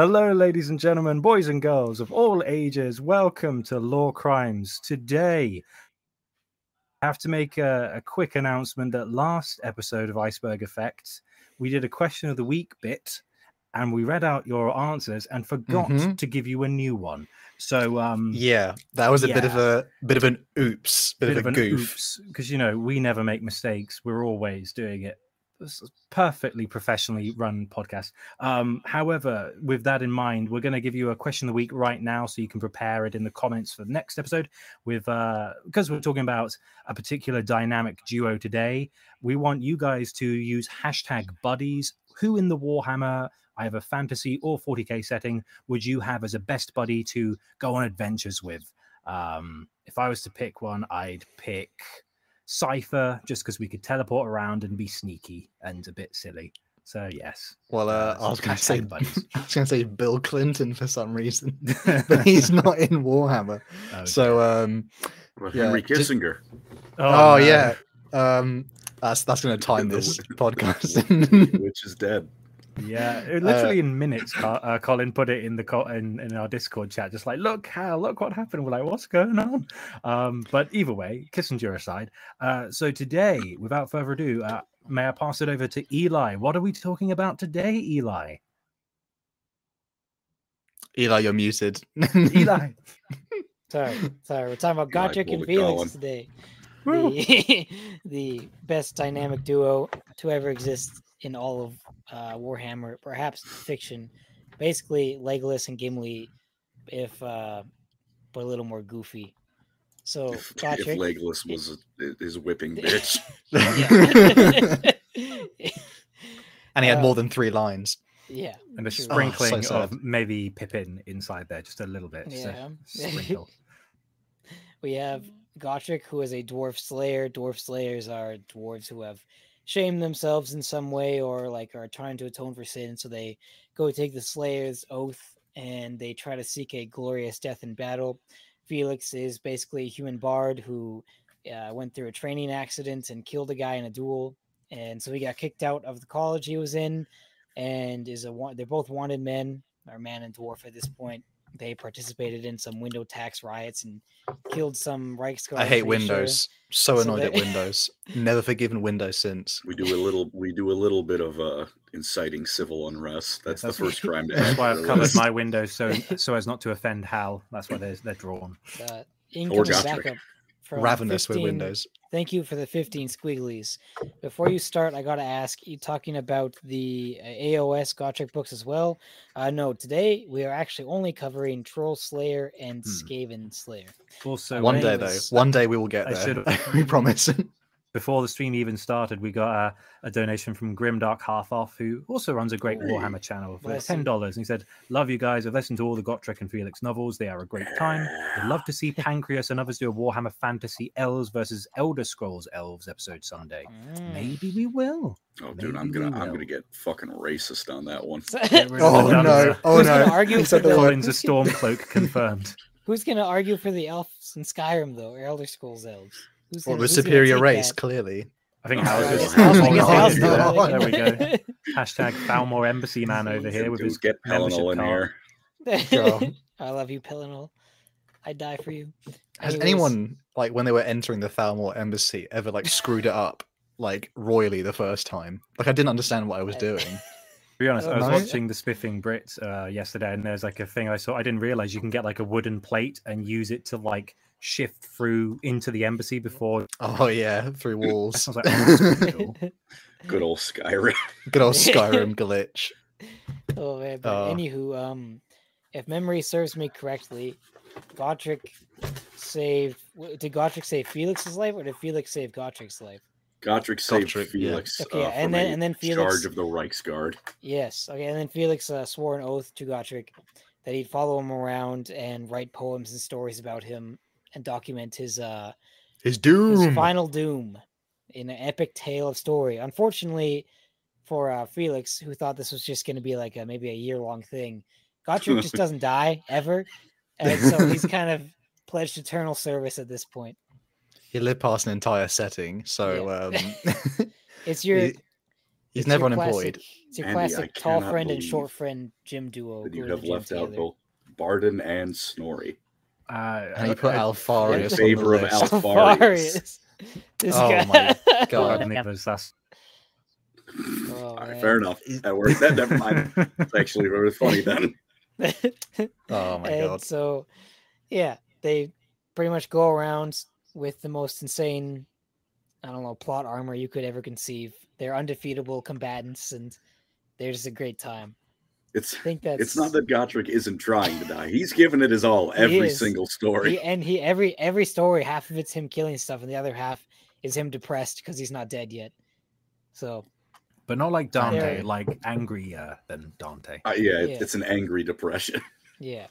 Hello, ladies and gentlemen, boys and girls of all ages. Welcome to LoreCrimes. Today, I have to make a, a quick announcement that last episode of Iceberg Effects, we did a question of the week bit and we read out your answers and forgot Mhm. to give you a new one. So, um, Yeah, that was a bit of a bit of an oops, bit, of a goof. because you know we never make mistakes. We're always doing it. Perfectly professionally run podcast. Um, however, with that in mind, we're going to give you a question of the week right now, so you can prepare it in the comments for the next episode. With uh, because we're talking about a particular dynamic duo today, we want you guys to use hashtag buddies. Who in the Warhammer either fantasy or 40k setting would you have as a best buddy to go on adventures with? Um, if I was to pick one, I'd pick Cypher just because we could teleport around and be sneaky and a bit silly. So yes. Well, uh, Uh, I was going to say, buddies. I was going to say Bill Clinton for some reason, but he's not in Warhammer. Okay. So, um, Well, Yeah, Henry just- Kissinger. oh, no. yeah, um, that's that's going to time this podcast. Which is dead. Yeah, it- literally in minutes, uh, Colin put it in the co- in, in our Discord chat, just like, look, how, look what happened. We're like, what's going on? Um, but either way, Kissinger aside. Uh, so today, without further ado, uh, may I pass it over to Eli? What are we talking about today, Eli? Eli, you're muted. Eli. Sorry, sorry. We're talking about Eli Gotrek pulled and it going. Felix today. The, the best dynamic duo to ever exist in all of uh, Warhammer, perhaps fiction. Basically, Legolas and Gimli, if uh, but a little more goofy. So If, if Legolas was a, his whipping bitch. and he had Uh, more than three lines. yeah, and a true. Oh, so sprinkling of maybe Pippin inside there, just a little bit. Yeah. sprinkle. We have Gotrek, who is a dwarf slayer. Dwarf slayers are dwarves who have shamed themselves in some way or like are trying to atone for sin. So they go take the slayer's oath and they try to seek a glorious death in battle. Felix is basically a human bard who uh, went through a training accident and killed a guy in a duel. And so he got kicked out of the college he was in and is a they're both wanted men, or man and dwarf at this point. They participated in some window tax riots and killed some Reichsguard. I hate pretty sure. Windows. So So annoyed at Windows. Never forgiven Windows since. We do a little. We do a little bit of uh, inciting civil unrest. That's, that's- the first crime to That's why I've covered my windows so so as not to offend Hal. That's why they're they're drawn. Uh, incoming Gotrek. backup from Ravenous with Windows. Thank you for the 15 squigglies. Before you start, I got to ask you talking about the uh, AOS Gotrek books as well. Uh, no, today we are actually only covering Troll Slayer and Hmm. Skaven Slayer. Also, One when day though, one day we will get I there. should've- we promise. Before the stream even started, we got a, a donation from Grimdark Half Off, who also runs a great Hey. Warhammer channel for Bless ten dollars. And he said, "Love you guys. I've listened to all the Gotrek and Felix novels. They are a great time. I'd love to see Pancreas and others do a Warhammer Fantasy Elves versus Elder Scrolls Elves episode someday. Mm. Maybe we will." Oh, dude, I'm gonna. I'm gonna get fucking racist on that one. Get rid of oh the no! Oh Who's no! gonna argue He for the the- word- a Stormcloak confirmed. Who's going to argue for the elves in Skyrim, though, or Elder Scrolls elves? Who's Well, gonna- the who's superior race, that? clearly. I think Oh, Hal's yeah, just yeah. Hal's Oh, making- no, Hal's no, making no. it. There we go. Hashtag Thalmor Embassy Man over here with his get membership in card. here. I love you, Pelinal. I die for you. Has Anyways, anyone like when they were entering the Thalmor embassy ever like screwed it up like royally the first time? Like I didn't understand what I was doing. To be honest, I was No. watching the Spiffing Brits uh, yesterday, and there's like a thing I saw. I didn't realize you can get like a wooden plate and use it to like shift through into the embassy before. Oh yeah, through I walls. was like, oh, cool. Good old Skyrim. Good old Skyrim glitch. oh man, but Uh, anywho, um, if memory serves me correctly, Gotrek saved. Did Gotrek save Felix's life, or did Felix save Gotrek's life? Gotrek saved Gotrek, yeah. Felix Okay, uh, and from then- and then Felix charge of the Reichsguard. Yes. Okay, and then Felix uh, swore an oath to Gotrek that he'd follow him around and write poems and stories about him and document his uh His doom, his doom. final doom in an epic tale of story. Unfortunately for uh, Felix, who thought this was just going to be like a, maybe a year long thing, Gotrek just doesn't die ever, and so he's kind of pledged eternal service at this point. He lived past an entire setting, so um It's your He- He's It's never your unemployed. classic- It's your Andy, I classic tall friend and short friend gym duo. that you have the gym left out both Barden and Snorri Uh, And he uh, put Alpharius in the favor of list. Alpharius. Alpharius. Oh guy. my God. God, Nicholas, that's Oh, All right, man. fair enough. That worked. That never mind. It's actually really funny then. Oh my and god. so, yeah, they pretty much go around with the most insane, I don't know, plot armor you could ever conceive. They're undefeatable combatants, and they're just a great time. It's I think that's it's not that Gotrek isn't trying to die. He's given it his all every is. single story. he, and he every every story, half of it's him killing stuff, and the other half is him depressed because he's not dead yet. So but not like Dante, Yeah. like angrier than Dante. Uh, yeah, Yeah. it's an angry depression. yeah,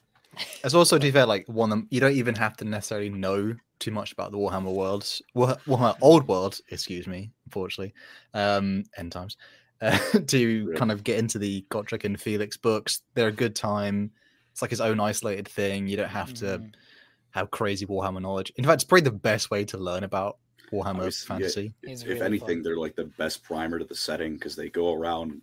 It's also to be fair, like one of them, you don't even have to necessarily know too much about the Warhammer worlds, War- Warhammer old world, excuse me, unfortunately, um, end times, uh, to Rip. kind of get into the Gotrek and Felix books. They're a good time. It's like his own isolated thing. You don't have to Mhm. have crazy Warhammer knowledge. In fact, it's probably the best way to learn about Warhammer Obviously, fantasy. It's if really anything, fun. they're like the best primer to the setting because they go around.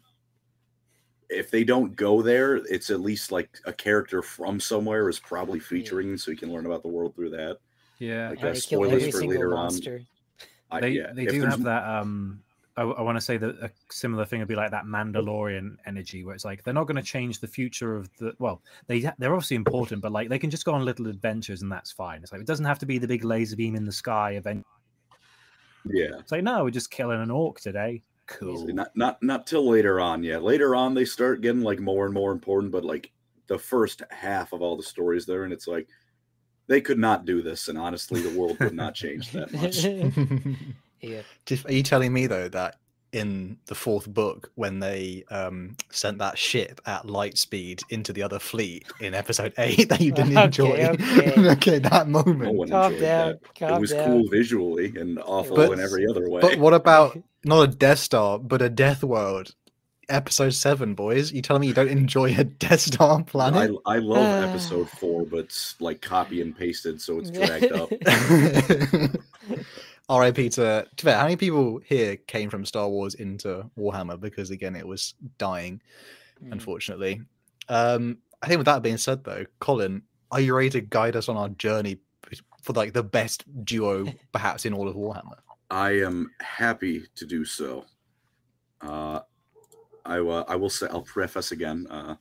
If they don't go there, it's at least like a character from somewhere is probably featuring, so you can learn about the world through that. Yeah, Like And that's they kill spoilers every for single later on. monster. I, they yeah, they if do there's have that um I, want to say that a similar thing would be like that Mandalorian energy, where it's like they're not going to change the future of the. Well, they they're obviously important, but like they can just go on little adventures and that's fine. It's like it doesn't have to be the big laser beam in the sky event. Yeah, It's like no, we're just killing an orc today. Cool. Not not not till later on. Yeah, later on they start getting like more and more important. But like the first half of all the stories there, and it's like they could not do this, and honestly, the world would not change that much. yeah. Just- Are you telling me though that in the fourth book, when they um, sent that ship at light speed into the other fleet in episode eight, that you didn't Okay, enjoy? okay. okay, that No moment. one Calm enjoyed down. that. Calm It was down. cool visually and awful But- in every other way. But what about not a Death Star, but a Death World? Episode seven, boys. You telling me you don't enjoy a Death Star I, planet? I love episode four, but it's like copy and pasted, so it's dragged up. R.I.P. to, to fair, how many people here came from Star Wars into Warhammer because again it was dying, Mm. unfortunately. Um, I think with that being said, though, Colin, are you ready to guide us on our journey for like the best duo perhaps in all of Warhammer? I am happy to do so. Uh, I uh, I will say I'll preface again. Uh,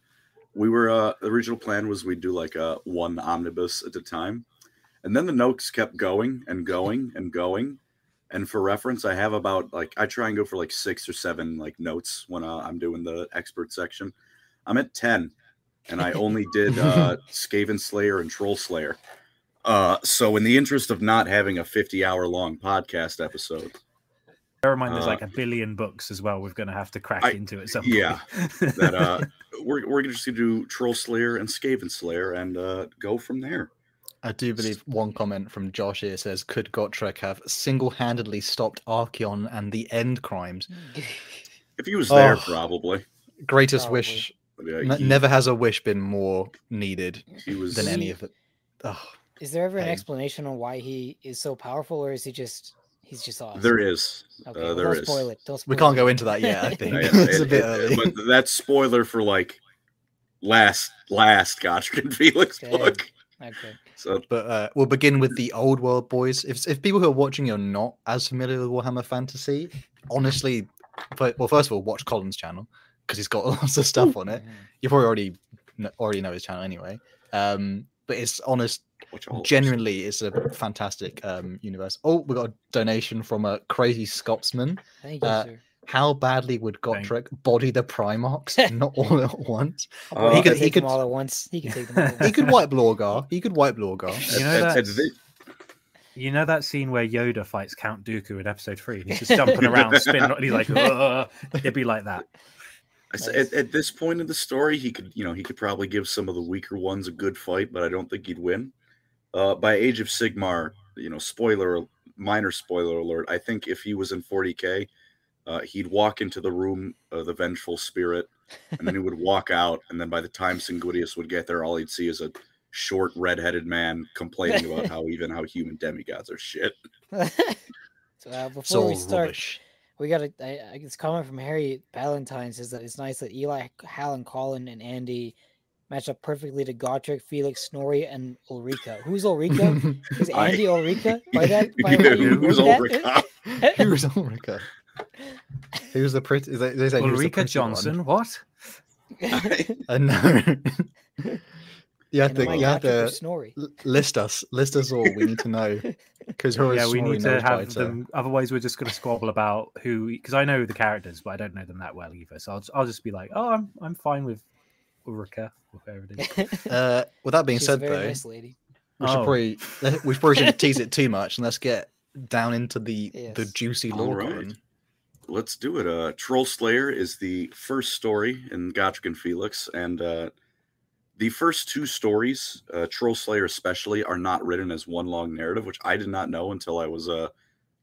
we were uh, the original plan was we'd do like a one omnibus at a time, and then the notes kept going and going and going. And for reference, I have about like I try and go for like six or seven like notes when uh, I'm doing the expert section. I'm at ten, and I only did uh, Skaven Slayer and Troll Slayer. Uh, so in the interest of not having a 50 hour long podcast episode, Bear in mind, there's Uh, like a billion books as well. We're going to have to crack I- into it. some yeah, that uh, we're we're just gonna just do Troll Slayer and Skaven Slayer and uh, go from there. I do believe one comment from Josh here says, "Could Gotrek have single-handedly stopped Archaon and the End crimes?" If he was there, Oh. probably. Greatest Probably. wish. But, uh, he, never has a wish been more needed he was than any of it. Oh, Is there ever an explanation on why he is so powerful, or is he just he's just awesome? There is. Okay, uh, there don't is. spoil it. Don't spoil we can't it. go into that yet. I think Yeah, it's a bit it- early. but that's spoiler for like last last Gotrek and Felix Okay. book. Okay. So But uh, we'll begin with the old world boys. If if people who are watching are not as familiar with Warhammer Fantasy, honestly, but, well, first of all, watch Colin's channel because he's got lots of stuff on it. Mhm. You probably already already know his channel anyway. Um, but it's honest, watch all of genuinely, it's a fantastic um, universe. Oh, we got a donation from a crazy Scotsman. Thank you, Uh, sir. How badly would Gotrek body the Primarchs? not all at once. I'll uh, he he could could- take he could- all at once. He can take them all. He could wipe Lorgar. He could wipe Lorgar. You know At- at- at that- You know that scene where Yoda fights Count Dooku in episode three? And he's just jumping around, spinning. and He's like, "Ugh." it'd be like that. Nice. at, at this point in the story, he could, you know, he could probably give some of the weaker ones a good fight, but I don't think he'd win. Uh, by Age of Sigmar, you know, spoiler, minor spoiler alert. I think if he was in 40k, uh, he'd walk into the room of the vengeful spirit, and then he would walk out, and then by the time Sanguinius would get there, all he'd see is a short, red-headed man complaining about how even how human demigods are shit. so uh, before So we start, rubbish. we got a, I, I- this comment from Harry Valentine says that it's nice that Eli, Hal, and Colin and Andy match up perfectly to Gotrek, Felix, Snorri, and Ulrika. Who's Ulrika? Is I- Andy Ulrika? By that, by Yeah, who's wrote? Ulrika? Who was Ulrika? Who was the pretty? They, they say who was the Ulrika pretty one. Johnson. What? Uh, no. you have to. I You have Gotrek or to Snorri. list us. List us all. We need to know because who is yeah, we need to have better. them. Otherwise, we're just going to squabble about who. Because I know the characters, but I don't know them that well either. So I'll, just- I'll just be like, oh, I'm I'm fine with Ulrika, whatever it is. Uh, with that being She's a said, very though, nice lady. we should Oh. probably we probably shouldn't tease it too much, and let's get down into the the juicy lore. right. Let's do it. Uh, Troll Slayer is the first story in Gotrek and Felix, and uh, the first two stories, uh, Troll Slayer especially, are not written as one long narrative, which I did not know until I was uh,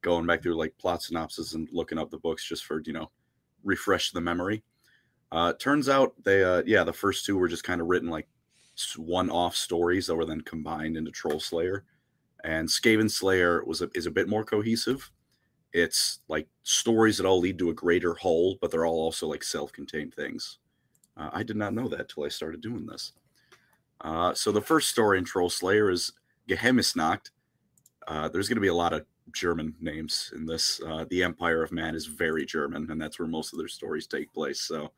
going back through like plot synopsis and looking up the books just for you know refresh the memory. Uh, turns out they, uh, yeah, the first two were just kind of written like one-off stories that were then combined into Troll Slayer, and Skaven Slayer was a, is a bit more cohesive it's like stories that all lead to a greater whole, but they're all also like self-contained things. Uh, I did not know that till I started doing this. Uh, so the first story in Troll Slayer is Geheimnisnacht. Uh, there's going to be a lot of German names in this. Uh, the Empire of Man is very German, and that's where most of their stories take place. So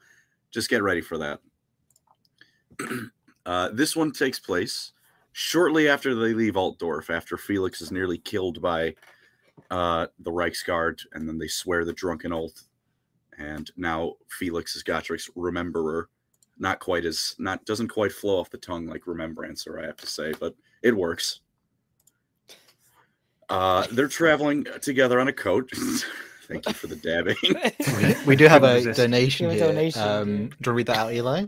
just get ready for that. uh, this one takes place shortly after they leave Altdorf, after Felix is nearly killed by uh, the Reichsguard, and then they swear the drunken oath. And now Felix is Gotrek's rememberer. Not quite as not doesn't quite flow off the tongue like remembrancer, I have to say, but it works. Uh, they're traveling together on a coach. Thank you for the dabbing. We, we do have a is this? donation Give a here. donation, um, do you want to read that out, Eli?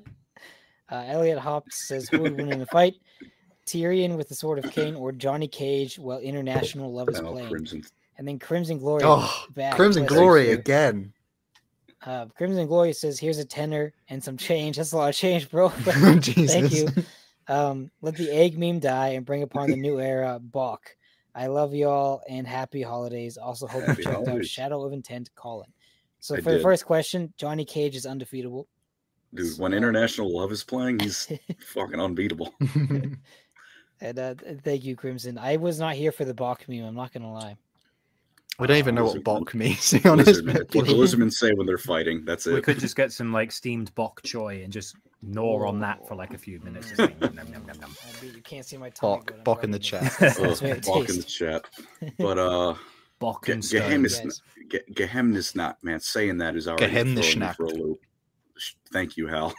Uh, Elliot Hops says, "Who would win in a fight? Tyrion with the Sword of Khaine or Johnny Cage while International Love is playing?" Crimson. And then Crimson Glory. Oh, back Crimson with- Glory you. again. Uh, Crimson Glory says, "Here's a tenner and some change. That's a lot of change, bro." Jesus. Thank you. Um, let the egg meme die and bring upon the new era. Bach. I love y'all and happy holidays. Also hope Happy you checked out. Shadow of Intent, Colin. So I for the first question, Johnny Cage is undefeatable. Dude, when International Love is playing, he's fucking unbeatable. And uh, thank you, Crimson. I was not here for the Bach meme. I'm not gonna lie. We don't even know what Lizard- Bok means, to be honest. Lizardmen. what the you. lizardmen say when they're fighting. That's it. we could just get some like steamed bok choy and just gnaw on that for like a few minutes. Just like, nom, nom, nom, nom. I mean, you can't see my tongue. Bok, Bok in the rubbing it. chat. That's Ugh, the way it Balk in the tastes. chat. But uh Bok Ge- and stone. Gehemis, Yes. Ge- Geheimnisnacht, man, saying that is already throwing me Geheimnisnacht. for a loop. Thank you, Hal.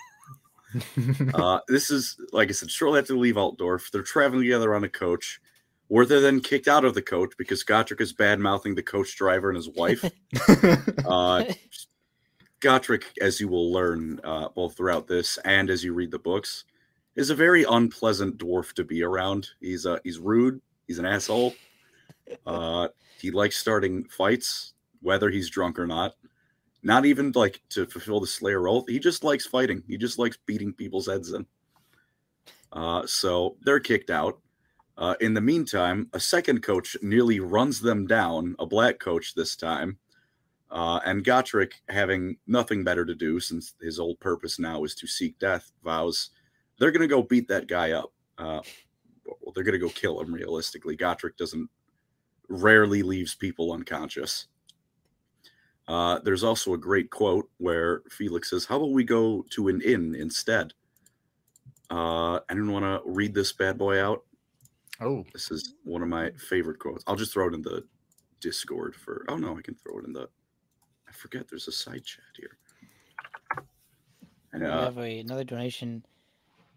Uh, this is, like I said, shortly after they leave Altdorf, they're traveling together on a coach, where they're then kicked out of the coach because Gotrek is bad mouthing the coach driver and his wife. Uh, Gotrek, as you will learn uh, both throughout this and as you read the books, is a very unpleasant dwarf to be around. He's uh, he's rude. He's an asshole. Uh, he likes starting fights, whether he's drunk or not. Not even like to fulfill the Slayer oath. He just likes fighting. He just likes beating people's heads in. Uh, so they're kicked out. Uh, in the meantime, a second coach nearly runs them down, a black coach this time. Uh, and Gotrek, having nothing better to do since his old purpose now is to seek death, vows they're going to go beat that guy up. Uh, well, they're going to go kill him realistically. Gotrek doesn't rarely leaves people unconscious. Uh, there's also a great quote where Felix says, How about we go to an inn instead? Uh, I didn't want to read this bad boy out. Oh, This is one of my favorite quotes. I'll just throw it in the Discord for. Oh no, I can throw it in the. I forget there's a side chat here. And We uh, have a, another donation.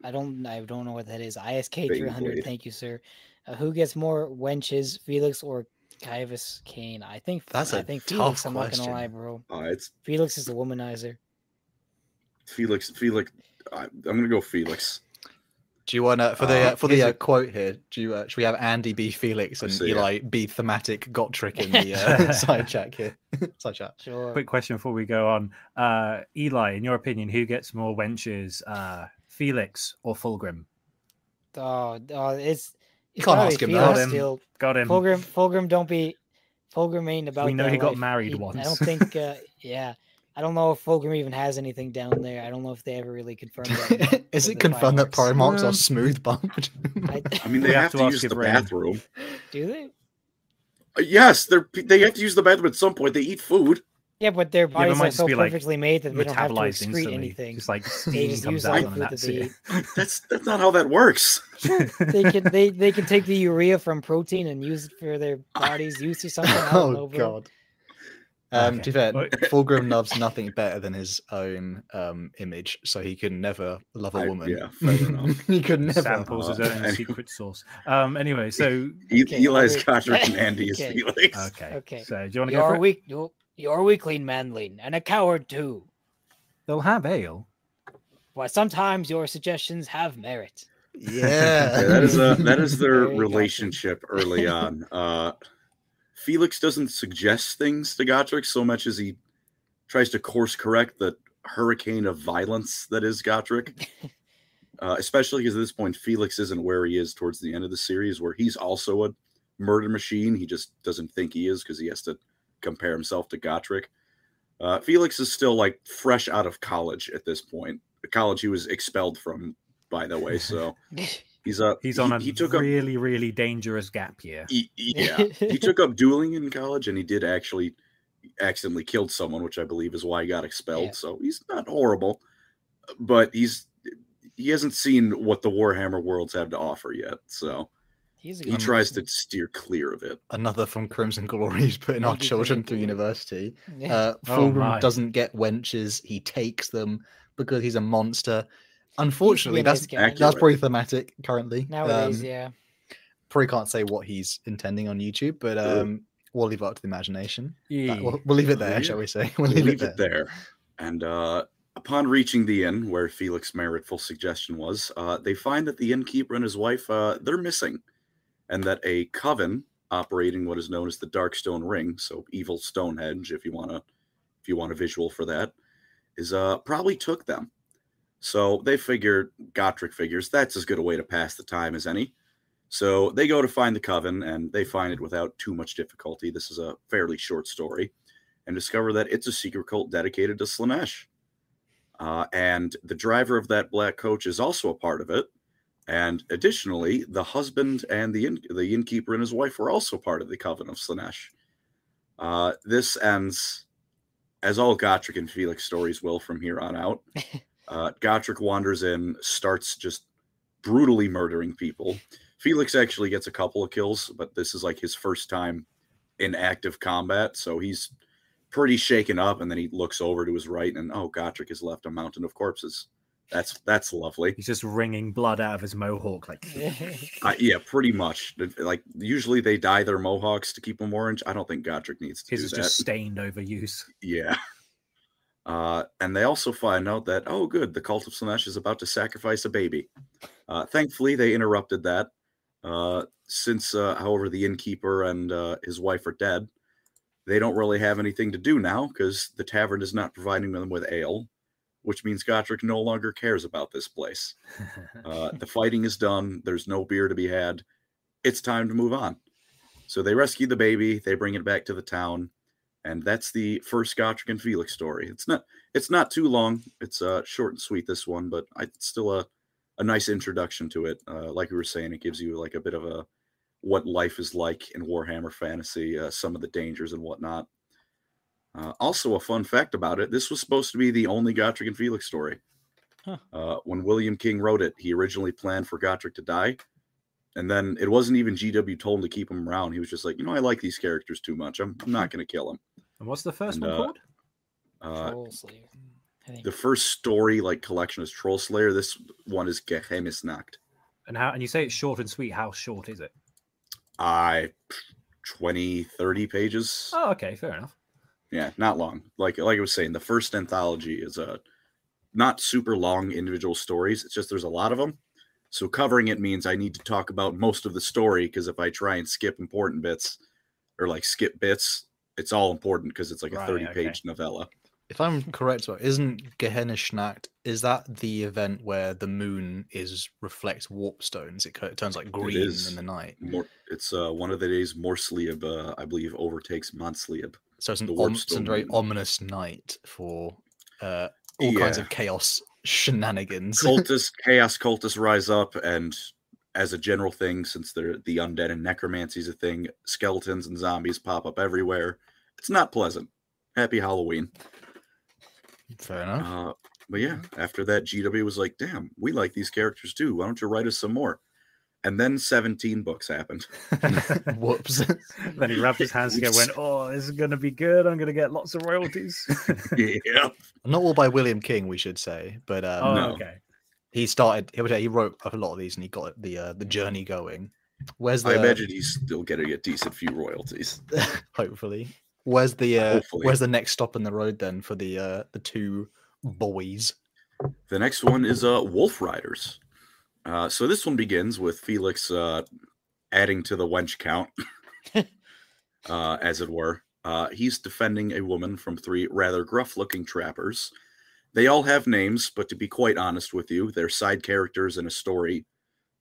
I don't. I don't know what that is. ISK three hundred. Thank you, sir. Uh, who gets more wenches, Felix or Ciaphas Cain? I think. That's I a think tough Felix. I'm not gonna lie, bro. uh, it's Felix is the womanizer. Felix. Felix. I, I'm gonna go Felix. Do you want to for the Uh, uh, for the uh, quote here? Do you uh, should we have Andy B Felix and see, Eli B thematic Gotrek in the uh, side chat here? side chat. Sure. Quick question before we go on. Uh, Eli, in your opinion, who gets more wenches, uh, Felix or Fulgrim? Oh, oh, it's. You can't ask him Felix that. Still, Got him. Fulgrim, Fulgrim, don't be. Fulgrim ain't about. We know that he got married He- I don't think. Uh, yeah, I don't know if Fulgrim even has anything down there. I don't know if they ever really confirmed that. Is it the confirmed that fireworks. Primarchs are Um, smooth bumped? I, I mean, they have have, to to, use the Rain- bathroom. do they? Uh, Yes, they're they have to use the bathroom at some point. They eat food. Yeah, but their but it bodies might are just so be, like, perfectly made that they don't have to excrete instantly. anything. Just like They steam just comes use all out the food that that's they eat. That's that's not how that works. they can they they can take the urea from protein and use it for their bodies use or something. I don't oh bro. god. Um, Okay. To be fair, Well- Fulgrim loves nothing better than his own um, image, so he could never love a woman. yeah, fair he could never. Samples his own anyway. secret sauce. Um. Anyway, so Okay, Eli's I'll- Gotrek and Andy is Okay. Felix. okay. Okay. So do you want to go You're for it? weak. You're, you're weakling, manling, and a coward too. They'll have ale. But sometimes your suggestions have merit. Yeah. Yeah, that is a that is their relationship early on. Uh, Felix doesn't suggest things to Gotrek so much as he tries to course correct the hurricane of violence that is Gotrek. Uh, especially because at this point, Felix isn't where he is towards the end of the series, where he's also a murder machine. He just doesn't think he is because he has to compare himself to Gotrek. Uh, Felix is still like fresh out of college at this point. The college he was expelled from, by the way. So he's a He's on he, a he took up really, really dangerous gap year. he- yeah he took up dueling in college and he did actually accidentally killed someone which i believe is why he got expelled Yeah. so he's not horrible but he's he hasn't seen what the warhammer worlds have to offer yet so He's a he good tries to steer clear of it Another from Crimson Glory is putting our children through university. Yeah. Uh, Oh Fulgrim my. doesn't get wenches; he takes them because he's a monster. Unfortunately, that's that's probably thematic currently. Nowadays, Um, yeah. Probably can't say what he's intending on YouTube, but um, we'll leave it up to the imagination. Yeah. we'll, we'll leave it there, Yeah. shall we say? We'll We'll leave, leave it there. And uh, upon reaching the inn, where Felix's meritful suggestion was, uh, they find that the innkeeper and his wife uh, they're missing, and that a coven operating what is known as the Darkstone Ring, so evil Stonehenge, if you want to, if you want a visual for that, is uh probably took them. So they figure, Gotrek figures that's as good a way to pass the time as any. So they go to find the coven, and they find it without too much difficulty. This is a fairly short story and discover that it's a secret cult dedicated to Slaanesh. Uh, and the driver of that black coach is also a part of it. And additionally, the husband and the, inn, the innkeeper and his wife were also part of the coven of Slaanesh. Uh, this ends, as all Gotrek and Felix stories will from here on out. Uh, Gotrek wanders in, starts just brutally murdering people. Felix actually gets a couple of kills, but this is like his first time in active combat. So he's pretty shaken up, and then he looks over to his right, and oh, Gotrek has left a mountain of corpses. That's that's lovely. He's just wringing blood out of his mohawk, like Uh, yeah, pretty much. Like usually they dye their mohawks to keep them orange. I don't think Gotrek needs to his do is that. just stained over use. Yeah. Uh, and they also find out that oh, good, the cult of Slaanesh is about to sacrifice a baby. Uh, thankfully, they interrupted that. Uh, since, uh, however, the innkeeper and uh, his wife are dead, they don't really have anything to do now because the tavern is not providing them with ale, which means Gotrek no longer cares about this place. Uh, the fighting is done. There's no beer to be had. It's time to move on. So they rescue the baby. They bring it back to the town, and that's the first Gotrek and Felix story. It's not. It's not too long. It's uh, short and sweet. This one, but I, it's still a a nice introduction to it. Uh, like we were saying, it gives you like a bit of a what life is like in Warhammer Fantasy, uh, some of the dangers and whatnot. Uh, also, a fun fact about it: this was supposed to be the only Gotrek and Felix story. Huh. Uh, when William King wrote it, he originally planned for Gotrek to die, and then it wasn't even GW told him to keep him around. He was just like, you know, I like these characters too much. I'm, I'm not going to kill him. and what's the first And, one uh, called? Uh, Troll Slayer. The first story like collection is Troll Slayer. This one is Geheimnisnacht. And how? And you say it's short and sweet. How short is it? I 20, 30 pages. Oh, okay, fair enough. Yeah, not long. Like like I was saying, the first anthology is a not super long individual stories. It's just there's a lot of them. So covering it means I need to talk about most of the story because if I try and skip important bits or like skip bits, it's all important because it's like a Right, 30 okay. page novella. If I'm correct, isn't Geheimnisnacht, is that the event where the moon is reflects warp stones? It, it turns like green is. in the night. More, it's uh, one of the days Morslieb, uh, I believe, overtakes Mannslieb. So it's an, The om- it's a very ominous night for uh, all kinds of chaos shenanigans. cultists, chaos cultists rise up, and as a general thing, since they're the undead and necromancy is a thing, skeletons and zombies pop up everywhere. It's not pleasant. Happy Halloween. Fair enough. Uh, but yeah, after that, GW was like, "Damn, we like these characters too. Why don't you write us some more?" And then 17 books happened. Whoops. then he rubbed his hands together, and went, "Oh, this is going to be good. I'm going to get lots of royalties." yeah, Not all by William King, we should say, but um, oh, No. okay. he started. He, he wrote a lot of these, and he got the uh, the journey going. Where's the? I imagine he's still getting a decent few royalties. hopefully. Where's the? Uh, Hopefully. Where's the next stop in the road then for the uh, the two boys? The next one is uh, Wolf Riders. Uh, so this one begins with Felix uh, adding to the wench count, uh, as it were. Uh, he's defending a woman from three rather gruff looking trappers. They all have names, but to be quite honest with you, they're side characters in a story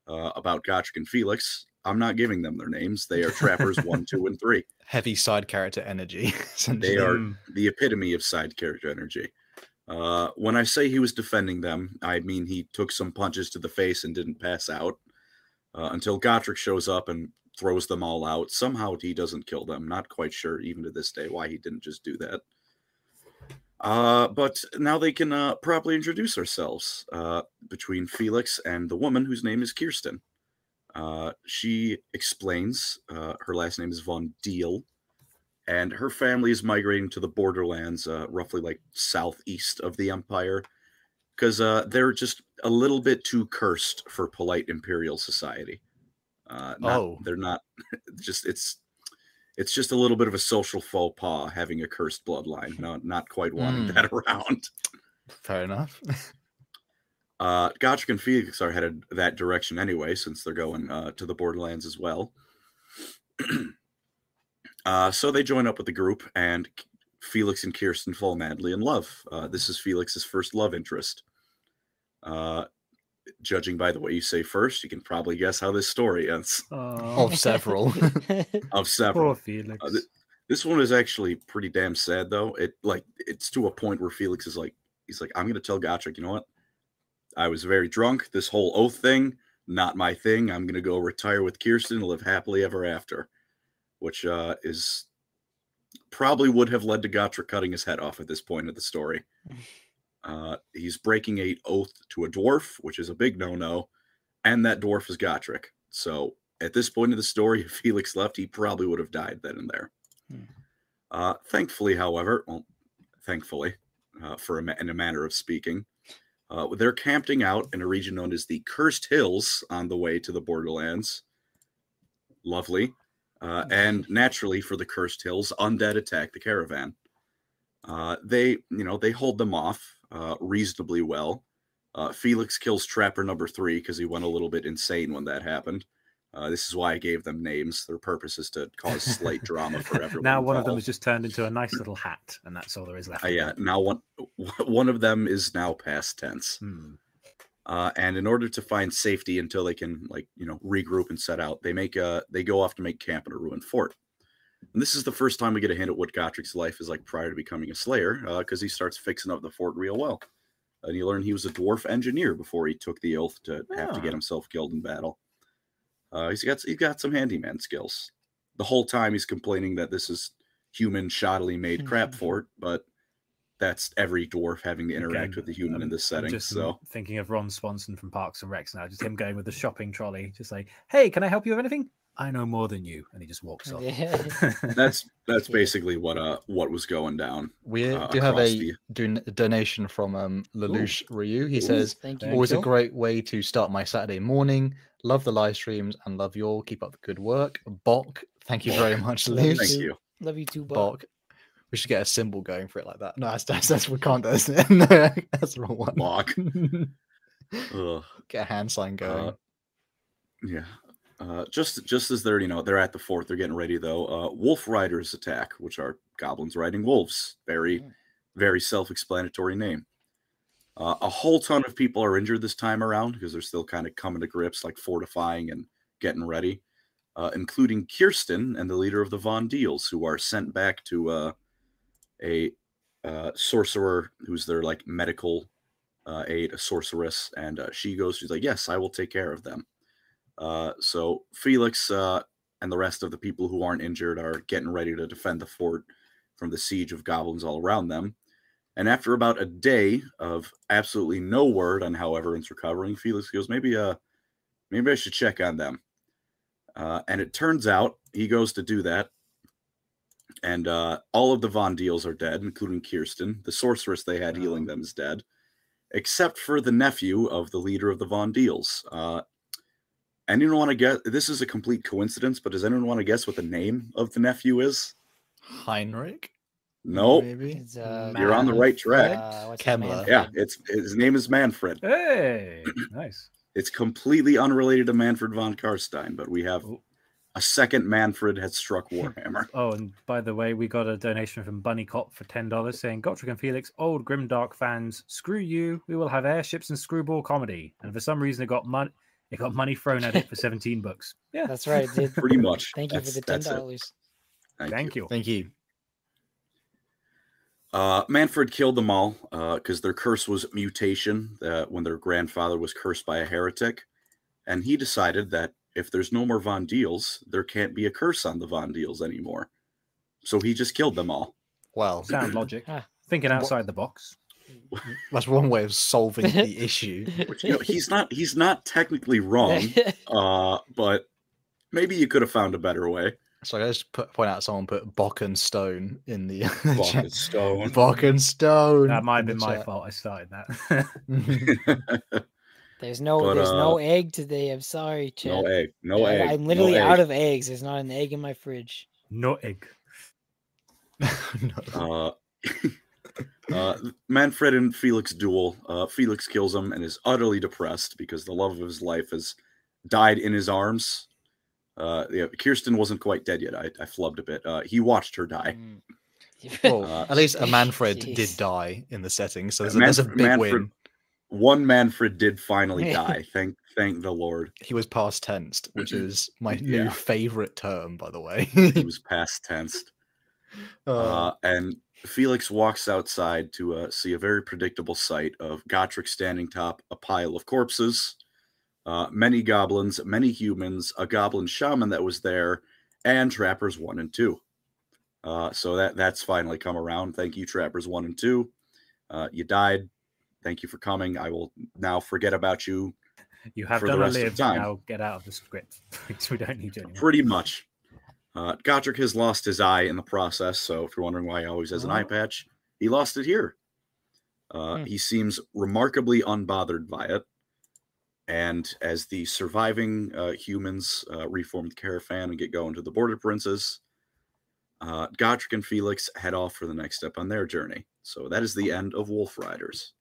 uh, about Gotrek and Felix. I'm not giving them their names. They are trappers one, two, and three. Heavy side character energy. They are Mm. the epitome of side character energy. Uh, when I say he was defending them, I mean he took some punches to the face and didn't pass out uh, until Gotrek shows up and throws them all out. Somehow he doesn't kill them. Not quite sure, even to this day, why he didn't just do that. Uh, but now they can uh, properly introduce ourselves uh, between Felix and the woman whose name is Kirsten. Uh, she explains uh, her last name is Von Deal and her family is migrating to the borderlands, uh, roughly like southeast of the empire, because uh, they're just a little bit too cursed for polite imperial society. Uh, not, Oh. they're not. Just it's it's just a little bit of a social faux pas having a cursed bloodline. Not not quite wanting Mm. that around. Fair enough. Uh, Gotrek and Felix are headed that direction anyway, since they're going uh, to the Borderlands as well. uh, so they join up with the group, and Felix and Kirsten fall madly in love. Uh, this is Felix's first love interest. Uh, judging by the way you say first, you can probably guess how this story ends. Oh, of several. Of several, poor Felix. Uh, th- this one is actually pretty damn sad, though. It like it's to a point where Felix is like, he's like, I'm gonna tell Gotrek, you know what? I was very drunk. This whole oath thing, not my thing. I'm gonna go retire with Kirsten and live happily ever after, which uh, is probably would have led to Gotrek cutting his head off at this point of the story. Uh, he's breaking a oath to a dwarf, which is a big no-no, and that dwarf is Gotrek. So at this point of the story, if Felix left, he probably would have died then and there. Hmm. Uh, thankfully, however, well, thankfully, uh, for a, ma- in a manner of speaking, uh, they're camping out in a region known as the Cursed Hills on the way to the Borderlands. Lovely. Uh, and naturally, for the Cursed Hills, undead attack the caravan. Uh, they, you know, they hold them off uh, reasonably well. Uh, Felix kills Trapper number three because he went a little bit insane when that happened. Uh, this is why I gave them names. Their purpose is to cause slight drama for everyone. now one of them involved. has just turned into a nice little hat, and that's all there is left. Uh, yeah, now one one of them is now past tense. Hmm. Uh, and in order to find safety until they can like you know regroup and set out, they make a they go off to make camp in a ruined fort. And this is the first time we get a hint at what Gotrek's life is like prior to becoming a Slayer, because he starts fixing up the fort real well. And you learn he was a dwarf engineer before he took the oath to have to Ah. get himself killed in battle. Uh, he's got he's got some handyman skills. The whole time he's complaining that this is human shoddily made crap fort, but that's every dwarf having to interact Again, with the human in I'm- this setting. just So thinking of Ron Swanson from Parks and Recs now, just him going with the shopping trolley, just like, "Hey, can I help you with anything? I know more than you," and he just walks off. Yeah. that's that's basically what uh what was going down. We uh, do have a the- don- donation from um, Lelouch Ryu. He Ooh. says, Thank you. Always a great way to start my Saturday morning. Love the live streams and love you all. Keep up the good work. Bok, thank you very much, Love you Thank too. you. Love you too, Bob. Bok. We should get a symbol going for it like that. No, that's that's, that's we can't do this. no, that's the wrong one. Mark. Get a hand sign going. Uh, Yeah. Uh, just just as they're you know they're at the fort, they're getting ready though. Uh, wolf riders attack, which are goblins riding wolves. Very Mm. very self-explanatory name. Uh, a whole ton of people are injured this time around because they're still kind of coming to grips, like fortifying and getting ready, uh, including Kirsten and the leader of the Von Deals, who are sent back to uh, a uh, sorcerer who's their like medical uh, aide, a sorceress, and uh, she goes, she's like, "Yes, I will take care of them." Uh, so Felix uh, and the rest of the people who aren't injured are getting ready to defend the fort from the siege of goblins all around them. And after about a day of absolutely no word on how everyone's recovering, Felix goes, "Maybe, uh, maybe I should check on them." Uh, and it turns out he goes to do that, and uh, all of the Von Deals are dead, including Kirsten. The sorceress they had healing them is dead, except for the nephew of the leader of the Von Deals. Uh, anyone want to guess? This is a complete coincidence, but does anyone want to guess what the name of the nephew is? Heinrich. Nope. Maybe. Uh, You're on the right track. uh, what's his Kemmler. man? Yeah, it's his name is Manfred. Hey, nice. It's completely unrelated to Manfred von Carstein, but we have Oh. A second Manfred had struck Warhammer. Oh, and by the way, we got a donation from Bunny Cop for ten dollars saying Gotrek and Felix, old Grimdark fans, screw you. We will have airships and screwball comedy. And for some reason, it got money. It got money thrown at it for seventeen bucks. Yeah, That's right. it did. Pretty much. Thank you for the ten that's it. dollars. Thank, thank you. you. Thank you. Uh, Manfred killed them all because their curse was mutation. Uh, when their grandfather was cursed by a heretic, and he decided that if there's no more Von Deals, there can't be a curse on the Von Deals anymore. So he just killed them all. Well, Sound logic. Ah. Thinking outside the box. that's one way of solving the issue. Which you know, he's not he's not technically wrong, uh, but maybe you could have found a better way. So I just put, point out someone put Bock and Stone in the Fuck, chat. it's stone. Bock and Stone. That might have been my chat. fault. I started that. There's no, But, there's no uh, egg today. I'm sorry, Chet. no egg. No I- egg. I'm no literally egg. out of eggs. There's not an egg in my fridge. no egg. No. Uh, uh, Manfred and Felix duel. Uh, Felix kills him and is utterly depressed because the love of his life has died in his arms. Uh, yeah, Kirsten wasn't quite dead yet. I, I flubbed a bit. Uh, he watched her die. Mm. Well, Uh, at least a Manfred did die in the setting, so there's, a, there's a big Manfred- win. One Manfred did finally die. Thank thank the Lord. He was past tensed, which is my new favorite term, by the way. He was past tensed. Uh, Uh, and Felix walks outside to uh, see a very predictable sight of Gotrek standing top a pile of corpses, uh, many goblins, many humans, a goblin shaman that was there, and trappers one and two. Uh, so that that's finally come around. Thank you, trappers one and two. Uh, you died. Thank you for coming. I will now forget about you. You have For the done a rest of live. time. Now get out of the script. we don't need you anymore. Pretty much. Uh, has lost his eye in the process. So if you're wondering why he always has an eye Oh. patch, he lost it here. Uh, Hmm. He seems remarkably unbothered by it. And as the surviving uh, humans uh, reform the caravan and get going to the border princes, uh, and Felix head off for the next step on their journey. So that is the end of Wolf Riders.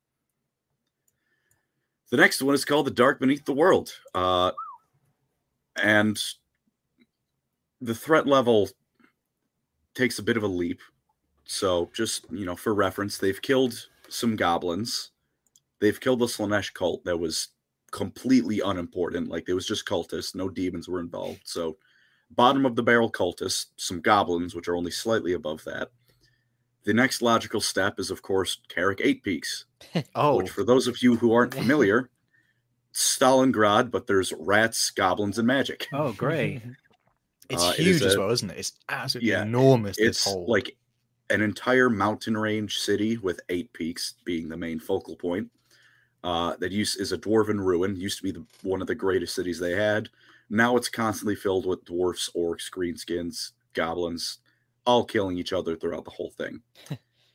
The next one is called The Dark Beneath the World. Uh, and the threat level takes a bit of a leap. So, just you know, for reference, they've killed some goblins. They've killed the Slaanesh cult that was completely unimportant. Like, it was just cultists, no demons were involved. So, bottom of the barrel cultists, some goblins, which are only slightly above that. The next logical step is, of course, Karak Eight Peaks, oh, which, for those of you who aren't familiar, Stalingrad, but there's rats, goblins, and magic. Oh, great. it's uh, it huge is as a- well, isn't it? It's absolutely Yeah, enormous. This it's like an entire mountain range city with eight peaks being the main focal point. Uh, that use is a dwarven ruin. Used to be the, one of the greatest cities they had. Now it's constantly filled with dwarfs, orcs, greenskins, goblins, all killing each other throughout the whole thing.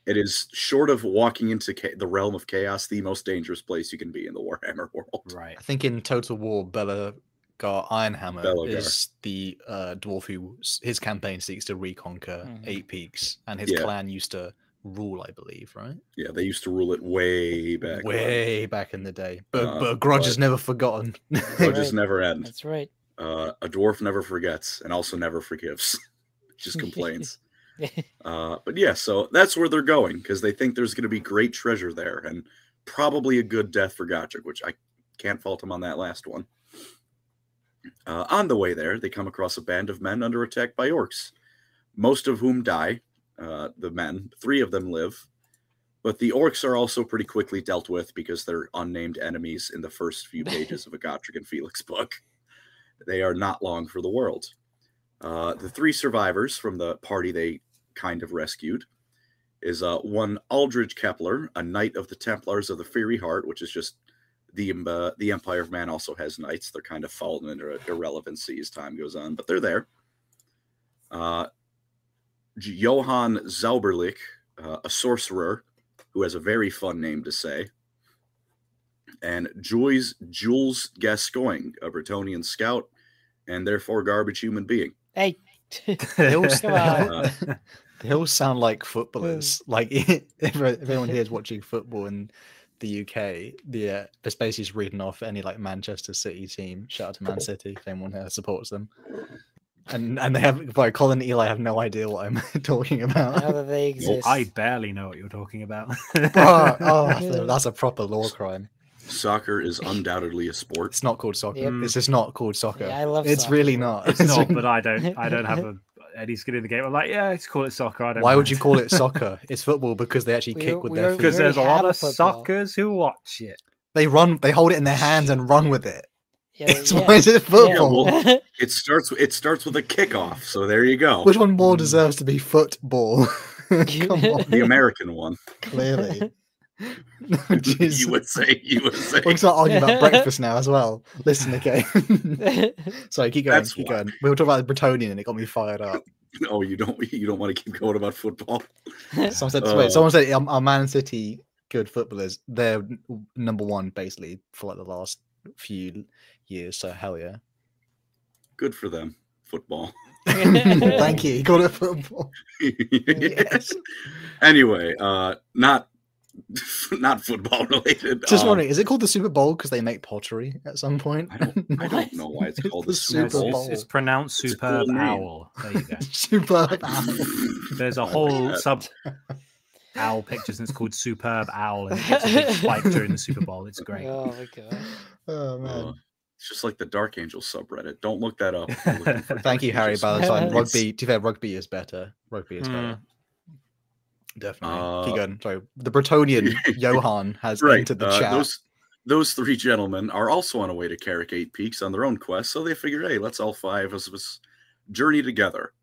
it is short of walking into cha- the realm of chaos, the most dangerous place you can be in the Warhammer world. Right. I think in Total War, Bella Belegar Ironhammer Belegar. is the uh, dwarf who his campaign seeks to reconquer Mhm. Eight Peaks, and his Yeah. clan used to rule, I believe, right? Yeah, they used to rule it way back. when. Way back in the day. But, Uh, but a grudge is never forgotten. Grudges Right. never end. That's right. Uh, a dwarf never forgets and also never forgives. just complains. Uh, but yeah, so that's where they're going because they think there's going to be great treasure there and probably a good death for Gotrek, which I can't fault him on that last one. Uh, on the way there, they come across a band of men under attack by orcs, most of whom die. Uh, the men, three of them live, but the orcs are also pretty quickly dealt with because they're unnamed enemies in the first few pages of a Gotrek and Felix book. They are not long for the world. Uh, the three survivors from the party they kind of rescued is uh, one Aldridge Kepler, a knight of the Templars of the Fiery Heart, which is just the um, uh, the Empire of Man also has knights. They're kind of fallen into irrelevancy as time goes on, but they're there. Uh, Johann Zauberlich, uh, a sorcerer who has a very fun name to say, and Jules Jules Gascoigne, a Bretonnian scout, and therefore garbage human being. Hey, They all, Come on. they all sound like footballers. Like if, if anyone here is watching football in the UK, the uh, it's basically just reading off any like Manchester City team. Shout out to Man City if anyone here supports them. And and they have like Colin and Eli have no idea what I'm talking now about. that they exist. I barely know what you're talking about. oh, oh, that's- that's a proper lore crime. Soccer is undoubtedly a sport. It's not called soccer. Yep. It's just not called soccer. Yeah, I love it's soccer, really not. it's not, but I don't. I don't have a any skin in the game. I'm like, yeah, let's call it soccer. I don't. Why would you call it soccer? It's football because they actually We kick with we their are- feet. Because there's a lot a of football. suckers who watch it. They run. They hold it in their hands and run with it. Yeah, It's yeah, why is it yeah. football? well- It starts. It starts with a kickoff. So there you go. Which one more Mm. deserves to be football? Come on, The American one. clearly. USA. USA. We're start arguing about breakfast now as well. Listen, okay. Sorry, keep going. That's keep why. going. We were talking about the Bretonnian, and it got me fired up. Oh, you don't. You don't want to keep going about football. Someone said, Oh. wait, someone said um, our Man City good footballers. They're number one basically for like the last few years. So hell yeah. Good for them. Football. Thank you. You called it football. Yes. Anyway, uh, not not football related. Just um, wondering, is it called the Super Bowl because they make pottery at some point? I don't, I don't know why it's It's called the the Super Super Bowl. it's, it's Bowl. pronounced It's cool superb name. owl. There you go. Superb owl. There's a whole that. sub owl pictures and it's called Superb Owl and it's gets a big spike during the Super Bowl. It's great. oh my god. Oh man. Uh, it's just like the Dark Angel subreddit. Don't look that up. I'm Thank you, Dark Harry Angel Ballantyne. subreddits. Rugby, to be fair, rugby is better. Rugby is better. Definitely. Keep Uh, going. Sorry. The Bretonnian Johan has right. entered the uh, chat. Those those three gentlemen are also on a way to Karak Eight Peaks on their own quest, so they figured, hey, let's all five of us journey together.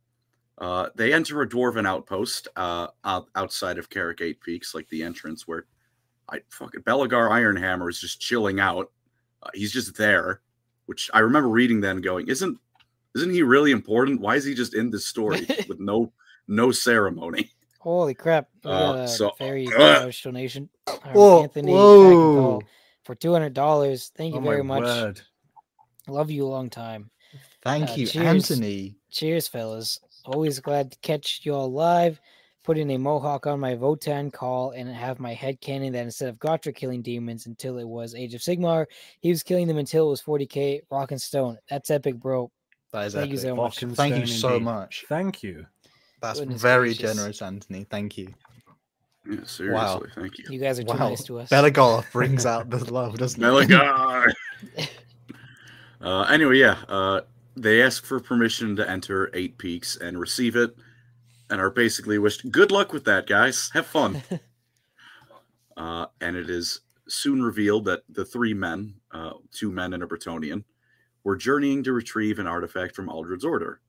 Uh, they enter a dwarven outpost uh, outside of Karak Eight Peaks, like the entrance where I fucking Belegar Ironhammer is just chilling out. Uh, he's just there, which I remember reading then, going, isn't isn't he really important? Why is he just in this story with no no ceremony? Holy crap. We Uh, got a so- very uh, large donation. Whoa, Anthony whoa. For two hundred dollars. Thank you Oh very much. word. Love you a long time. Thank uh, you, cheers. Anthony. Cheers, fellas. Always glad to catch you all live. Putting a mohawk on my Votann Kâhl and have my head canon that instead of Gotrek killing demons until it was Age of Sigmar, he was killing them until it was 40k rock and stone. That's epic, bro. That is Thank you epic. so much. Thank you stone so indeed. much. Thank you. That's Goodness very gracious. generous, Anthony. Thank you. Yeah, seriously, thank you. You guys are too Wow. nice to us. Belegar brings out the love, doesn't it? Meligar. uh, anyway, yeah, uh, they ask for permission to enter Eight Peaks and receive it, and are basically wished good luck with that, guys. Have fun. uh, and it is soon revealed that the three men, uh, two men and a Bretonnian, were journeying to retrieve an artifact from Aldred's order.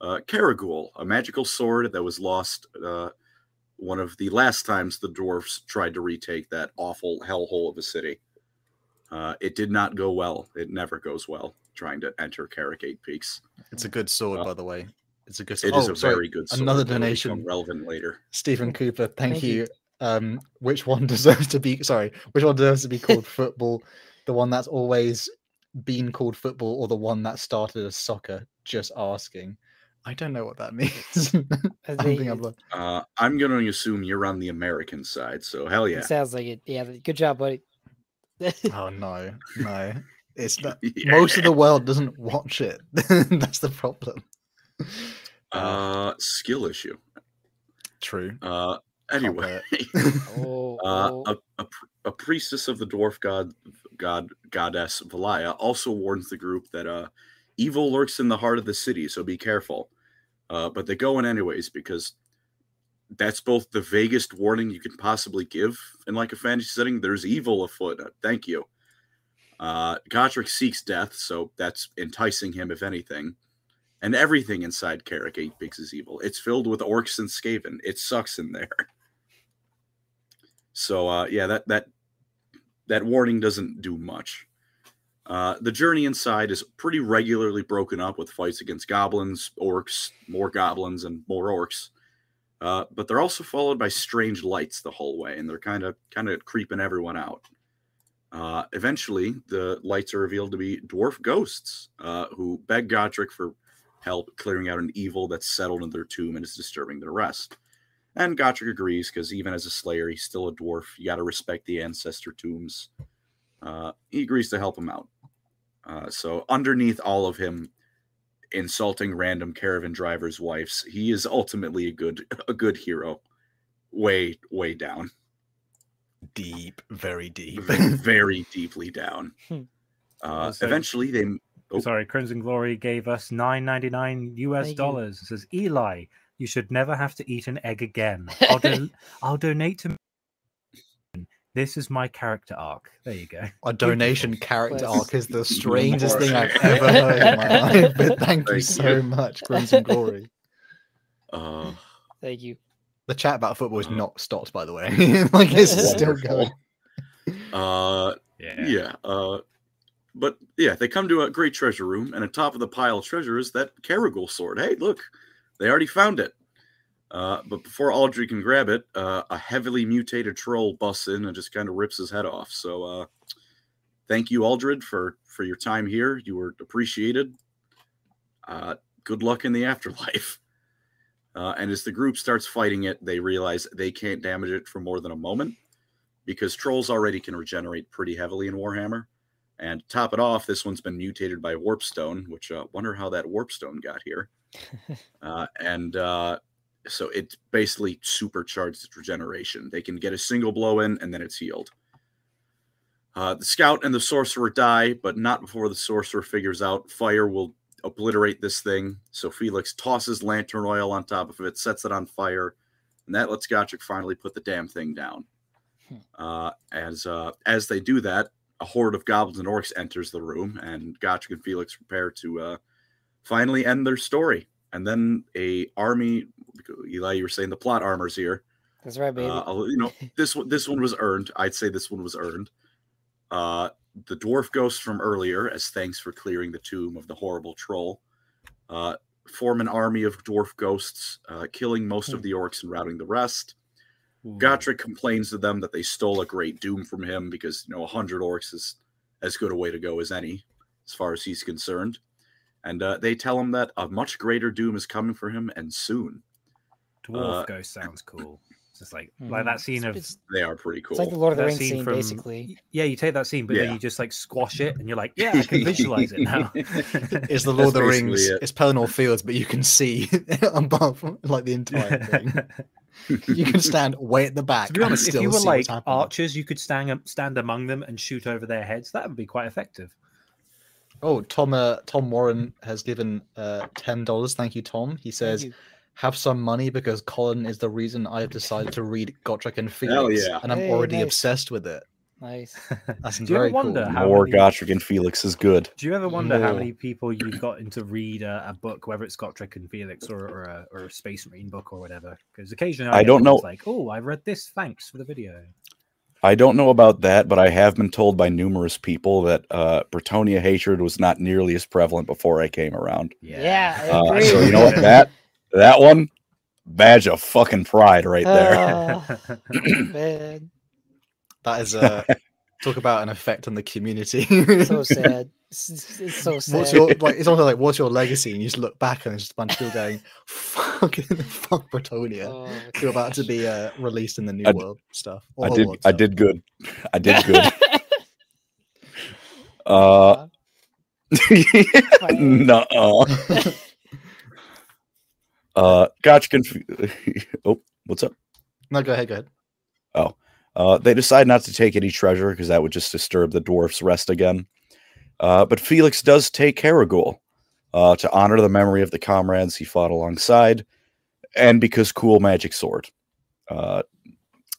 Uh, Karaghul, a magical sword that was lost uh, one of the last times the dwarfs tried to retake that awful hellhole of a city. Uh, it did not go well. It never goes well trying to enter Karak Peaks. It's a good sword, Uh, by the way. It's a good It sword. is oh, a sorry. very good sword another that will become donation. relevant later. Stephen Cooper, thank, Thank you. you. Um, which one deserves to be sorry? Which one deserves to be called football? The one that's always been called football, or the one that started as soccer? Just asking. I don't know what that means. they, uh, I'm going to assume you're on the American side, so hell yeah. It sounds like it. Yeah, good job, buddy. Oh no, no. It's not. Yeah. Most of the world doesn't watch it. That's the problem. Uh, skill issue. True. Uh, anyway, Oh, uh, oh. a, a, a priestess of the dwarf god, god goddess Valaya also warns the group that uh, evil lurks in the heart of the city, so be careful. Uh, but they go in anyways because that's both the vaguest warning you could possibly give in like a fantasy setting. There's evil afoot. Uh, thank you. Uh, Gotrek seeks death, so that's enticing him, if anything. And everything inside Karak 8 Peaks is evil. It's filled with orcs and Skaven. It sucks in there. So uh, yeah, that that that warning doesn't do much. Uh, the journey inside is pretty regularly broken up with fights against goblins, orcs, more goblins, and more orcs. Uh, but they're also followed by strange lights the whole way, and they're kind of kind of creeping everyone out. Uh, eventually, the lights are revealed to be dwarf ghosts uh, who beg Gotrek for help clearing out an evil that's settled in their tomb and is disturbing their rest. And Gotrek agrees because even as a slayer, he's still a dwarf. You got to respect the ancestor tombs. Uh, he agrees to help him out. Uh, so underneath all of him insulting random caravan drivers' wives, he is ultimately a good a good hero. Way way down, Deep, very deep. very deeply down. Hmm. Uh, So- eventually, they Oh. Sorry, Crimson Glory gave us nine ninety nine US Thank dollars. It says Eli, you should never have to eat an egg again. I'll, don- I'll donate to. This is my character arc. There you go. A donation character arc is the strangest thing I've ever heard in my life. But thank you so you. much, Crimson Glory. uh, Thank you. The chat about football is Uh, not stopped, by the way. like it's still going. Uh, yeah. Uh, but yeah, they come to a great treasure room, and on top of the pile of treasure is that Karaghul sword. Hey, look, they already found it. Uh, but before Aldrich can grab it, uh, a heavily mutated troll busts in and just kind of rips his head off. So, uh, thank you, Aldred, for for your time here. You were appreciated. Uh, good luck in the afterlife. Uh, and as the group starts fighting it, they realize they can't damage it for more than a moment because trolls already can regenerate pretty heavily in Warhammer. And to top it off, this one's been mutated by Warpstone, which uh, wonder how that Warpstone got here. uh, and uh, so it basically supercharged its regeneration. They can get a single blow in, and then it's healed. Uh, the scout and the sorcerer die, but not before the sorcerer figures out fire will obliterate this thing. So Felix tosses lantern oil on top of it, sets it on fire, and that lets Gotrek finally put the damn thing down. Uh, as uh, as they do that, a horde of goblins and orcs enters the room, and Gotrek and Felix prepare to uh, finally end their story. And then a army, Eli, you were saying the plot armor's here. That's right, baby. Uh, you know, this one this one was earned. I'd say this one was earned. Uh, the dwarf ghost from earlier, as thanks for clearing the tomb of the horrible troll, uh, form an army of dwarf ghosts, uh, killing most of the orcs and routing the rest. Gotrek complains to them that they stole a great doom from him because you know a hundred orcs is as good a way to go as any, as far as he's concerned. And uh, they tell him that a much greater doom is coming for him and soon. Dwarf uh, Ghost sounds cool. It's just like Mhm. like that scene of it's, They are pretty cool. it's like the Lord of the Rings scene scene, from- basically. yeah, you take that scene, but then you just like squash it, and you're like, yeah, I can visualize it now. It's the Lord of the Rings. it. It's Pelennor Fields, but you can see above like the entire thing. You can stand way at the back to be and honest, if still you were like archers, you could stand stand among them and shoot over their heads. That would be quite effective. Oh, Tom uh, Tom Warren has given uh, ten dollars. Thank you, Tom. He says, "Have some money because Colin is the reason I have decided to read Gotrek and Felix, Hell yeah. and I'm Hey, already nice. obsessed with it." Nice. That's Do you very ever wonder cool. how More many- Gotrek and Felix is good. Do you ever wonder how many people you've gotten to read a, a book, whether it's Gotrek and Felix or, or, a, or a Space Marine book or whatever? Because occasionally I get don't know- Like, oh, I read this. Thanks for the video. I don't know about that, but I have been told by numerous people that uh, Bretonnia hatred was not nearly as prevalent before I came around. Yeah, I Uh, so you know what? That that one, badge of fucking pride right there. Oh, man, That is a talk about an effect on the community. so sad. It's, it's- it's so sad. What's your like? It's almost like what's your legacy? And you just look back and there's just a bunch of people going, "Fucking fuck Bretonnia." Oh, You're about to be uh, released in the new I- world stuff. or I did World I stuff. did good. I did good. uh no. Uh, gotcha. Conf- oh, What's up? No, go ahead. Go ahead. Uh, they decide not to take any treasure because that would just disturb the dwarf's rest again. Uh, but Felix does take Karaghul uh, to honor the memory of the comrades he fought alongside, and because cool magic sword. Uh,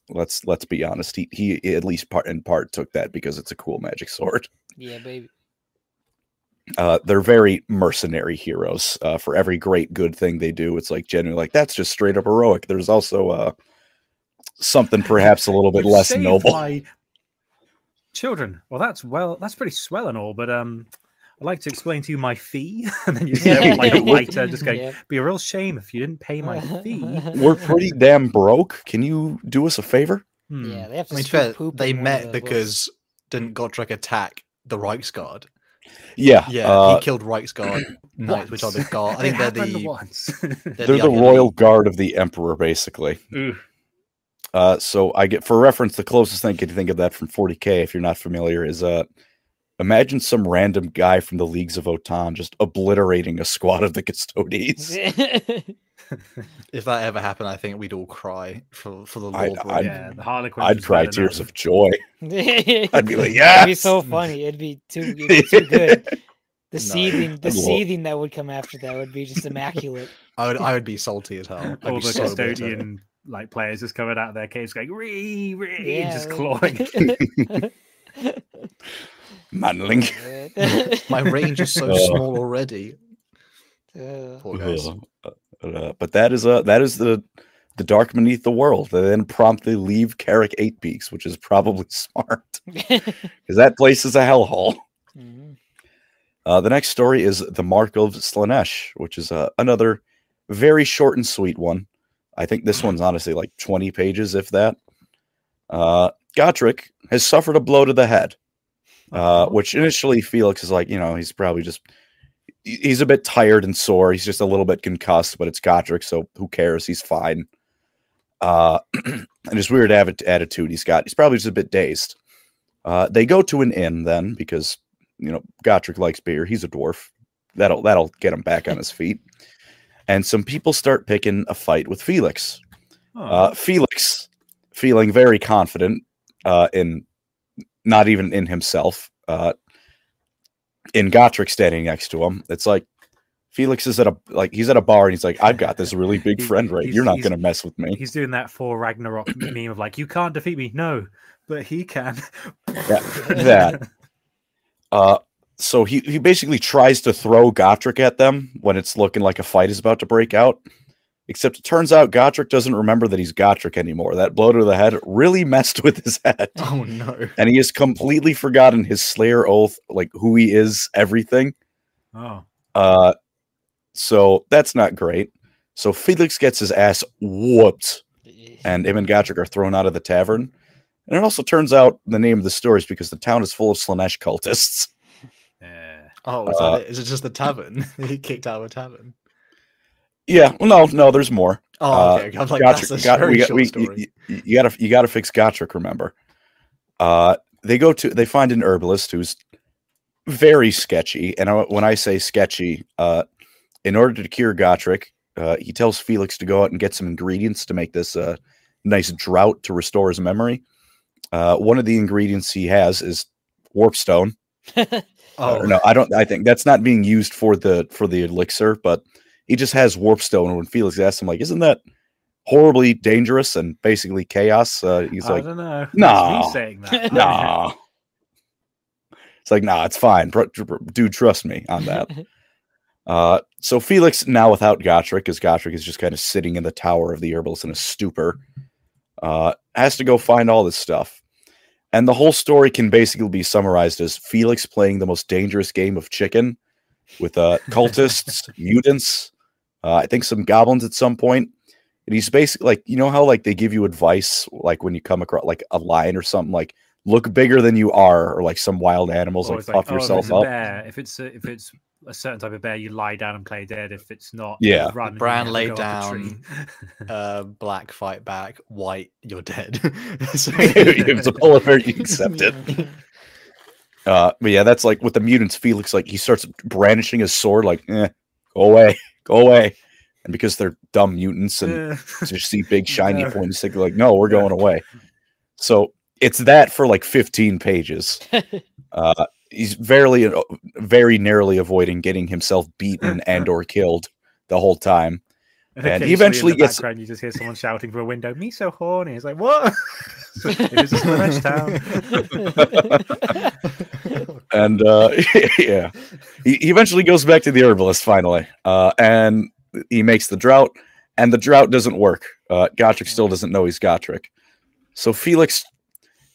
let's let's be honest. He he at least part in part took that because it's a cool magic sword. Yeah, baby. Uh, they're very mercenary heroes. Uh, for every great good thing they do, it's like genuinely like that's just straight up heroic. There's also uh, something perhaps a little bit less noble. my children. Well, that's well, that's pretty swell and all, but um, I'd like to explain to you my fee, and then you see them like a lighter, just going, Yeah. "Be a real shame if you didn't pay my fee." We're pretty damn broke. Can you do us a favor? Hmm. Yeah, they have to. I mean, fair, poop they in one of met the books. because didn't Gotrek attack the Reichsguard? Yeah, Yeah, uh, he killed Reichsguard knights, which are the guard. I think they're happened the once. they're the upper royal guard of the emperor, basically. Ooh. Uh, so I get for reference, the closest thing I can think of that from 40k, if you're not familiar, is uh, imagine some random guy from the leagues of Votann just obliterating a squad of the custodes. If that ever happened, I think we'd all cry for for the I'd- Lord. I'd- yeah, the Harlequin. I'd cry tears of joy. I'd be like, yeah, It'd be so funny. It'd be too, it'd be too good. The No. seething, the I'd love- seething that would come after that would be just immaculate. I would I would be salty as hell. I'd All be the so bitter. custodian like players just coming out of their caves going ree ree, Yeah, just like- clawing. Manling. My range is so Uh. small already. Uh, Poor guys. Uh, uh, but that is uh that is the the dark beneath the world. They then promptly leave Karak Eight Peaks, which is probably smart because that place is a hellhole. mhm. Uh, the next story is the Mark of Slaanesh, which is uh, another very short and sweet one. I think this one's honestly like 20 pages, if that. Uh, Gotrek has suffered a blow to the head, uh, Oh. which initially Felix is like, you know, he's probably just he's a bit tired and sore. He's just a little bit concussed, but it's Gotrek, so who cares? He's fine. Uh, and his weird atti- attitude he's got, he's probably just a bit dazed. Uh, they go to an inn then because you know Gotrek likes beer. He's a dwarf. That'll that'll get him back on his feet. And some people start picking a fight with Felix. Oh. Uh, Felix, feeling very confident uh, in not even in himself, uh, in Gotrek standing next to him. It's like Felix is at a like he's at a bar and he's like, I've got this really big friend right. You're not gonna mess with me. He's doing that for Ragnarok meme of like, you can't defeat me. No, but he can. Yeah, that. Uh, so he, he basically tries to throw Gotrek at them when it's looking like a fight is about to break out. Except it turns out Gotrek doesn't remember that he's Gotrek anymore. That blow to the head really messed with his head. Oh no. And he has completely forgotten his Slayer oath, like who he is, everything. Oh, Uh, so that's not great. So Felix gets his ass whooped, and him and Gotrek are thrown out of the tavern. And it also turns out the name of the story is because the town is full of Slaanesh cultists. yeah. Oh, is, Uh, that it? is it just the tavern? he kicked out of a tavern. Yeah, well, no, no, there's more. Oh, Uh, okay. okay. I'm like, Gotrek- that's a Got- very we got- short we- story. you, you- you gotta, you gotta fix Gotrek. Remember, uh, they go to, they find an herbalist who's very sketchy. And I, when I say sketchy, uh, in order to cure Gotrek, uh, he tells Felix to go out and get some ingredients to make this uh, nice drought to restore his memory. Uh, one of the ingredients he has is warpstone. oh, no, I don't. I think that's not being used for the for the elixir, but he just has warpstone. And when Felix asks him, like, "Isn't that horribly dangerous and basically chaos?" Uh, he's I like, don't know. That's "Nah, saying that. "Nah." It's like, "Nah, it's fine, dude. Trust me on that." Uh, so Felix now without Gotrek, because Gotrek is just kind of sitting in the tower of the herbalist in a stupor, uh, has to go find all this stuff. And the whole story can basically be summarized as Felix playing the most dangerous game of chicken with uh, cultists, mutants, uh, I think some goblins at some point. And he's basically like, you know how like they give you advice, like when you come across like a lion or something, like look bigger than you are, or like some wild animals, Or like puff oh, yourself up. bear, if it's a, if it's a certain type of bear, you lie down and play dead. If it's not, Yeah. you run. and Bran lay down, a tree. uh, black fight back, white, you're dead. So- it's a polar bear, you accept it. Uh, but yeah, that's like with the mutants. Felix, like he starts brandishing his sword, like, eh, go away, go away, and because they're dumb mutants and Yeah. just see big shiny No. pointy stick, like, no, we're going away. So it's that for like 15 pages. Uh, he's very, very narrowly avoiding getting himself beaten and or killed the whole time. And he eventually in the gets- background, you just hear someone shouting through a window, "Me so horny!" It's like, what? it is a Slaanesh town. and uh, yeah, he, he eventually goes back to the herbalist finally, uh, and he makes the drought, and the drought doesn't work. Uh, Gotrek still doesn't know he's Gotrek, so Felix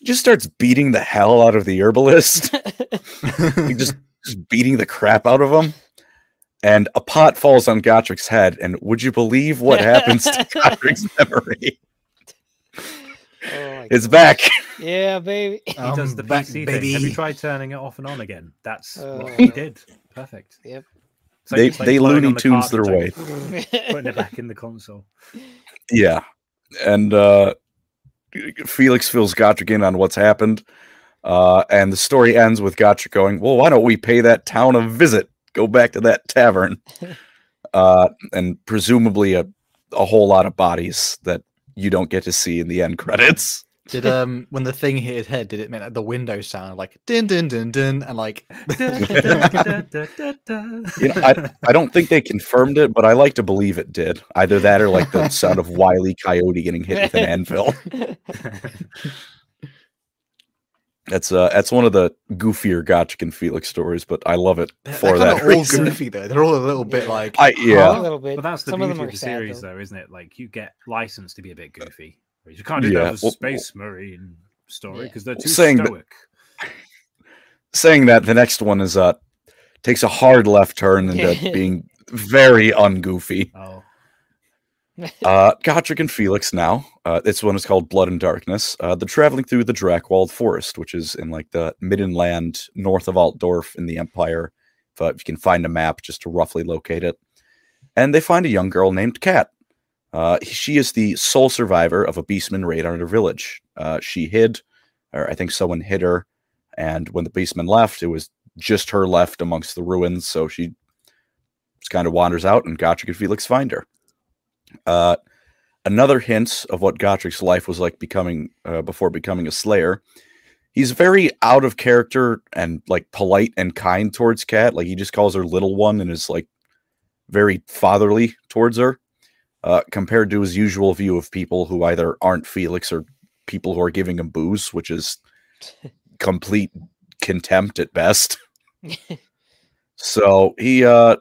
just starts beating the hell out of the herbalist, He just just beating the crap out of him. And a pot falls on Gotrek's head, and would you believe what happens to Gotrek's memory? Oh my It's God. back. Yeah, baby. he does the back, PC thing. Have you tried turning it off and on again? That's what Uh, he did. Perfect. Yep. It's They- it's they blowing Looney on the Tunes their way. like, putting it back in the console. Yeah. And uh Felix fills Gotrek in on what's happened. Uh and the story ends with Gotrek going, Well, why don't we pay that town a visit? Go back to that tavern. uh and presumably a, a whole lot of bodies that you don't get to see in the end credits. Did um when the thing hit his head, did it make like the window sound like din din din din and like You know, I, I don't think they confirmed it, but I like to believe it did. Either that or like the sound of Wily Coyote getting hit with an anvil. That's uh that's one of the goofier Gotrek and Felix stories, but I love it they're, for they're that kinda all reason. goofy though. They're all a little bit like I a yeah. little bit. But that's the Some of them beauty are of the sad, series, though. though, isn't it? Like you get license to be a bit goofy. Whereas You can't do Yeah, that with well- Space Marine story Yeah. because they're too saying that- stoic. Saying that the next one is uh takes a hard left turn into being very ungoofy. Oh, Uh Gotrek and Felix now. Uh this one is called Blood and Darkness. Uh they're traveling through the Drakewald Forest, which is in like the Middenland north of Altdorf in the Empire. If, uh, if you can find a map just to roughly locate it. And they find a young girl named Kat. Uh, she is the sole survivor of a beastman raid on her village. Uh, she hid, or I think someone hid her, and when the beastman left, it was just her left amongst the ruins. So she kind of wanders out, and Gotrek and Felix find her. Uh, another hint of what Gotrek's life was like becoming uh, before becoming a Slayer. He's very out of character and like polite and kind towards Kat. Like he just calls her little one and is like very fatherly towards her uh, compared to his usual view of people who either aren't Felix or people who are giving him booze, which is complete contempt at best. So he, uh,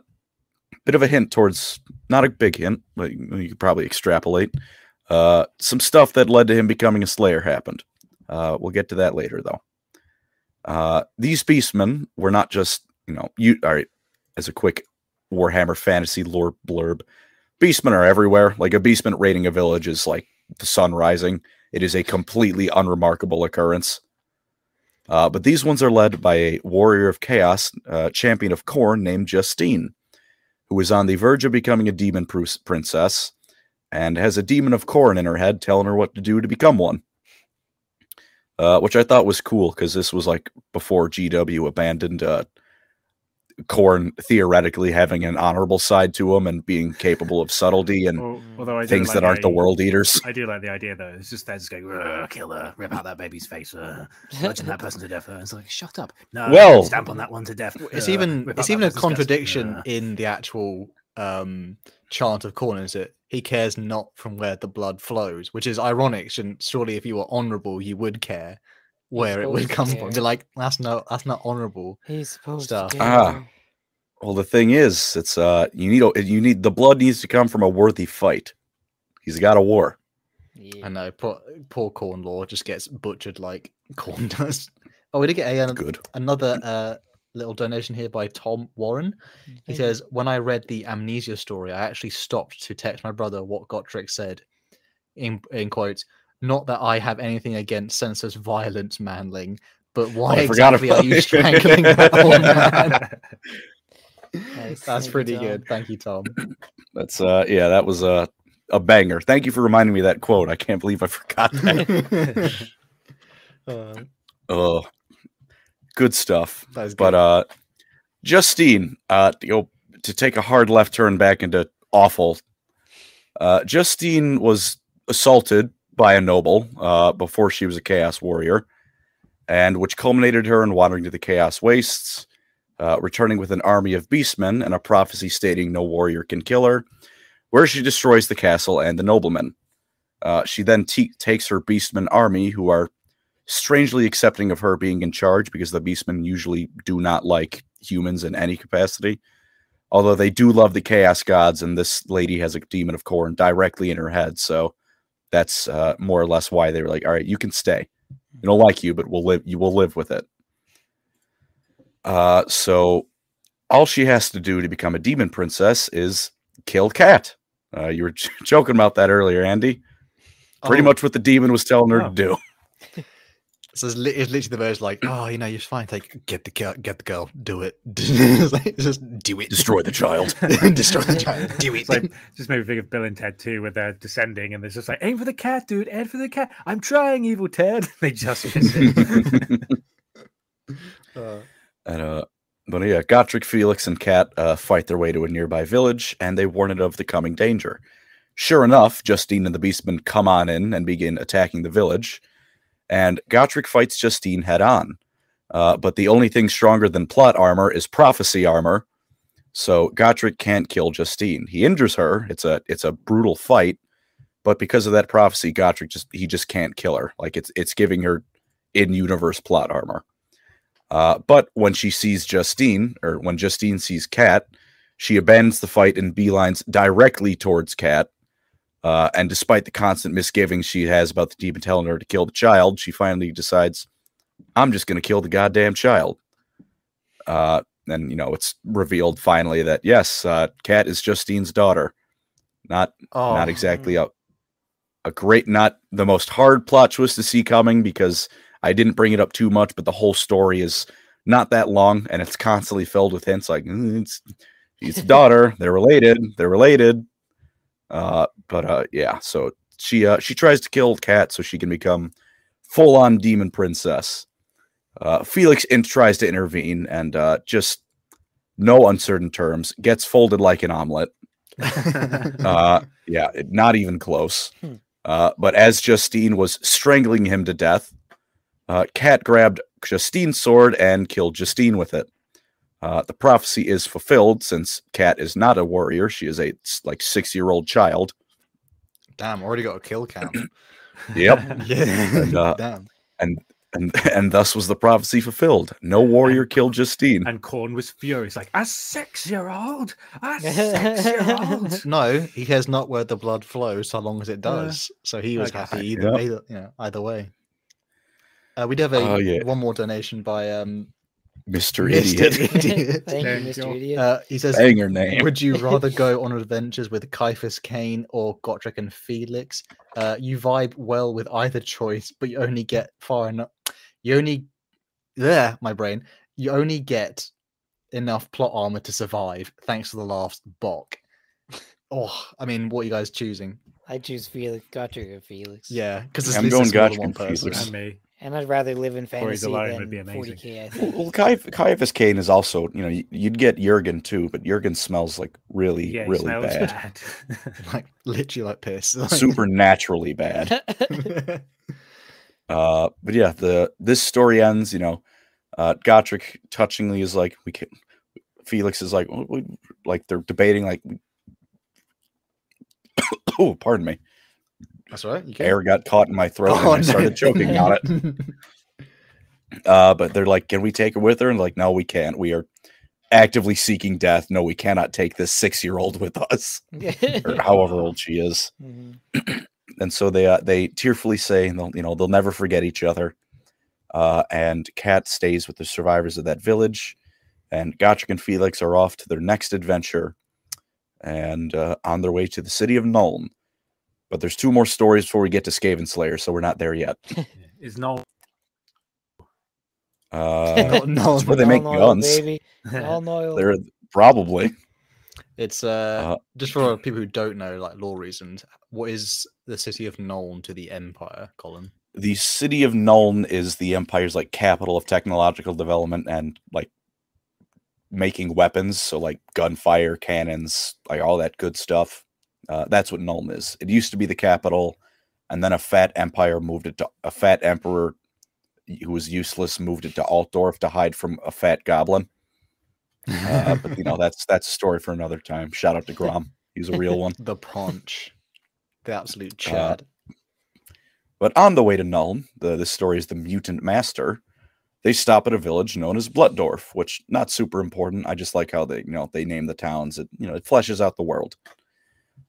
bit of a hint towards not a big hint, but you could probably extrapolate. Uh, some stuff that led to him becoming a Slayer happened. Uh, we'll get to that later, though. Uh, these beastmen were not just, you know, you. All right, as a quick Warhammer fantasy lore blurb, beastmen are everywhere. Like a beastman raiding a village is like the sun rising. It is a completely unremarkable occurrence. Uh, but these ones are led by a warrior of chaos, uh, champion of Khorne named Justine, who is on the verge of becoming a demon pru- princess and has a demon of Khorne in her head telling her what to do to become one. Uh, which I thought was cool because this was like before GW abandoned uh, Khorne theoretically having an honorable side to him and being capable of subtlety and Al- although I do things like that aren't the idea- world eaters. I do like the idea though. It's just they're just going, "Ugh, kill her, rip out that baby's face, uh, bludgeon that person to death. Uh, It's like, shut up. No, Well- stamp on that one to death. it's uh, even it's even a contradiction Uh, in the actual um chant of Khorne is it he cares not from where the blood flows which is ironic shouldn't surely if you were honorable you would care where it would supposed to come from care. be like that's no that's not honorable He's supposed Stuff. to. get Ah. Well, the thing is, it's uh, you need a- you need the blood needs to come from a worthy fight. He's got a war. Yeah. i know poor, poor Khorne lore just gets butchered like Khorne does oh we did get a, an- Good. another uh little donation here by tom warren He says, when I read the amnesia story, I actually stopped to text my brother what Gotrek said. In in quotes, not that I have anything against senseless violence, manling, but why I forgot exactly are you strangling that poor man? Nice, That's thank pretty Tom. good. Thank you, Tom. That's uh, yeah, that was a a banger. Thank you for reminding me of that quote. I can't believe I forgot that. Uh, oh, good stuff. that is But uh, Justine, uh, to go to take a hard left turn back into awful Uh, Justine was assaulted by a noble uh, before she was a Chaos Warrior, and which culminated her in wandering to the Chaos Wastes, uh, returning with an army of beastmen and a prophecy stating no warrior can kill her, where she destroys the castle and the noblemen. Uh, she then takes her beastmen army, who are strangely accepting of her being in charge because the beastmen usually do not like humans in any capacity. Although they do love the chaos gods, and this lady has a demon of Khorne directly in her head, so that's uh, more or less why they were like, "All right, you can stay. We don't like you, but we'll live. You will live with it." Uh, so all she has to do to become a demon princess is kill Kat. Uh, you were joking about that earlier, Andy. Pretty Oh, much what the demon was telling her Oh. to do. So it's, li- it's literally the verse like, oh, you know, you're fine. Take get the girl, get the girl, do it. Like, just do it. Destroy the child. Destroy the child. Do it. It's like just made me think of Bill and Ted too, where they're descending and there's just like aim for the cat, dude, aim for the cat. I'm trying, evil Ted. They just miss it. Uh, And uh, but yeah, Gotrek, Felix, and Kat uh, fight their way to a nearby village, and they warn it of the coming danger. Sure enough, Justine and the Beastmen come on in and begin attacking the village, and Gotrek fights Justine head on. Uh, but the only thing stronger than plot armor is prophecy armor, so Gotrek can't kill Justine. He injures her. It's a it's a brutal fight, but because of that prophecy, Gotrek just he just can't kill her. Like it's it's giving her in universe plot armor. Uh, but when she sees Justine, or when Justine sees Kat, she abandons the fight and beelines directly towards Kat. Uh, and despite the constant misgivings she has about the demon telling her to kill the child, she finally decides, "I'm just going to kill the goddamn child." Uh, and you know, it's revealed finally that yes, uh, Kat is Justine's daughter. Not oh, not exactly a a great, not the most hard plot twist to see coming because I didn't bring it up too much, but the whole story is not that long and it's constantly filled with hints like "Mm, it's she's a daughter, they're related, they're related. Uh, but uh, yeah, so she uh, she tries to kill Kat so she can become full on demon princess. Uh, Felix in- tries to intervene and uh, just no uncertain terms gets folded like an omelet. Uh, yeah, not even close. Hmm. Uh, but as Justine was strangling him to death, uh, Kat grabbed Justine's sword and killed Justine with it. Uh, the prophecy is fulfilled since Kat is not a warrior; she is a like six-year-old child. Damn, already got a kill count. Yep, yeah. And, uh, Damn. and and thus was the prophecy fulfilled. No warrior killed Justine. and Khorne was furious, like a six-year-old, a six-year-old. No, he cares not where the blood flows, so long as it Uh, does. so he was okay. happy either, Yep. either, you know, either way. Uh, we do have a Oh, yeah. one more donation by um, Mr. Mr. Idiot, Idiot. Thank you, you Mr. Idiot. Uh, he says, saying her name. Would you rather go on adventures with Ciaphas Cain or Gotrek and Felix? Uh, you vibe well with either choice, but you only get far enough. You only, there, my brain. You only get enough plot armor to survive, thanks to the last Bok. Oh, I mean, what are you guys choosing? I choose Felix. Gotrek and Felix. Yeah, because I'm going Gotrek one and person. Felix. and me. And I'd rather live in Or fantasy than would be amazing. 40k. I Well, think. well Caiaph- Ciaphas Cain is also, you know, you'd get Jurgen too, but Jurgen smells like really, Yeah, really smells bad. bad. like literally like piss. Like- Supernaturally bad. Uh, but yeah, the this story ends. You know, uh, Gotrek touchingly is like, we can. Felix is like, "Oh, we-" like they're debating, like, oh, pardon me, That's right. Air got caught in my throat Oh, and I started choking on it. Uh, but they're like, can we take her with her? And like, no, we can't. We are actively seeking death. No, we cannot take this six year old with us, or however old she is. Mhm. and so they uh, they tearfully say they'll you know they'll never forget each other. Uh, and Kat stays with the survivors of that village, and Gotrek and Felix are off to their next adventure, and uh, on their way to the city of Nuln. But there's two more stories before we get to Skaven Slayer, so we're not there yet. Is no Uh, no, no, where they make Noil, guns. baby. They're probably It's uh, Uh, just for people who don't know, like lore reasons. What is the city of Nuln to the Empire, Colin? the city of Nuln is the Empire's like capital of technological development and like making weapons, so like gunfire, cannons, like all that good stuff. Uh, that's what Nuln is. It used to be the capital, and then a fat empire moved it to a fat emperor who was useless moved it to Altdorf to hide from a fat goblin. Uh, but you know that's that's a story for another time. Shout out to Grom. He's a real one. The paunch. The Uh, absolute chad. But on the way to Nuln, the this story is the mutant master. They stop at a village known as Blutdorf, which not super important. I just like how they you know they name the towns. It you know it fleshes out the world.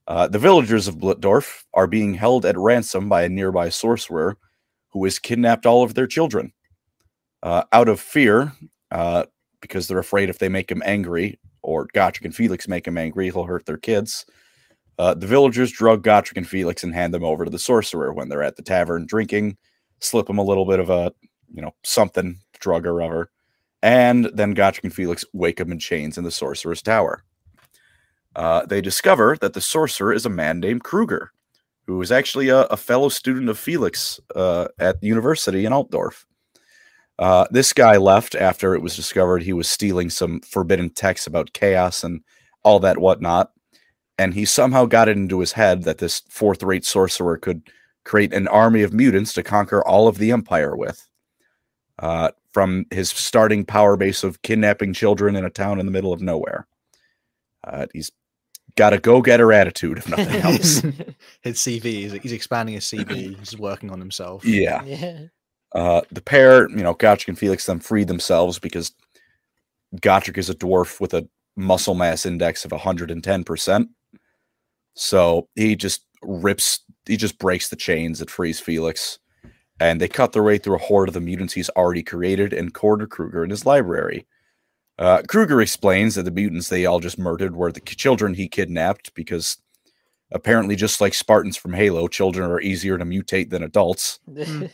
Uh, the villagers of Blutdorf are being held at ransom by a nearby sorcerer who has kidnapped all of their children. Uh, out of fear, uh, because they're afraid if they make him angry or Gotrek and Felix make him angry, he'll hurt their kids. Uh, the villagers drug Gotrek and Felix and hand them over to the sorcerer when they're at the tavern drinking, slip them a little bit of a, you know, something drug or other, and then Gotrek and Felix wake up in chains in the sorcerer's tower. Uh, they discover that the sorcerer is a man named Kruger, who is actually a, a fellow student of Felix uh, at the university in Altdorf. Uh, this guy left after it was discovered he was stealing some forbidden texts about chaos and all that whatnot. And he somehow got it into his head that this fourth rate sorcerer could create an army of mutants to conquer all of the Empire with. Uh, from his starting power base of kidnapping children in a town in the middle of nowhere. Uh, he's got a go getter attitude, if nothing else. His CV, he's, he's expanding his CV. He's working on himself. yeah. yeah. Uh, the pair, you know, Gotrek and Felix, then free themselves because Gotrek is a dwarf with a muscle mass index of 110%. So he just rips, he just breaks the chains that frees Felix. And they cut their way through a horde of the mutants he's already created and corner Kruger in his library. Uh, Kruger explains that the mutants they all just murdered were the children he kidnapped because apparently, just like Spartans from Halo, children are easier to mutate than adults.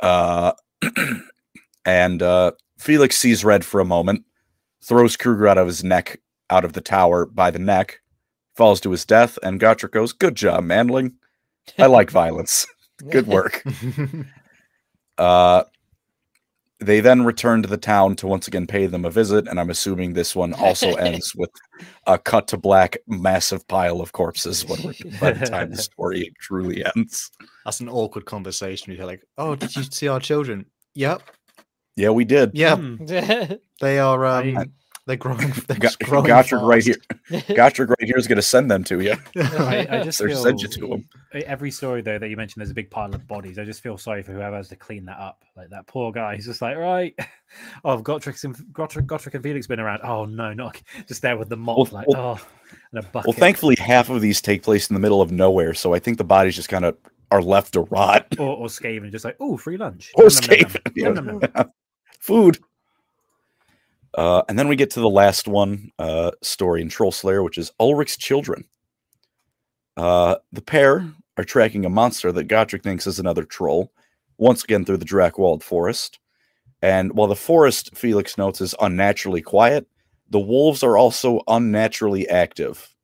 Uh, and uh, Felix sees red for a moment, throws Kruger out of his neck, out of the tower by the neck, falls to his death, and Gotrek goes, "Good job, Mandling. I like violence. Good work." Uh, they then return to the town to once again pay them a visit, and I'm assuming this one also ends with a cut to black, massive pile of corpses when we're, by the time the story truly ends. That's an awkward conversation. You're like, "Oh, did you see our children? Yep, Yeah, we did. yeah, Hmm. they are. I- Um, they're growing. They're Got, just growing Gotrek right here. Gotrek right here is going to send them to you. I, I just Or feel send you to 'em. every story though that you mentioned, there's a big pile of bodies. I just feel sorry for whoever has to clean that up. Like that poor guy. He's just like, right, oh, Gotrek and Gotrek, Gotrek and Felix been around. Oh no, not just there with the mop. Well- like, well- oh, and a bucket. Well, thankfully, half of these take place in the middle of nowhere, so I think the bodies just kind of are left to rot. or, or Skaven, just like, oh, free lunch. Or Nom, nom, nom, nom. Skaven, yeah. Nom, nom, nom. Food. Uh, and then we get to the last one uh, story in Troll Slayer, which is Ulric's children. Uh, the pair are tracking a monster that Gotrek thinks is another troll, once again through the Drakewald forest. And while the forest, Felix notes, is unnaturally quiet, the wolves are also unnaturally active.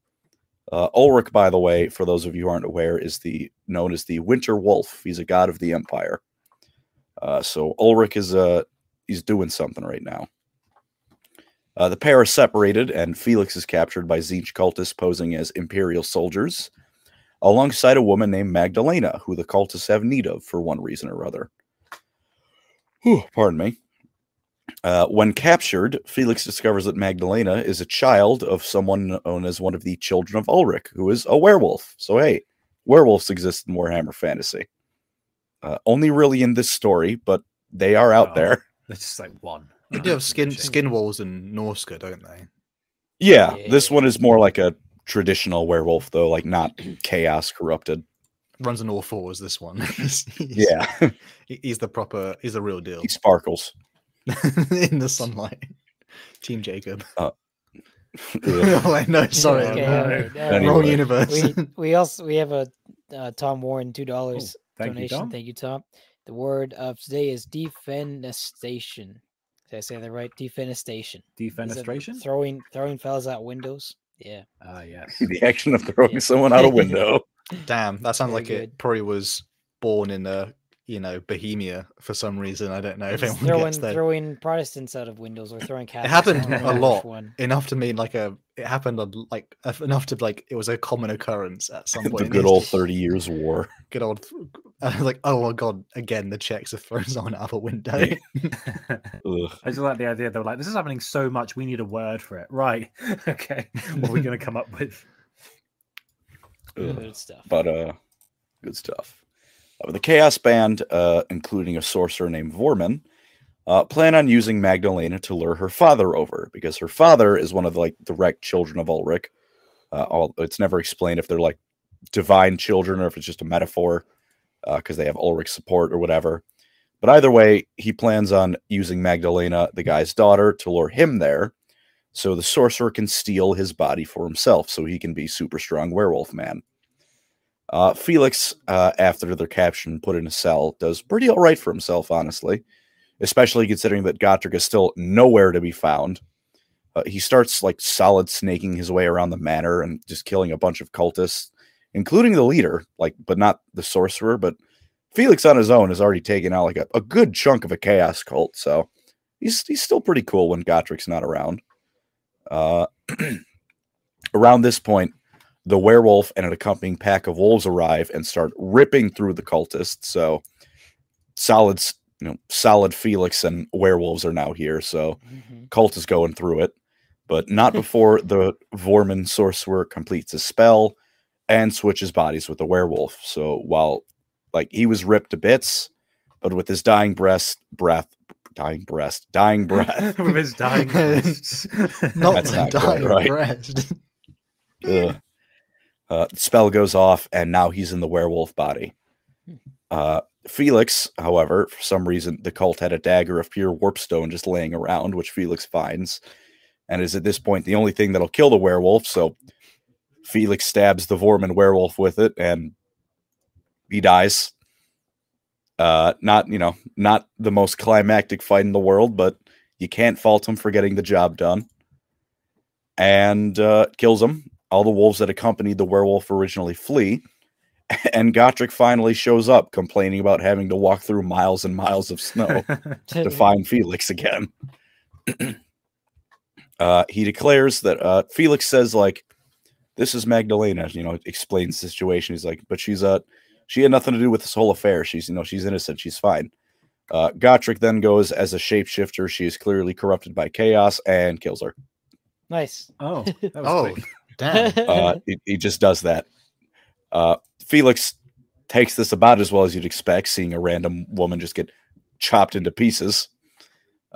Uh, Ulric, by the way, for those of you who aren't aware, is the known as the Winter Wolf. He's a god of the Empire. Uh, so Ulric is uh, he's doing something right now. Uh, the pair are separated, and Felix is captured by Tzeentch cultists posing as Imperial soldiers, alongside a woman named Magdalena, who the cultists have need of for one reason or other. Whew, pardon me. Uh, when captured, Felix discovers that Magdalena is a child of someone known as one of the children of Ulric, who is a werewolf. So, hey, werewolves exist in Warhammer Fantasy. Uh, only really in this story, but they are out Oh. there. It's just like one. They do uh-huh. have skin skin walls in Norsca, don't they? Yeah, this one is more like a traditional werewolf, though, like not chaos corrupted. Runs on all fours. This one. He's- he's- Yeah, he's the proper. He's the real deal he sparkles. in the sunlight. Team Jacob. Ugh. oh, I know. Sorry, uh, Okay, no. all right, all Anyway. wrong universe. We we also we have a uh, Tom Warren two dollars oh, thank you, donation. Tom. Thank you, Tom. The word of today is defenestration. Did I say the right? Defenestration. Defenestration. Throwing throwing fellas out windows. Yeah. Ah, yes. the action of throwing Yeah. someone out a window. Damn, that sounds Very like good. it probably was born in a you know, Bohemia for some reason. I don't know if anyone throwing gets there. throwing Protestants out of windows or throwing Catholics. It happened a lot. One. Enough to mean like a it happened on like enough- enough to like it was a common occurrence at some point. the in good old 30 years war. good old I was like, oh my god, again the Czechs have thrown someone out of a window. I just like the idea. They were like, "This is happening so much. We need a word for it." Right? Okay. What are we going to come up with? Ugh. Good stuff. but uh good stuff uh, the chaos band uh including a sorcerer named vorman uh plan on using magdalena to lure her father over because her father is one of the like direct children of ulric. Uh all, it's never explained if they're like divine children or if it's just a metaphor because they have ulric support or whatever. But either way he plans on using magdalena the guy's daughter to lure him there so the sorcerer can steal his body for himself so he can be super strong werewolf man uh, Felix, uh, after they're captured and put in a cell, does pretty all right for himself, honestly, especially considering that Gotrek is still nowhere to be found. Uh, he starts like solid snaking his way around the manor and just killing a bunch of cultists, including the leader, like, but not the sorcerer. But Felix on his own has already taken out like a, a good chunk of a chaos cult, so he's he's still pretty cool when Gotrek's not around. Uh, around this point, the werewolf and an accompanying pack of wolves arrive and start ripping through the cultists. So solid, you know, solid Felix and werewolves are now here. So Mhm. cult is going through it, but not before the Vorman sorcerer completes his spell and switches bodies with the werewolf. So while like he was ripped to bits, but with his dying breast, breath, dying breast, dying breath. with his dying breasts. Not the not quite dying right. breast. Uh, spell goes off, and now he's in the werewolf body. Uh, Felix, however, for some reason, the cult had a dagger of pure warpstone just laying around, which Felix finds, and is at this point the only thing that'll kill the werewolf. So Felix stabs the Vorman werewolf with it, and he dies. Uh, not you know, not the most climactic fight in the world, but you can't fault him for getting the job done. And uh, kills him. All the wolves that accompanied the werewolf originally flee, and Gotrek finally shows up, complaining about having to walk through miles and miles of snow to find Felix again. uh, he declares that uh, Felix says like, "This is Magdalena." You know, explains the situation. He's like, "But she's uh, she had nothing to do with this whole affair. She's you know she's innocent. She's fine." Uh, Gotrek then goes as a shapeshifter. She is clearly corrupted by chaos and kills her. nice. oh, that was Oh, quick. Damn. Uh, he, he just does that. Uh, Felix takes this about as well as you'd expect, seeing a random woman just get chopped into pieces.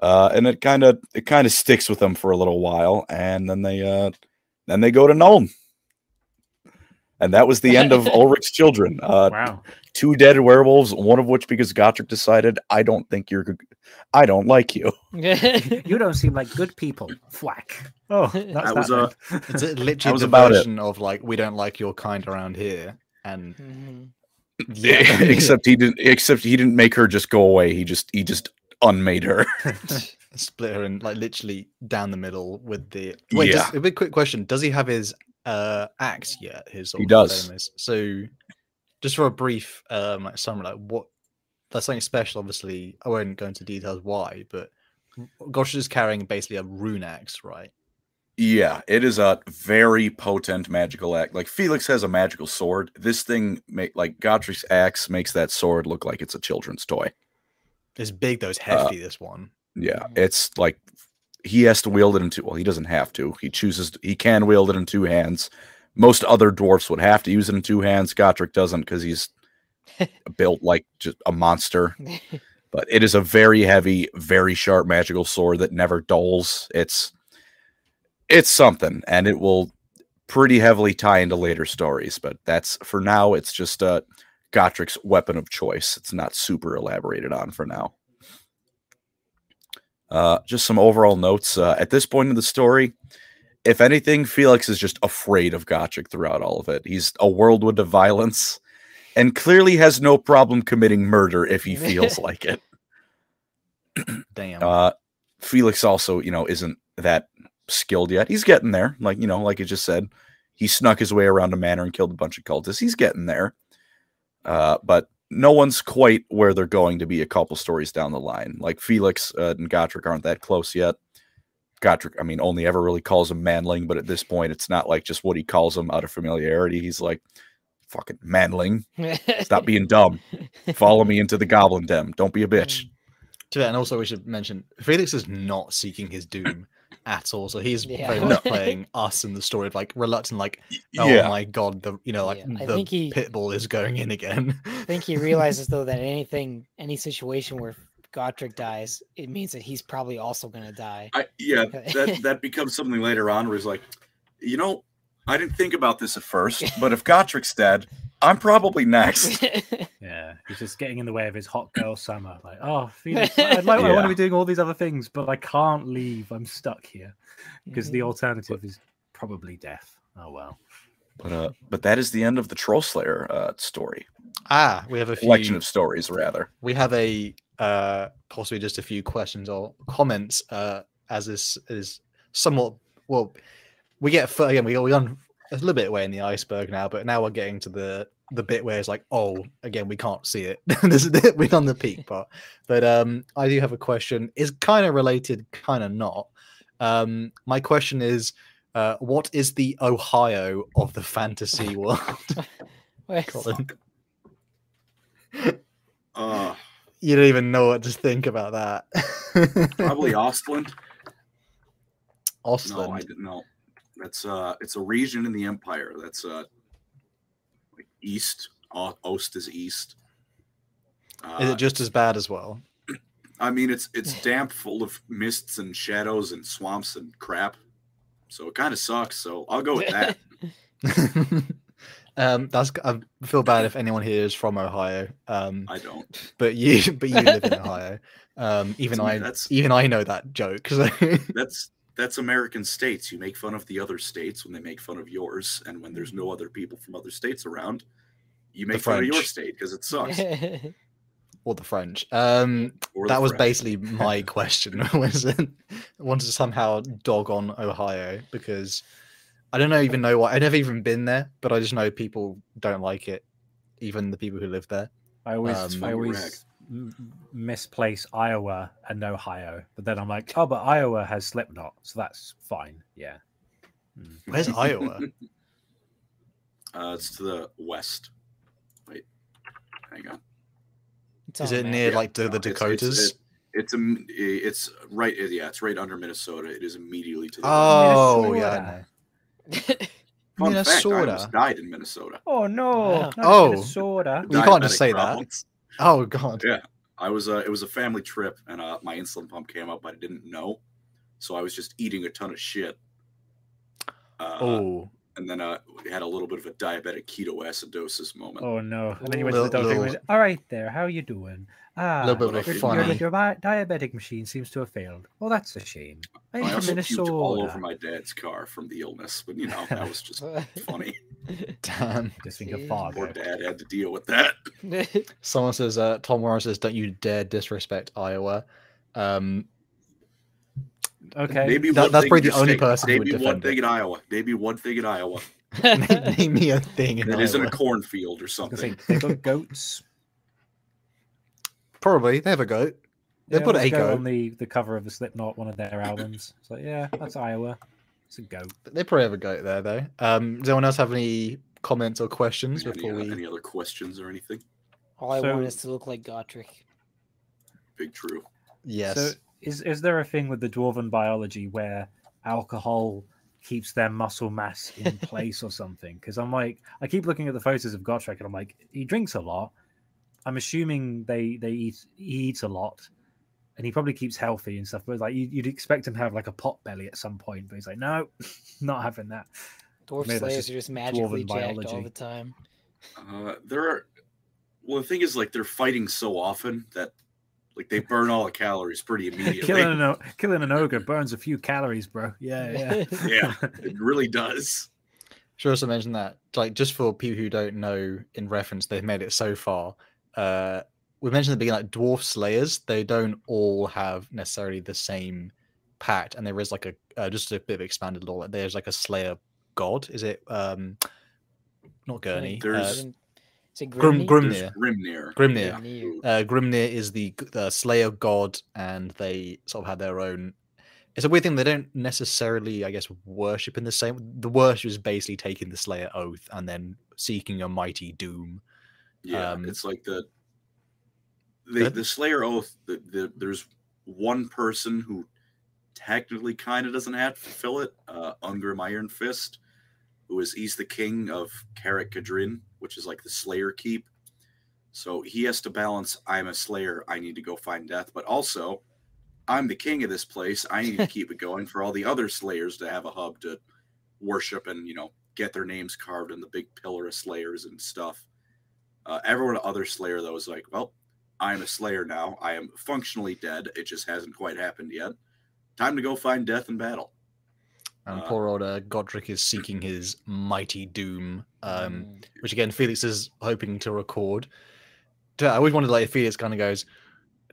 Uh, and it kind of it kind of sticks with them for a little while, and then they uh, then they go to Nuln. And that was the end of Ulric's children. Uh, wow. two dead werewolves, one of which because Gotrek decided, I don't think you're, good- I don't like you. You don't seem like good people. Thwack. Oh, that's That was that a It's uh, literally was the about it. version of like we don't like your kind around here, and Mhm. except he didn't. Except he didn't make her just go away. He just he just unmade her. split her in like literally down the middle with the. Wait, Yeah. just a big quick question: Does he have his uh axe yet? His He does. So, just for a brief um like summary, like what that's something special. Obviously, I won't go into details why, but Gosh is carrying basically a rune axe, right? Yeah, it is a very potent magical act. Like Felix has a magical sword. This thing, make like Gotrek's axe makes that sword look like it's a children's toy. It's big though. It's Uh, hefty. this one. Yeah, Mhm. it's like he has to wield it in two. Well, he doesn't have to. He chooses. He can wield it in two hands. Most other dwarfs would have to use it in two hands. Gotrek doesn't because he's built like just a monster. But it is a very heavy, very sharp magical sword that never dulls. It's it's something, and it will pretty heavily tie into later stories. But that's for now. It's just uh, weapon of choice. It's not super elaborated on for now. Uh, just some overall notes. Uh, at this point in the story, if anything, Felix is just afraid of Gotrek throughout all of it. He's a whirlwind of violence and clearly has no problem committing murder if he feels like it. Damn. Uh, Felix also, you know, isn't that skilled yet. He's getting there. Like, you know, like I just said, he snuck his way around a manor and killed a bunch of cultists. He's getting there. Uh, but no one's quite where they're going to be a couple stories down the line. Like Felix uh, and Gotrek aren't that close yet. Gotrek, I mean, only ever really calls him Manling, but at this point, it's not like just what he calls him out of familiarity. He's like, fucking Manling, stop being dumb. Follow me into the Goblin Den. Don't be a bitch. To that, and also we should mention Felix is not seeking his doom at all. So he's Yeah. very much playing us in the story of like reluctant, like, oh yeah. my god, the you know, like Yeah, the he- pit bull is going in again. I think he realizes though that anything, any situation where Gotrek dies, it means that he's probably also gonna die. I, yeah, that that becomes something later on where he's like, you know, I didn't think about this at first, But if Gotrek's dead, I'm probably next. Yeah, he's just getting in the way of his hot girl summer. Like, oh, Felix, I'd like, I want Yeah. to be doing all these other things, but I can't leave. I'm stuck here because the Mhm. alternative is probably death. Oh well. But uh, but that is the end of the Troll Slayer uh, story ah, we have a few collection of stories, rather. we have a uh possibly just a few questions or comments uh as this is somewhat well we get fur- again we we on a little bit away in the iceberg now but now we're getting to the the bit where it's like oh again we can't see it. This is it. We're on the peak part. But um i do have a question. Is kind of related kind of not. Um my question is uh what is the ohio of the fantasy world? Wait, Colin? uh, you don't even know what to think about that. Probably Ostland. Ostland. No, I didn't know. That's uh, it's a region in the empire. That's uh, like east. Ost is east. Uh, Is it just as bad as well? I mean, it's it's damp, full of mists and shadows and swamps and crap. So it kind of sucks. So I'll go with that. um, that's I feel bad if anyone here is from Ohio. Um, I don't. but you but you live in Ohio. Um, even I that's- even I know that joke. So That's that's American states. You make fun of the other states when they make fun of yours, and when there's no other people from other states around, you make fun of your state because it sucks. or the French. Um, Or the that was French. basically my question. Was it, I wanted to somehow dog on Ohio because I don't know even know why. I've never even been there, but I just know people don't like it. Even the people who live there. I always, Um, I always m- misplace Iowa and Ohio, but then I'm like, oh, but Iowa has Slipknot, so that's fine. Yeah. Mm. Where's Iowa? Uh, it's to the west. Wait, hang on. It's Is on it the near map. like the, the No, it's- it's- Dakotas? It's a, it's right. Yeah, it's right under Minnesota. It is immediately to the. Oh Minnesota. yeah, I know. west. Fun fact, I Minnesota. died in Minnesota. Oh no! Wow. not Oh. Minnesota. You can't just Diabetic say that. Oh god. Yeah, I was. Uh, it was a family trip, and uh, my insulin pump came up. But I didn't know, so I was just eating a ton of shit. Uh, Oh, and then uh, we had a little bit of a diabetic ketoacidosis moment. Oh no! And then you went to the Little- doctor. and little- went, All right, there. How are you doing? Ah, Little bit of a your- funny- Your, your di- diabetic machine seems to have failed. Well, that's a shame. I'm I from also puked all over my dad's car from the illness, but you know that was just funny. damn. Just think of Jeez. fog. Poor dad had to deal with that. Someone says, uh, Tom Warren says, "Don't you dare disrespect Iowa." Um, Okay. Maybe That- that's probably the only take- person who would Maybe one thing it. in Iowa. Maybe one thing in Iowa. name, name me a thing in It isn't a cornfield or I was gonna something. say, they got goats. Probably they have a goat. They Yeah, put a goat. on the, the cover of the Slipknot, one of their albums. So yeah, that's Iowa. It's a goat. They probably have a goat there, though. Um, does anyone else have any comments or questions Any, before uh, we? any other questions or anything? All I want is to look like Gotrek. Big true. Yes. So is is there a thing with the dwarven biology where alcohol keeps their muscle mass in place or something? Because I'm like, I keep looking at the photos of Gotrek and I'm like, he drinks a lot. I'm assuming they they eat he eats a lot, and he probably keeps healthy and stuff. But like you, you'd expect him to have like a pot belly at some point, but he's like, no, not having that. Dwarf Maybe that's slayers just are just magically dwarven jacked all the time. Uh, there are. Well, the thing is, like, they're fighting so often that, like, they burn all the calories pretty immediately. killing an killing an ogre burns a few calories, bro. Yeah, yeah. yeah, it really does. Should also mention that, like, just for people who don't know, in reference, they've made it so far. Uh, we mentioned at the beginning, like dwarf slayers, they don't all have necessarily the same pact, and there is like a uh, just a bit of expanded lore. Like, there's like a slayer god. Is it um, not Gurney? There's- Uh, Isn't, Is it Grim, Grimnir? There's Grimnir. Grimnir. Grimnir. Uh, Grimnir is the g- the Slayer god, and they sort of have their own. It's a weird thing. They don't necessarily, I guess, worship in the same. The worship is basically taking the Slayer oath and then seeking a mighty doom. Yeah, Um, it's like the the, the Slayer oath. The, the, there's one person who technically kind of doesn't have to fulfill it. Uh, Ungrim Iron Fist, who is he's the king of Karak Kadrin, which is like the Slayer keep. So he has to balance. I'm a Slayer. I need to go find death, but also I'm the king of this place. I need to keep it going for all the other Slayers to have a hub to worship and you know get their names carved in the big pillar of Slayers and stuff. Uh, everyone other Slayer though is like, well, I'm a Slayer now. I am functionally dead. It just hasn't quite happened yet. Time to go find death in battle. And Uh, poor old uh, Gotrek is seeking his mighty doom, um, Mm. which again Felix is hoping to record. I always wanted like if Felix kind of goes,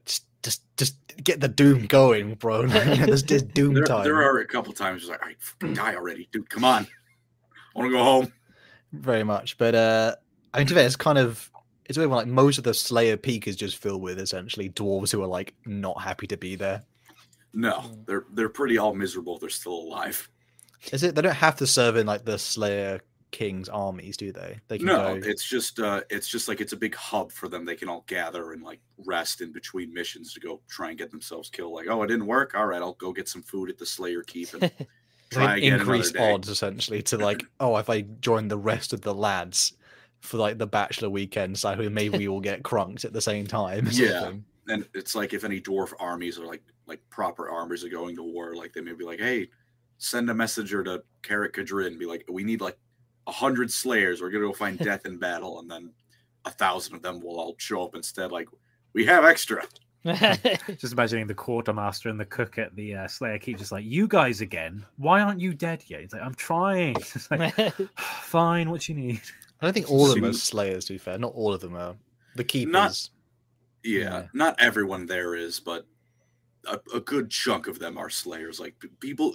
just, just, just get the doom going, bro. There's this doom There, time. there are a couple times like, I fucking die already, dude. Come on, I want to go home. very much. But uh I mean to be fair, it's kind of it's weird when like most of the Slayer peak is just filled with essentially dwarves who are like not happy to be there. No, Mm. they're they're pretty all miserable. They're still alive. Is it they don't have to serve in like the Slayer King's armies, do they? They can No, go it's just uh it's just like it's a big hub for them. They can all gather and like rest in between missions to go try and get themselves killed. Like, oh, it didn't work. All right, I'll go get some food at the Slayer Keep and try again day. odds essentially to like, oh, if I join the rest of the lads for like the bachelor weekend, so maybe we all get crunked at the same time. Yeah. and it's like if any dwarf armies are like like proper armies are going to war, like they may be like, hey, send a messenger to Karak Kadrin, be like, we need like a hundred slayers. We're gonna go find death in battle, and then a thousand of them will all show up instead. Like, we have extra. Just imagining the quartermaster and the cook at the uh, Slayer keep just like, you guys again. Why aren't you dead yet? He's like, I'm trying. It's like, fine, what you need. I don't think all of them are Slayers, to be fair. Not all of them are. The keepers. Not- Yeah, Yeah. not everyone there is, but a, a good chunk of them are slayers. Like people,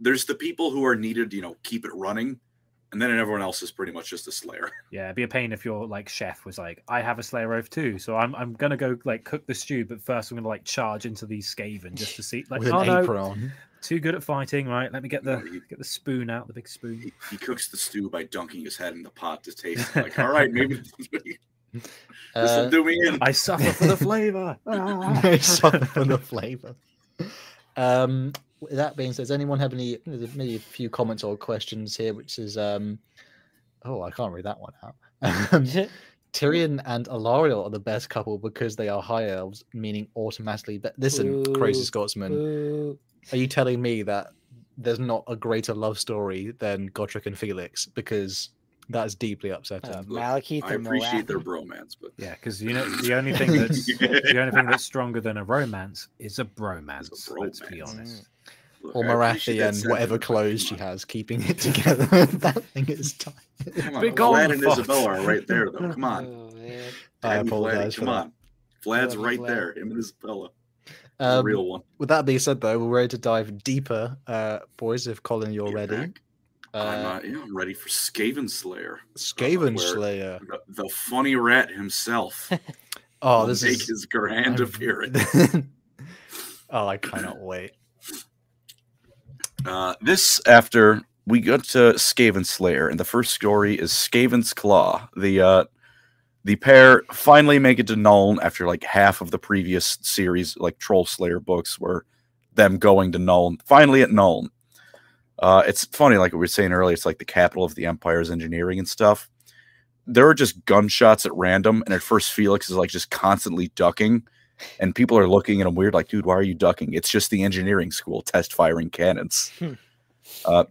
there's the people who are needed, you know, keep it running, and then everyone else is pretty much just a slayer. Yeah, it'd be a pain if your like chef was like, I have a Slayer oath too, so I'm I'm gonna go like cook the stew, but first I'm gonna like charge into these Skaven just to see like with oh an no, apron on. too good at fighting, right? Let me get the No, you- get the spoon out, the big spoon. He, he cooks the stew by dunking his head in the pot to taste. it. Like, all right, maybe this Uh, will do me in. I suffer for the flavor. I suffer from the flavor. Um, with that being said, does anyone have any there's maybe a few comments or questions here? Which is um, oh, I can't read that one out. Um, Tyrion and Alarielle are the best couple because they are high elves, meaning automatically. But listen, crazy Scotsman, Ooh. are you telling me that there's not a greater love story than Gotrek and Felix? Because that is deeply upsetting. Uh, Look, Malekith I and appreciate their Morathi. bromance, but Yeah, because you know the only thing that's the only thing that's stronger than a romance is a bromance. Let's be bromance. honest. look, or I Morathi and whatever clothes she has, keeping it together. that thing is tight. Come on, Big Vlad and fuck. Isabella are right there, though. Come on, Oh. I Tag me, Vlad. Come on, Vlad's Love right Vlad. there. Him and Isabella, the Um, real one. With that being said, though, we're ready to dive deeper, uh, boys. If Colin, you're Get ready. back. I'm, Uh, uh, yeah, I'm ready for Skaven Slayer. Skaven where- Slayer. The, the funny rat himself. Oh, will this make is. his grand I'm- appearance. oh, I cannot wait. Uh, This after we got to Skaven Slayer, and the first story is Skaven's Claw. The uh, the pair finally make it to Nuln after like half of the previous series, like Troll Slayer books, were them going to Nuln. Finally at Nuln. Uh, it's funny, like we were saying earlier, it's like the capital of the Empire's engineering and stuff. There are just gunshots at random, and at first Felix is like just constantly ducking, and people are looking at him weird, like, dude, why are you ducking? It's just the engineering school test firing cannons. Hmm.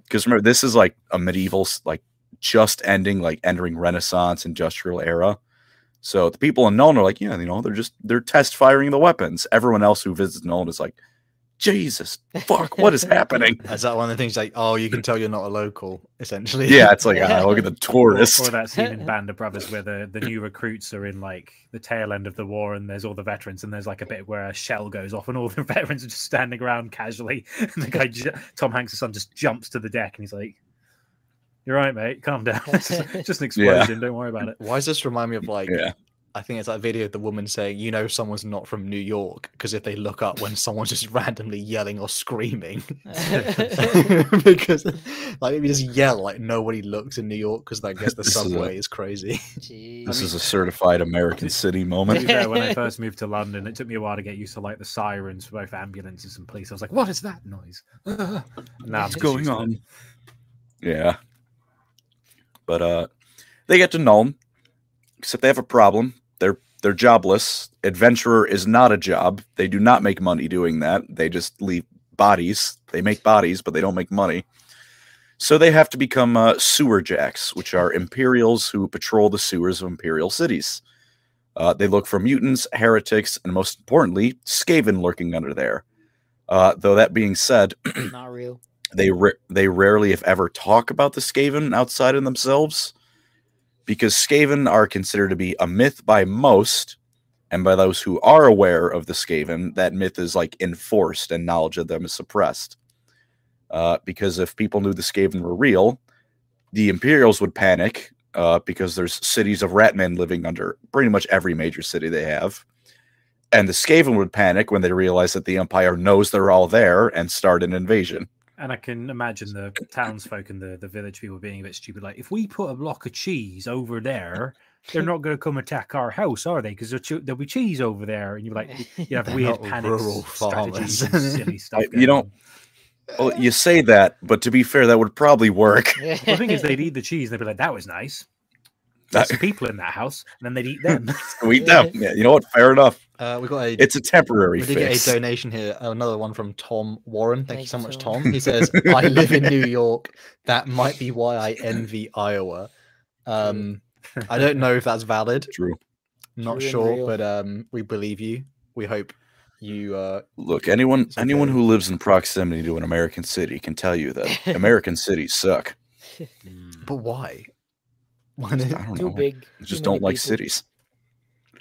Because remember, this is like a medieval, like just ending, like entering Renaissance industrial era. So the people in Nuln are like, yeah, you know, they're just they're test firing the weapons. Everyone else who visits Nuln is like, Jesus, fuck, what is happening? Is that one of the things like, oh, you can tell you're not a local, essentially? Yeah, it's like, ah, look at the Or, tourist. or that scene in Band of Brothers where the, the new recruits are in like the tail end of the war and there's all the veterans and there's like a bit where a shell goes off and all the veterans are just standing around casually and the guy ju- Tom Hanks' son just jumps to the deck and he's like You're right, mate. Calm down. It's just, it's just an Yeah. explosion. Don't worry about it. Why does this remind me of like? Yeah. I think it's that video of the woman saying, "You know, someone's not from New York," because if they look up when someone's just randomly yelling or screaming, because like if you just yell, like nobody looks in New York because I guess the This is a- subway is crazy. Jeez. This is a certified American city To be moment. fair, when I first moved to London, it took me a while to get used to like the sirens for both ambulances and police. I was like, "What is that noise?" now What's going on? Yeah. But uh they get to Nuln, except they have a problem. They're they're jobless. Adventurer is not a job. They do not make money doing that. They just leave bodies. They make bodies, but they don't make money. So they have to become uh, sewer jacks, which are Imperials who patrol the sewers of Imperial cities. Uh, they look for mutants, heretics, and most importantly, Skaven lurking under there. Uh, though that being said, Not real. they ra- they rarely, if ever, talk about the Skaven outside of themselves, because Skaven are considered to be a myth by most, and by those who are aware of the Skaven, that myth is like enforced and knowledge of them is suppressed. Uh, because if people knew the Skaven were real, the Imperials would panic uh, because there's cities of ratmen living under pretty much every major city they have. And the Skaven would panic when they realize that the Empire knows they're all there and start an invasion. And I can imagine the townsfolk and the, the village people being a bit stupid. Like, if we put a block of cheese over there, they're not going to come attack our house, are they? Because there'll be cheese over there. And you're like, you have weird not panic rural strategies, silly stuff. You don't- on. Well, you say that, but to be fair, that would probably work. Well, the thing is, they'd eat the cheese. and They'd be like, "That was nice." There's some people in that house, and then they'd eat them. We them. Yeah, you know what? Fair enough. Uh, we got a It's a temporary we did get a donation here. Another one from Tom Warren. Thank, you Thank so you much, so much. Tom. He says, "I live in New York. That might be why I envy Iowa." Um, I don't know if that's valid. True. Not True sure, but um, we believe you. We hope you. Uh, Look, anyone It's anyone who lives in proximity to an American city can tell you that American cities suck. but why? Why I not? don't Too know. big. I just don't like people. cities.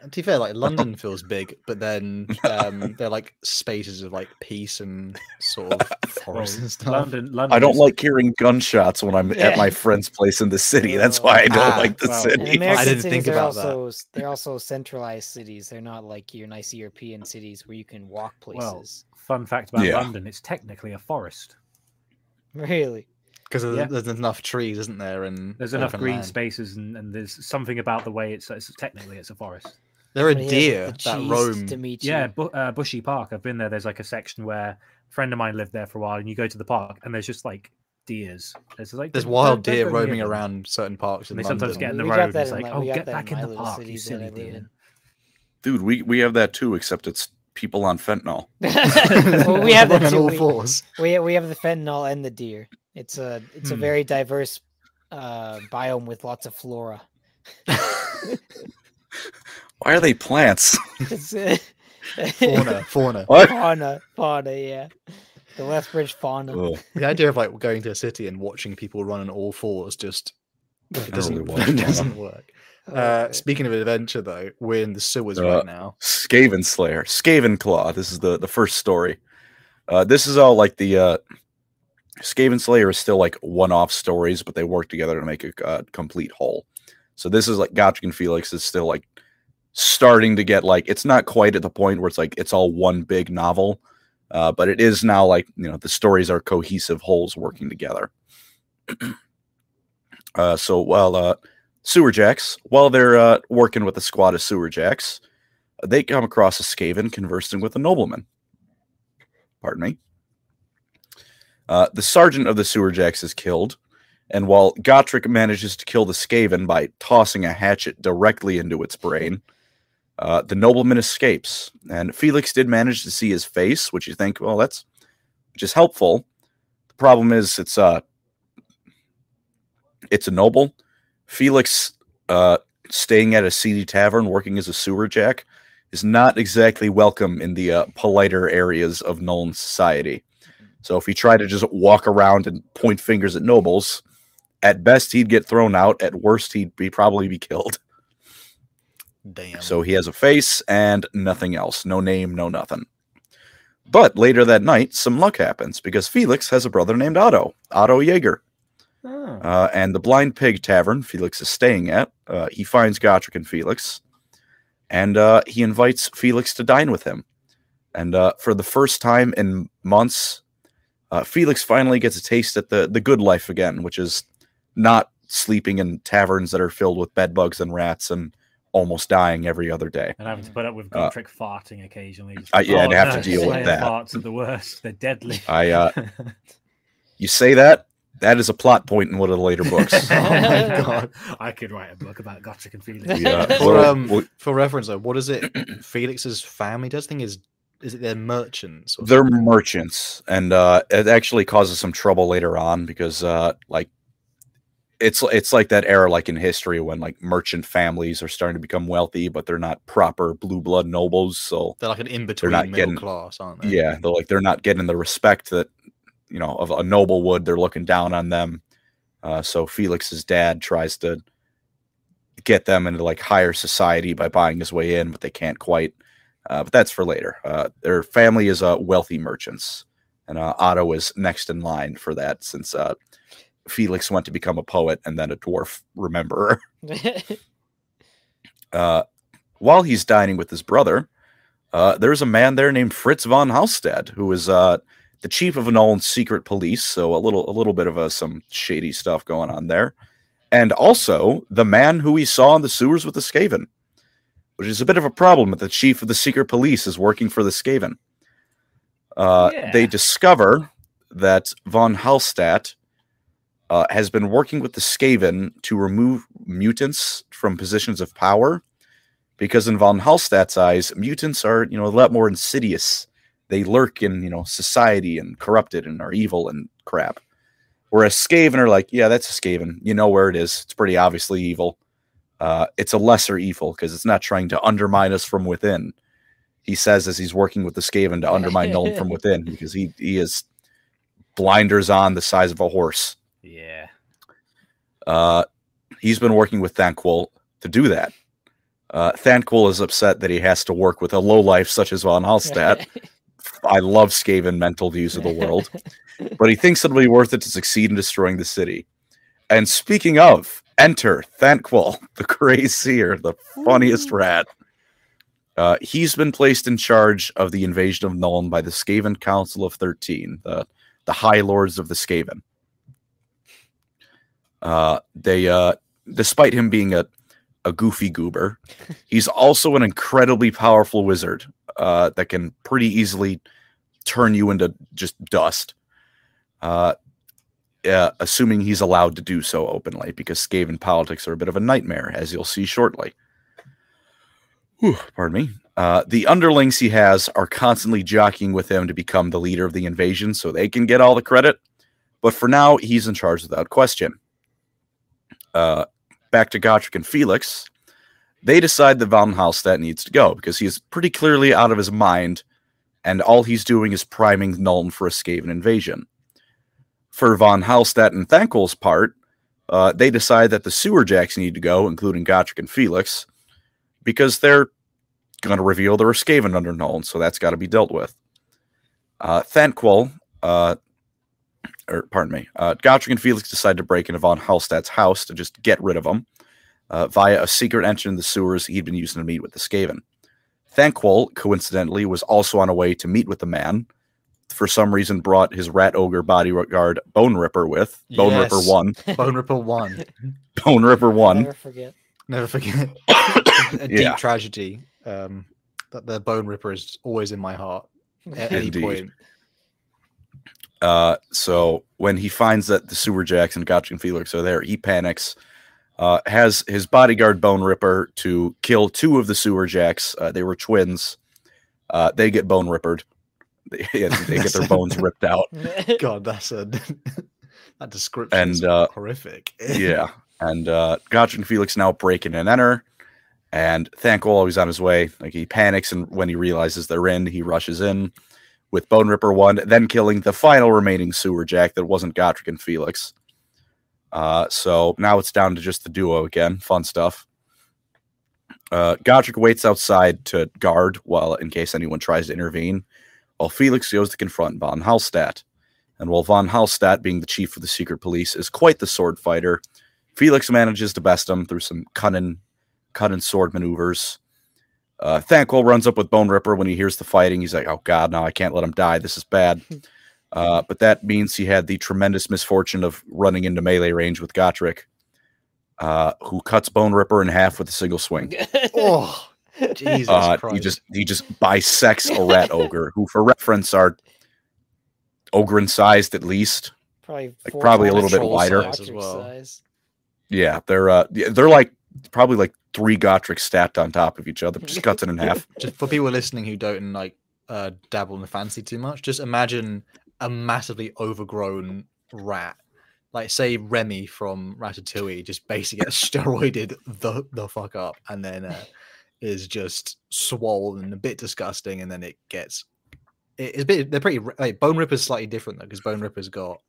To be fair, like London feels big, but then um, they're like spaces of like peace and sort of forest Well, and stuff. London, London. I don't is- like hearing gunshots when I'm at my friend's place in the city. That's why I don't Ah, like the well, city. American didn't cities think about that. also s- they're also centralized cities. They're not like your nice European cities where you can walk places. Well, places. Fun fact about Yeah. London: it's technically a forest. Really? Because Yeah. there's, there's enough trees, isn't there? And There's enough green land. spaces, and, and there's something about the way it's, it's technically it's a forest. There are But he has, deer the that cheese roam. to Yeah, bu- uh, Bushy Park. I've been there. There's like a section where a friend of mine lived there for a while, and you go to the park, and there's just like deers. There's like There's wild deer go roaming them. around certain parks in And they sometimes get in the We road. and that it's in like, my- oh, get back in in the park, you silly deer. Dude, we, we have that too, except it's people on fentanyl. well, we have that Running too. We, fours. we we have the fentanyl and the deer. It's a it's a Hmm. very diverse uh, biome with lots of flora. Why are they plants? It's, fauna, fauna. What? fauna, fauna, yeah. The Lethbridge fauna. Ugh, The idea of like going to a city and watching people run on all fours just it doesn't, really it doesn't work. Uh, speaking of adventure, though, we're in the sewers Uh, right now. Skaven Slayer, Skaven Claw. This is the the first story. Uh, this is all like the uh, Skaven Slayer is still like one off stories, but they work together to make a uh, complete whole. So this is like Gotrek and Felix is still like starting to get like it's not quite at the point where it's like it's all one big novel, uh, but it is now like you know the stories are cohesive wholes working together. uh, so while uh, Sewer Jacks, while they're uh, working with a squad of Sewer Jacks, they come across a Skaven conversing with a nobleman. Pardon me. Uh, the sergeant of the Sewer Jacks is killed, and while Gotrek manages to kill the Skaven by tossing a hatchet directly into its brain, uh, the nobleman escapes. And Felix did manage to see his face, which you think, well, that's just helpful. The problem is, it's uh, it's a noble. Felix, uh, staying at a seedy tavern, working as a sewer jack, is not exactly welcome in the uh, politer areas of Nuln society. So if he tried to just walk around and point fingers at nobles, at best he'd get thrown out. At worst, he'd be probably be killed. Damn. So he has a face and nothing else. No name, no nothing. But later that night, some luck happens because Felix has a brother named Otto, Otto Jaeger. Oh. Uh, and the Blind Pig Tavern Felix is staying at, uh, he finds Gotrek and Felix, and uh, he invites Felix to dine with him. And uh, for the first time in months, uh, Felix finally gets a taste at the the good life again, which is not sleeping in taverns that are filled with bed bugs and rats and almost dying every other day. And having to put up with Uh, Gotrek farting occasionally. Just- uh, yeah, and have to deal with Slayer that. Farts are the worst. They're deadly. I uh, you say that that is a plot point in one of the later books. Oh my God. I could write a book about Gotrek and Felix. Yeah, For, um, well, for reference, though, what is it? Felix's family does think is is it they're merchants? Or they're something? merchants and uh it actually causes some trouble later on because uh like it's it's like that era like in history when like merchant families are starting to become wealthy but they're not proper blue blood nobles so They're like an in between not middle getting- class, aren't they? yeah they're like they're not getting the respect that you know of a noble would. They're looking down on them. Uh so felix's dad tries to get them into like higher society by buying his way in but they can't quite. Uh, but that's for later. Uh their family is uh wealthy merchants and uh, otto is next in line for that since uh felix went to become a poet and then a dwarf rememberer uh, while he's dining with his brother, uh, there's a man there named Fritz von Halstadt, who is uh, the chief of Nuln's secret police. So a little, a little bit of uh, some shady stuff going on there, and also the man who we saw in the sewers with the Skaven, which is a bit of a problem. That the chief of the secret police is working for the Skaven. Uh, They discover that von Halstadt uh, has been working with the Skaven to remove mutants from positions of power, because in von Halstadt's eyes, mutants are you know a lot more insidious. They lurk in you know society and corrupted and are evil and crap. Whereas Skaven are like, yeah, that's a Skaven. You know where it is. It's pretty obviously evil. Uh, it's a lesser evil because it's not trying to undermine us from within. He says as he's working with the Skaven to undermine Nuln from within because he he is blinders on the size of a horse. Yeah. Uh, he's been working with Thanquol to do that. Uh, Thanquol is upset that he has to work with a lowlife such as Von Halstadt. I love Skaven mental views of the world, but he thinks it'll be worth it to succeed in destroying the city. And speaking of, enter Thanquol, the Grey Seer, the funniest rat. Uh, he's been placed in charge of the invasion of Nuln by the Skaven Council of 13, the, the High Lords of the Skaven. Uh, they, uh, despite him being a, a goofy goober, he's also an incredibly powerful wizard uh, that can pretty easily turn you into just dust. Uh, yeah, assuming he's allowed to do so openly, because Skaven politics are a bit of a nightmare, as you'll see shortly. Whew, pardon me. Uh, the underlings he has are constantly jockeying with him to become the leader of the invasion so they can get all the credit. But for now, he's in charge without question. Uh, back to Gotrek and Felix. They decide that Von Halstadt needs to go because he is pretty clearly out of his mind, and all he's doing is priming Nuln for a Skaven invasion. For Von Halstadt and Thanquol's part, uh, they decide that the sewer jacks need to go, including Gotrek and Felix, because they're going to reveal there are Skaven under Nuln, so that's got to be dealt with. Uh, Thanquol, uh, or pardon me, uh, Gotrek and Felix decide to break into Von Halstadt's house to just get rid of him uh, via a secret entrance in the sewers he'd been using to meet with the Skaven. Thanquol, coincidentally, was also on a way to meet with the man. For some reason, brought his rat ogre bodyguard Bone Ripper with Bone Ripper One, Bone Ripper one. Bone Ripper One. Never forget. Never forget. a deep Yeah. tragedy. Um, that the Bone Ripper is always in my heart at any Indeed. point. Uh, so when he finds that the sewer jacks and Gotch and Felix are there, he panics. Uh, has his bodyguard Bone Ripper to kill two of the sewer jacks. Uh, they were twins. Uh, they get bone rippered. They, they get their bones ripped out. God, that's a that description And, is uh, horrific. yeah. And uh, Gotch and Felix now break in and enter. And Thanquol always on his way. Like he panics, and when he realizes they're in, he rushes in with Bone Ripper one, then killing the final remaining sewer jack that wasn't Gotrek and Felix. Uh, so now it's down to just the duo again. Fun stuff. Uh, Gotrek waits outside to guard while in case anyone tries to intervene, while Felix goes to confront Von Halstadt. And while von Halstadt, being the chief of the secret police, is quite the sword fighter, Felix manages to best him through some cunning, cunning sword maneuvers. Uh, Thanquol runs up with Bone Ripper when he hears the fighting. He's like, "Oh God, no! I can't let him die. This is bad." Uh, but that means he had the tremendous misfortune of running into melee range with Gotrek, uh, who cuts Bone Ripper in half with a single swing. Oh, Jesus Uh, Christ. he just he just bisects a rat ogre, who, for reference, are ogre sized at least. Probably Like, probably a little bit wider. as well. Yeah, they're uh, yeah, they're like probably like three Gotrek stacked on top of each other. Just cuts it in half. just for people listening who don't like uh, dabble in the fancy too much, just imagine a massively overgrown rat. Like say Remy from Ratatouille just basically gets steroided the the fuck up and then uh, is just swollen and a bit disgusting and then it gets it's a bit they're pretty like Bone Ripper's slightly different though because Bone Ripper's got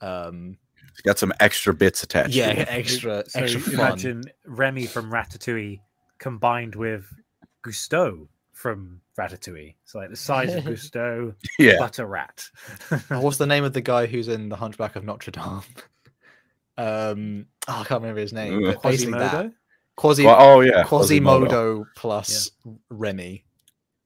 um It's got some extra bits attached. yeah to extra So extra fun. imagine Remy from Ratatouille combined with Gusteau from Ratatouille. It's like the size of Gusteau, yeah. but a rat. Oh, what's the name of the guy who's in the Hunchback of Notre Dame? Um, oh, I can't remember his name. But basically that Quasimodo? Quasi Well, oh yeah, Quasimodo plus Remy.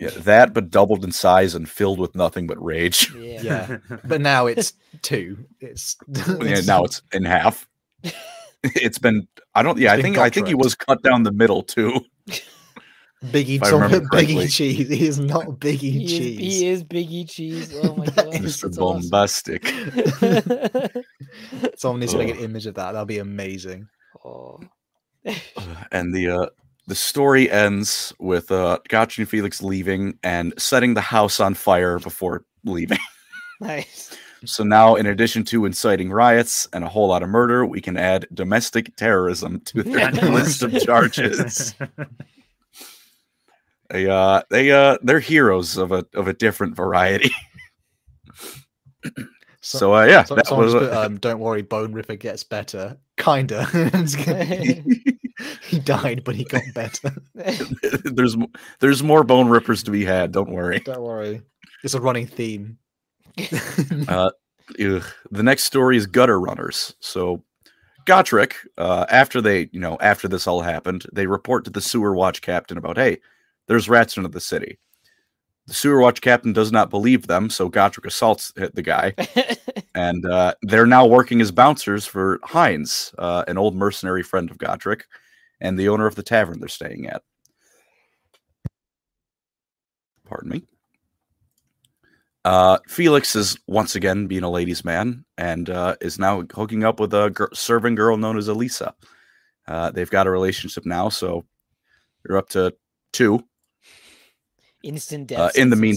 Yeah, that but doubled in size and filled with nothing but rage. Yeah. Yeah, but now it's two. It's yeah, now it's in half. it's been I don't yeah, It's I think I think he was cut down the middle too. Biggie, Tom- Biggie cheese. He is not Biggie He is, cheese. he is Biggie Cheese. Oh my god. Mr. Bombastic. Someone needs to make an image of that. That'll be amazing. oh. and the uh the story ends with uh Gotcha and Felix leaving and setting the house on fire before leaving. Nice. So now, in addition to inciting riots and a whole lot of murder, we can add domestic terrorism to their list of charges. They uh they uh they're heroes of a of a different variety. So uh yeah, So, that was put, um, don't worry, Bone Ripper gets better. Kinda. It's gonna- he died, but he got better. there's there's more bone rippers to be had. Don't worry. Don't worry. It's a running theme. Uh. The next story is gutter runners. So Gotrek, uh, after they, you know, after this all happened, they report to the sewer watch captain about, hey, there's rats into the city. The sewer watch captain does not believe them, so Gotrek assaults the the guy, and uh, they're now working as bouncers for Heinz, uh, an old mercenary friend of Gotrek, and the owner of the tavern they're staying at. Pardon me. Uh, Felix is once again being a ladies' man and uh, is now hooking up with a gir- serving girl known as Elissa. Uh, they've got a relationship now, so you're up to two. Instant death. Uh, in the mean-.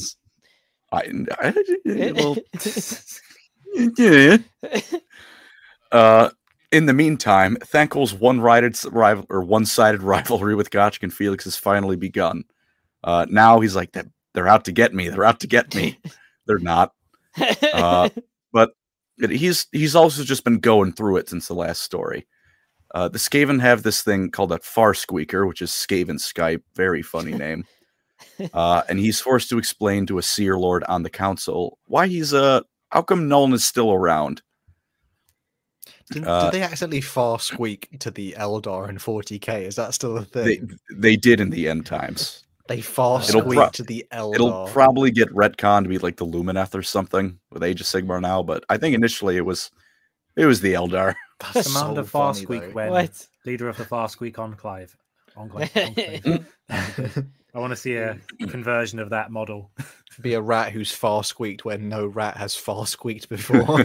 I, I- well, yeah. In the meantime, Thanquol's one-sided rival or one-sided rivalry with Gotch and Felix has finally begun. Uh, now he's like, "They're- they're out to get me. They're out to get me. they're not. Uh, but he's he's also just been going through it since the last story. Uh, the Skaven have this thing called a far squeaker, which is Skaven Skype. Very funny name. Uh, and he's forced to explain to a seer lord on the council why he's uh how come Nuln is still around. Did, Uh, did they accidentally far squeak to the Eldar in 40k? Is that still a thing? they did in the end times. They, far It'll squeak pro- to the Eldar. It'll probably get retconned to be like the Lumineth or something with Age of Sigmar now, but I think initially it was it was the Eldar. That's Commander so funny, Farsqueak, though. when What? leader of the Farsqueak Enclave. Enclave. enclave. I want to see a conversion of that model. Be a rat who's far squeaked when no rat has far squeaked before.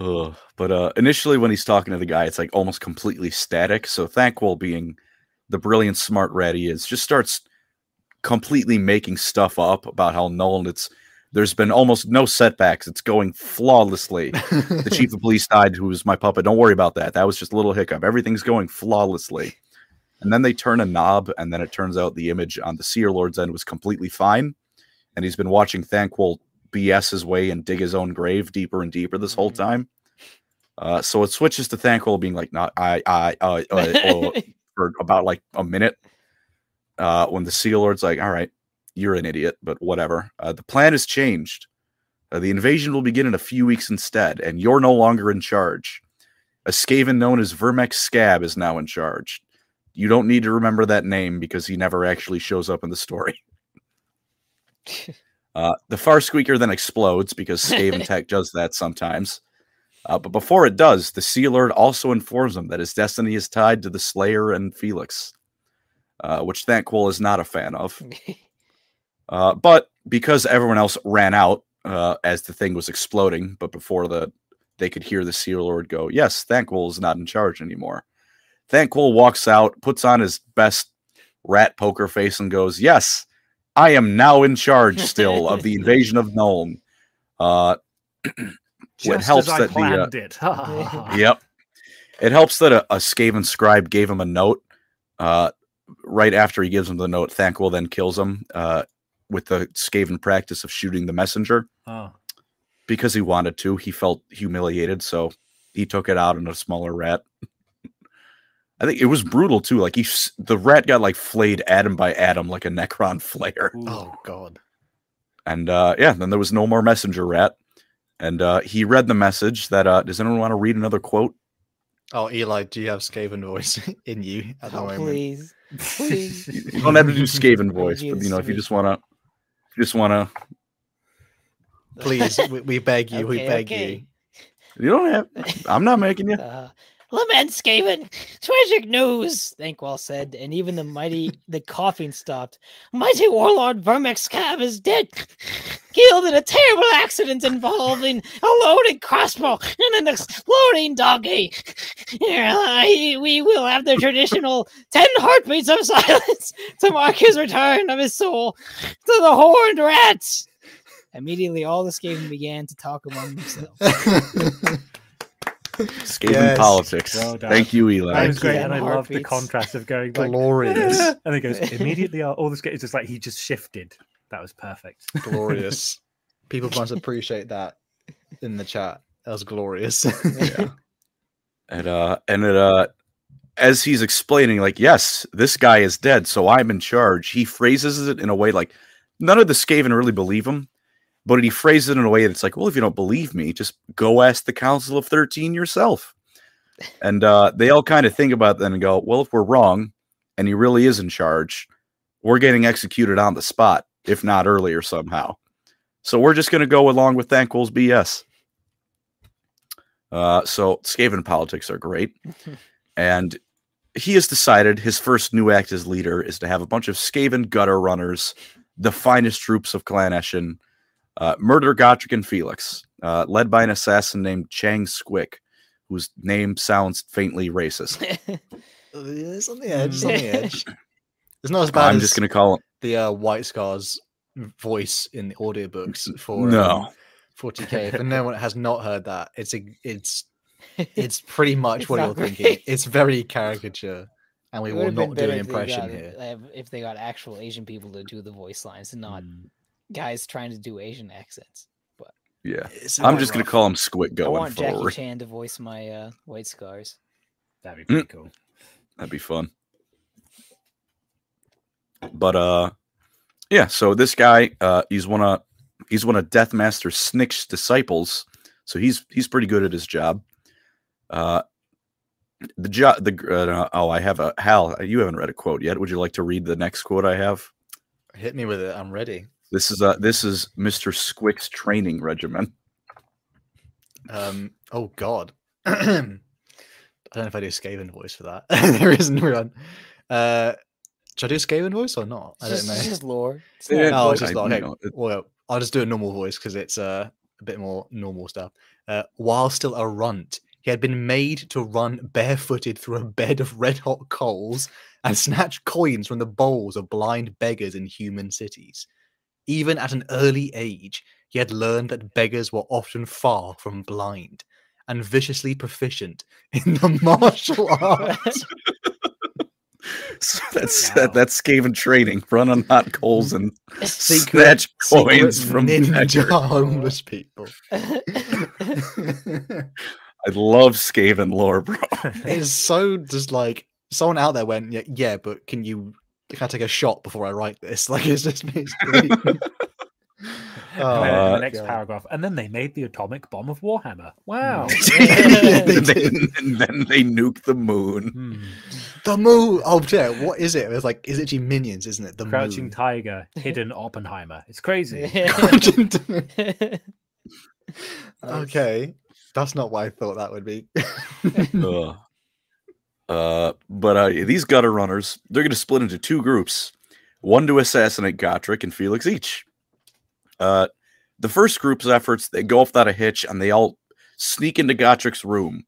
Ugh. But uh, initially, when he's talking to the guy, it's like almost completely static. So Thanquol, being the brilliant, smart rat he is, just starts completely making stuff up about how Nuln. It's there's been almost no setbacks. It's going flawlessly. The chief of police died, who was my puppet. Don't worry about that. That was just a little hiccup. Everything's going flawlessly. And then they turn a knob, and then it turns out the image on the Seer Lord's end was completely fine. And he's been watching Thanquol BS his way and dig his own grave deeper and deeper this whole Mhm. time. Uh, so it switches to Thanquol being like, "Not I, I, uh, uh, oh," for about like a minute. Uh, when the Seer Lord's like, "All right, you're an idiot, but whatever." Uh, the plan has changed. Uh, the invasion will begin in a few weeks instead, and you're no longer in charge. A Skaven known as Vermex Scab is now in charge. You don't need to remember that name because he never actually shows up in the story. Uh, the Far Squeaker then explodes because Skaven Tech does that sometimes. Uh, but before it does, the Seer Lord also informs him that his destiny is tied to the Slayer and Felix, uh, which Thanquol is not a fan of. Uh, but because everyone else ran out uh, as the thing was exploding, but before the they could hear the Seer Lord go, "Yes, Thanquol is not in charge anymore." Thanquol walks out, puts on his best rat poker face, and goes, "Yes, I am now in charge still of the invasion of Nuln." Uh, Just helps that the, uh, it. yep. It helps that a, a Skaven scribe gave him a note. Uh, right after he gives him the note, Thanquol then kills him uh, with the Skaven practice of shooting the messenger Oh. because he wanted to. He felt humiliated, so he took it out on a smaller rat. I think it was brutal too. Like he, the rat got like flayed atom by atom like a Necron flayer. Ooh. Oh God. And uh, yeah, then there was no more messenger rat. And uh, he read the message that uh, does anyone want to read another quote? Oh, Eli, do you have Skaven voice in you at the Oh, moment? please. Please. You don't have to do Skaven voice, but you know, if you just wanna, you just wanna, Please, we, we beg you, we beg okay. you don't have. I'm not making you. Uh, Lament Skaven, tragic news, Thanquol said, and even the mighty the coughing stopped. Mighty warlord Vermex Cab is dead, killed in a terrible accident involving a loaded crossbow and an exploding doggy. We will have the traditional ten heartbeats of silence to mark his return of his soul to the horned rats. Immediately, all the Skaven began to talk among themselves. Skaven Yes. politics. Well. Thank you, Eli. That was great, you. and I Ten love the contrast of going like, Glorious. and it goes immediately. All the skate is just like he just shifted. That was perfect. glorious. People must appreciate that in the chat. That was glorious. And uh, and it uh, as he's explaining, like, yes, this guy is dead, so I'm in charge. He phrases it in a way like none of the Skaven really believe him, but he phrases it in a way that's like, well, if you don't believe me, just go ask the Council of Thirteen yourself. And uh, they all kind of think about that and go, well, if we're wrong, and he really is in charge, we're getting executed on the spot, if not earlier somehow. So we're just going to go along with Thanquol's BS. Uh, so Skaven politics are great, and he has decided his first new act as leader is to have a bunch of Skaven gutter runners, the finest troops of Clan Eshin, uh, murder Gotrek and Felix, uh, led by an assassin named Chang Squick, whose name sounds faintly racist. it's on the edge. It's on the edge. It's not as bad I'm as just going to call him. the uh, White Scars voice in the audiobooks for No. um, 40k. If no one has not heard that, it's a it's it's pretty much It's what not you're thinking. It's very caricature, and we will not do better an impression got- here. If they got actual Asian people to do the voice lines and not Mm, guys trying to do Asian accents. But yeah. I'm quite just going to call him Squick I going want Jackie. Chan to voice my uh, white scars. That'd be pretty cool. That'd be fun. But uh yeah, so this guy uh he's one of he's one of Deathmaster Snick's disciples. So he's he's pretty good at his job. Uh the job the uh, oh I have a Hal, you haven't read a quote yet. Would you like to read the next quote I have? Hit me with it. I'm ready. This is uh this is Mr. Squick's training regimen. Um. Oh God. I don't know if I do a Skaven voice for that. there isn't one. Uh, should I do a Skaven voice or not? I don't know. just, it's just lore. It's Yeah, not- Oh, it's just I- like, you okay, know, it- well, I'll just do a normal voice because it's uh, a bit more normal stuff. Uh, while still a runt, he had been made to run barefooted through a bed of red hot coals and snatch coins from the bowls of blind beggars in human cities. Even at an early age, he had learned that beggars were often far from blind and viciously proficient in the martial arts. So that's Wow. that, that's Skaven training. Run on hot coals and Secret- snatch coins from ninja homeless people. I love Skaven lore, bro. it's so just like someone out there went, yeah, yeah, but can you can I take a shot before I write this? Like it's just basically Oh, and then Uh, the next God. paragraph, and then they made the atomic bomb of Warhammer. Wow. They and, then, and then they nuke the moon. Hmm. The moon. Oh, yeah. What is it? It's like, is it actually minions? Isn't it? The Crouching moon. Tiger, hidden Oppenheimer. It's crazy. Okay, that's not what I thought that would be. Ugh. Uh, but uh, these gutter runners, they're going to split into two groups, one to assassinate Gotrek and Felix each. Uh, the first group's efforts, they go off without a hitch and they all sneak into Gotrek's room,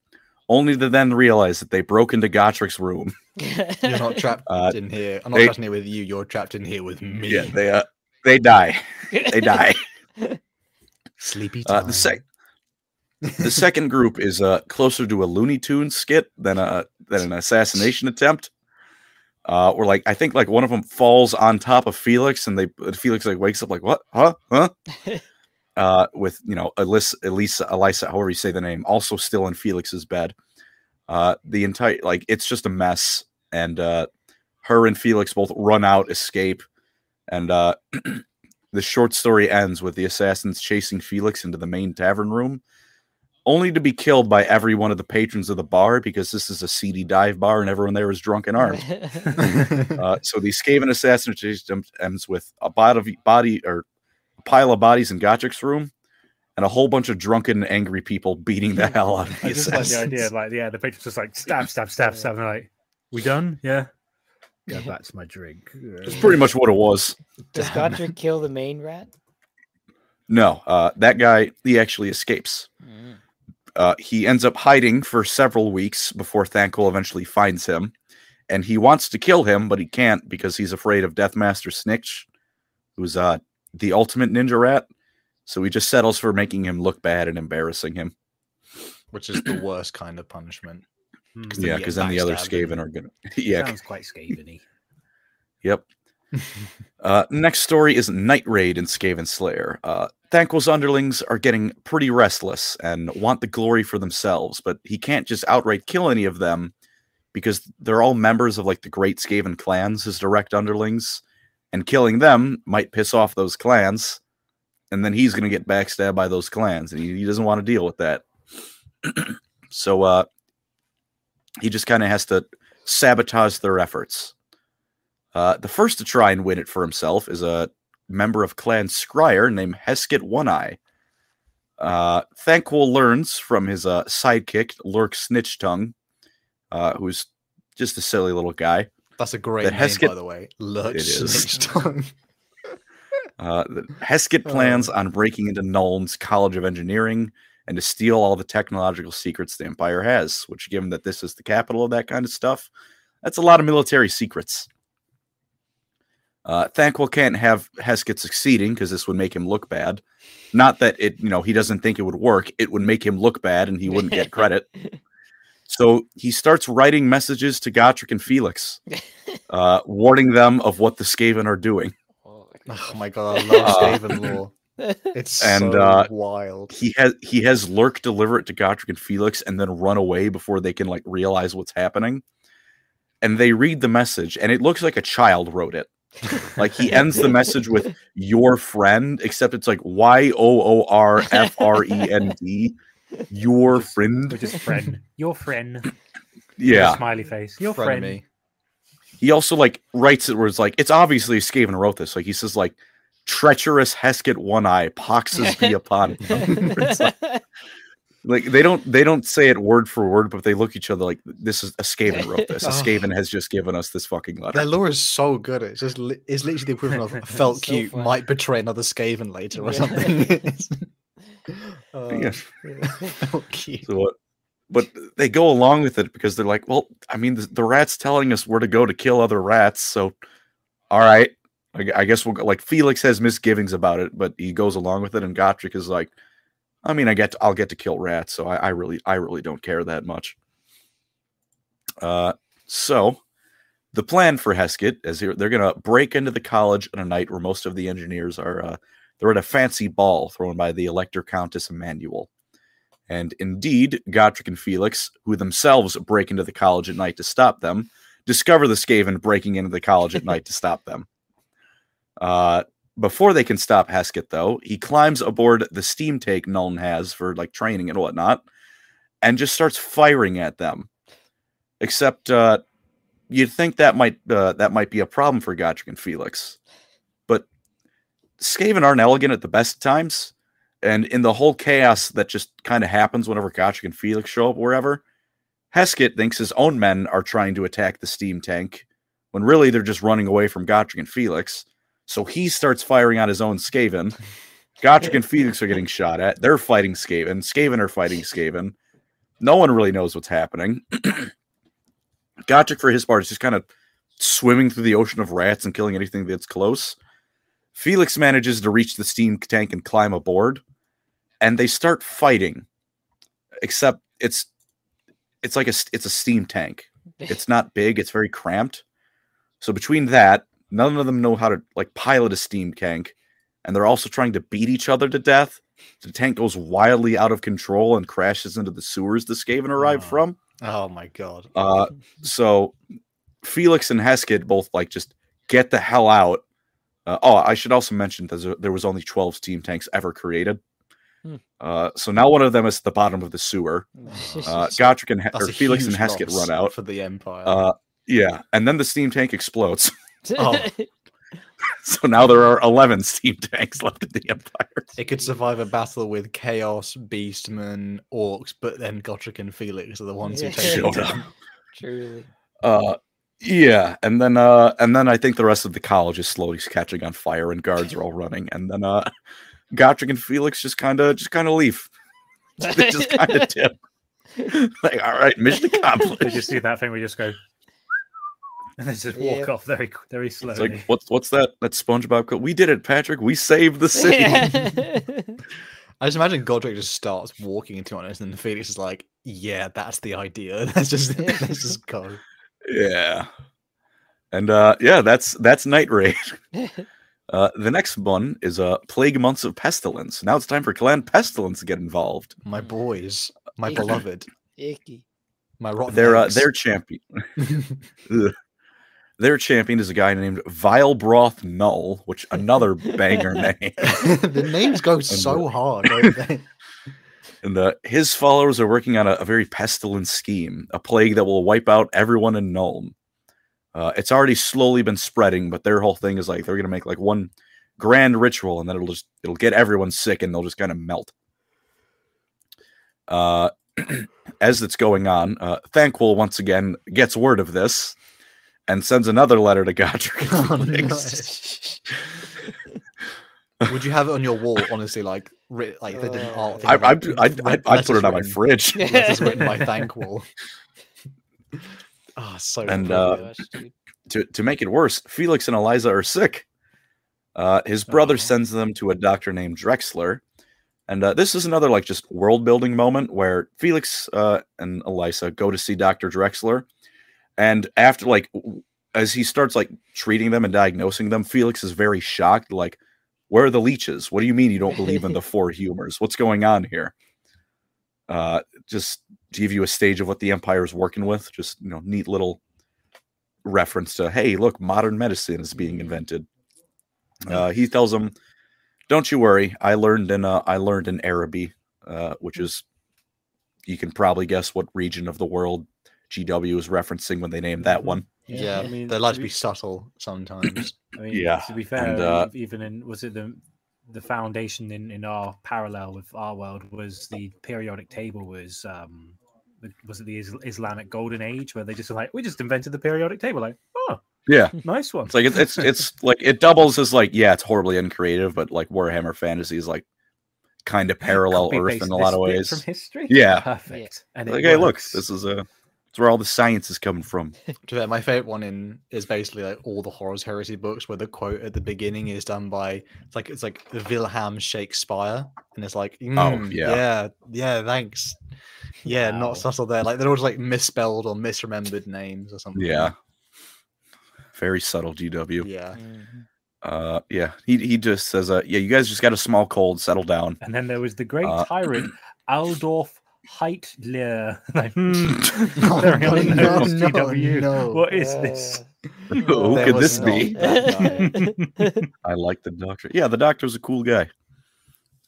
only to then realize that they broke into Gotrek's room. You're not trapped Uh, in here. I'm not they- trapped in here with you. You're trapped in here with me. Yeah, they uh, they die. They die. Sleepy time. Uh, the sec- the second group is uh closer to a Looney Tunes skit than a than an assassination attempt. Uh, or like I think like one of them falls on top of Felix, and they Felix like wakes up like what? Huh? Huh? uh, with you know Elisa, Elisa, Elisa, however you say the name, also still in Felix's bed. Uh, the entire like it's just a mess, and uh, her and Felix both run out, escape, and uh, the short story ends with the assassins chasing Felix into the main tavern room, only to be killed by every one of the patrons of the bar because this is a seedy dive bar and everyone there is drunk and armed. Uh, so the Skaven assassination ends with a body, body or a pile of bodies in Gotrek's room, and a whole bunch of drunken, angry people beating the hell out of the I just like the assassins. idea, like yeah, the patrons just like stab, stab, stab, stab, and like, we done? Yeah. Yeah, that's my drink. That's pretty much what it was. Does Gotrek kill the main rat? No, uh, that guy he actually escapes. Mm. Uh, he ends up hiding for several weeks before Thanquol eventually finds him, and he wants to kill him, but he can't because he's afraid of Deathmaster Snitch, who's uh, the ultimate ninja rat. So he just settles for making him look bad and embarrassing him. Which is the worst kind of punishment. Hmm. Yeah, because then the other backstabbed Skaven are gonna. yeah, Sounds quite Skaven-y. Yep. Uh, next story is Night Raid in Skaven Slayer. Uh, Thanquol's underlings are getting pretty restless and want the glory for themselves, but he can't just outright kill any of them because they're all members of like the great Skaven clans, his direct underlings, and killing them might piss off those clans, and then he's going to get backstabbed by those clans, and he, he doesn't want to deal with that. so uh, he just kind of has to sabotage their efforts. Uh, the first to try and win it for himself is a member of Clan Skryre named Heskett One Eye. Uh, Thanquol learns from his uh, sidekick, Lurk Snitch Tongue, uh, who's just a silly little guy. That's a great That name, Heskett- by the way. Lurk It is. Snitch Tongue. Uh, that Heskett plans on breaking into Nuln's College of Engineering and to steal all the technological secrets the Empire has, which, given that this is the capital of that kind of stuff, that's a lot of military secrets. Uh, Thanquol can't have Heskett succeeding because this would make him look bad. Not that it, you know, he doesn't think it would work. It would make him look bad and he wouldn't get credit. So he starts writing messages to Gotrek and Felix, uh, warning them of what the Skaven are doing. Oh, my god, I love Uh, Skaven lore. It's and, so uh, wild. he has he has Lurk deliver it to Gotrek and Felix and then run away before they can like realize what's happening. And they read the message, and it looks like a child wrote it. Like he ends the message with "your friend," except it's like Y O O R F R E N D, your friend. Which is friend. Your friend. With a Yeah. Smiley face. Your Friend friend. me. He also like writes it where it's like it's obviously Skaven wrote this. Like he says like treacherous Heskett one eye poxes be upon him. It's like- like they don't they don't say it word for word, but they look at each other like this is a Skaven wrote this. A Oh. Skaven has just given us this fucking letter. Their lore is so good. It's just li- it's literally the equivalent of felt So cute fun. might betray another Skaven later or Yeah. something. It's- Uh, Yeah. felt cute. So, uh, but they go along with it because they're like, well, I mean, the, the rat's telling us where to go to kill other rats. So, all right, I, I guess we'll go. Like Felix has misgivings about it, but he goes along with it, and Gotrek is like, I mean, I get, to, I'll get to kill rats, so I, I really, I really don't care that much. Uh, so the plan for Heskett is they're, they're gonna break into the college on a night where most of the engineers are. Uh, they're at a fancy ball thrown by the Elector Countess Emmanuelle. And indeed, Gotrek and Felix, who themselves break into the college at night to stop them, discover the Skaven breaking into the college at night to stop them. Uh, before they can stop Heskett, though, he climbs aboard the steam tank Nuln has for like training and whatnot, and just starts firing at them. Except uh, you'd think that might uh, that might be a problem for Gotrek and Felix, but Skaven aren't elegant at the best times, and in the whole chaos that just kind of happens whenever Gotrek and Felix show up wherever, Heskett thinks his own men are trying to attack the steam tank, when really they're just running away from Gotrek and Felix. So he starts firing on his own Skaven. Gotrek and Felix are getting shot at. They're fighting Skaven. Skaven are fighting Skaven. No one really knows what's happening. Gotrek, for his part, is just kind of swimming through the ocean of rats and killing anything that's close. Felix manages to reach the steam tank and climb aboard, and they start fighting. Except it's it's like a it's a steam tank. It's not big. It's very cramped. So between that, none of them know how to like pilot a steam tank, and they're also trying to beat each other to death. The tank goes wildly out of control and crashes into the sewers the Skaven arrived Oh. from. Oh my god. Uh, so Felix and Heskett both like just get the hell out. Uh, oh, I should also mention that there was only 12 steam tanks ever created. Hmm. Uh, so now one of them is at the bottom of the sewer. Uh, and he- or Felix and Heskett run out. for the Empire. Uh, yeah, and then the steam tank explodes. Oh. so now there are 11 steam tanks left in the Empire. it could survive a battle with Chaos, Beastmen, Orcs, but then Gotrek and Felix are the ones who Yeah. take it Showed up. down. Truly. Uh, yeah, and then uh, and then I think the rest of the college is slowly catching on fire, and guards are all running, and then uh, Gotrek and Felix just kind of just kind of leave. they just kind of dip. like, all right, mission They did you see that thing where you just go, and then just walk Yep. off very, very It's slowly. like what's what's that? That SpongeBob? Co- we did it, Patrick. We saved the city. I just imagine Gotrek just starts walking into it, and then Felix is like, "Yeah, that's the idea. Let's just let's just go." Yeah. And uh yeah, that's that's Night Raid. Uh the next one is uh Plague Monks of Pestilence. Now it's time for Clan Pestilence to get involved. My boys, my Icky. beloved, Icky. my rotten. Their uh, they're champion Ugh. Their champion is a guy named Vile Broth Null, which another banger name. the names go so hard? And uh, his followers are working on a, a very pestilent scheme, a plague that will wipe out everyone in Nuln. Uh, it's already slowly been spreading, but their whole thing is like they're gonna make like one grand ritual, and then it'll just it'll get everyone sick, and they'll just kind of melt. Uh, as it's going on, uh, Thanquol once again gets word of this and sends another letter to Gotrek. Oh, no. Would you have it on your wall? Honestly, like writ, like they did an art. thing I, of, I, like, I, I, writ- I'd put it letters on my written- fridge. Letters written by Thanquol. Ah, so And, uh, to to make it worse, Felix and Eliza are sick. Uh, his brother Aw. sends them to a doctor named Drexler, and uh, this is another like just world building moment where Felix uh, and Eliza go to see Doctor Drexler, and after like as he starts like treating them and diagnosing them, Felix is very shocked. Like, where are the leeches? What do you mean you don't believe in the four humors? What's going on here? Uh, just to give you a stage of what the Empire is working with. Just you know, neat little reference to hey look modern medicine is being invented uh, he tells him, don't you worry i learned in uh, i learned in araby uh, which is you can probably guess what region of the world gw is referencing when they named that one. Yeah, I mean, they like to to be- be subtle sometimes. I mean, Yeah, To be fair, and, uh, even in was it the the foundation in in our parallel with our world was the periodic table was um was it the Islamic Golden Age where they just were like we just invented the periodic table like oh yeah. nice one. It's like it's it's, it's like it doubles as like yeah it's horribly uncreative but like warhammer fantasy is like kind of parallel earth in a lot of ways. from history? Yeah. perfect. And it like hey look this is a it's where all the science is coming from To be my favorite one in is basically like all the Horus Heresy books where the quote at the beginning is done by it's like it's like Wilhelm Shakespeare, and it's like, "Mm, yeah. yeah, yeah, thanks, yeah, Wow. not subtle there. Like they're always like misspelled or misremembered names or something. yeah very subtle gw yeah. Mhm. Uh, yeah, he he just says, uh, yeah, you guys just got a small cold, settle down. and then there was the great Uh, tyrant Aldorf Heitler. Like, no, no, no, no, What is this? Who There could this be? I like the doctor. Yeah, the doctor's a cool guy.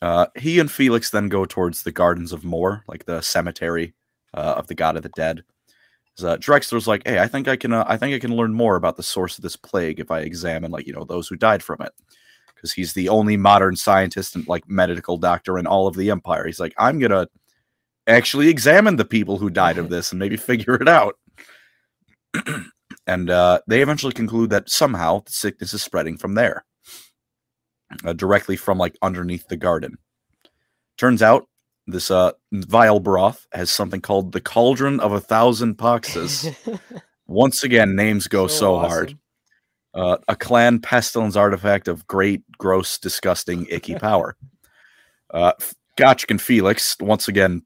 Uh, he and Felix then go towards the Gardens of Morr, like the cemetery uh, of the God of the Dead. Uh, Drexler's like, "Hey, I think I can. Uh, I think I can learn more about the source of this plague if I examine, like, you know, those who died from it." Because he's the only modern scientist and like medical doctor in all of the Empire. He's like, "I'm gonna actually examine the people who died of this and maybe figure it out." and uh, they eventually conclude that somehow the sickness is spreading from there uh, directly from like underneath the garden. Turns out this uh, vile broth has something called the cauldron of a thousand poxes. Once again, names go so, hard. Uh, a clan pestilence artifact of great, gross, disgusting, icky power. Uh, and Felix once again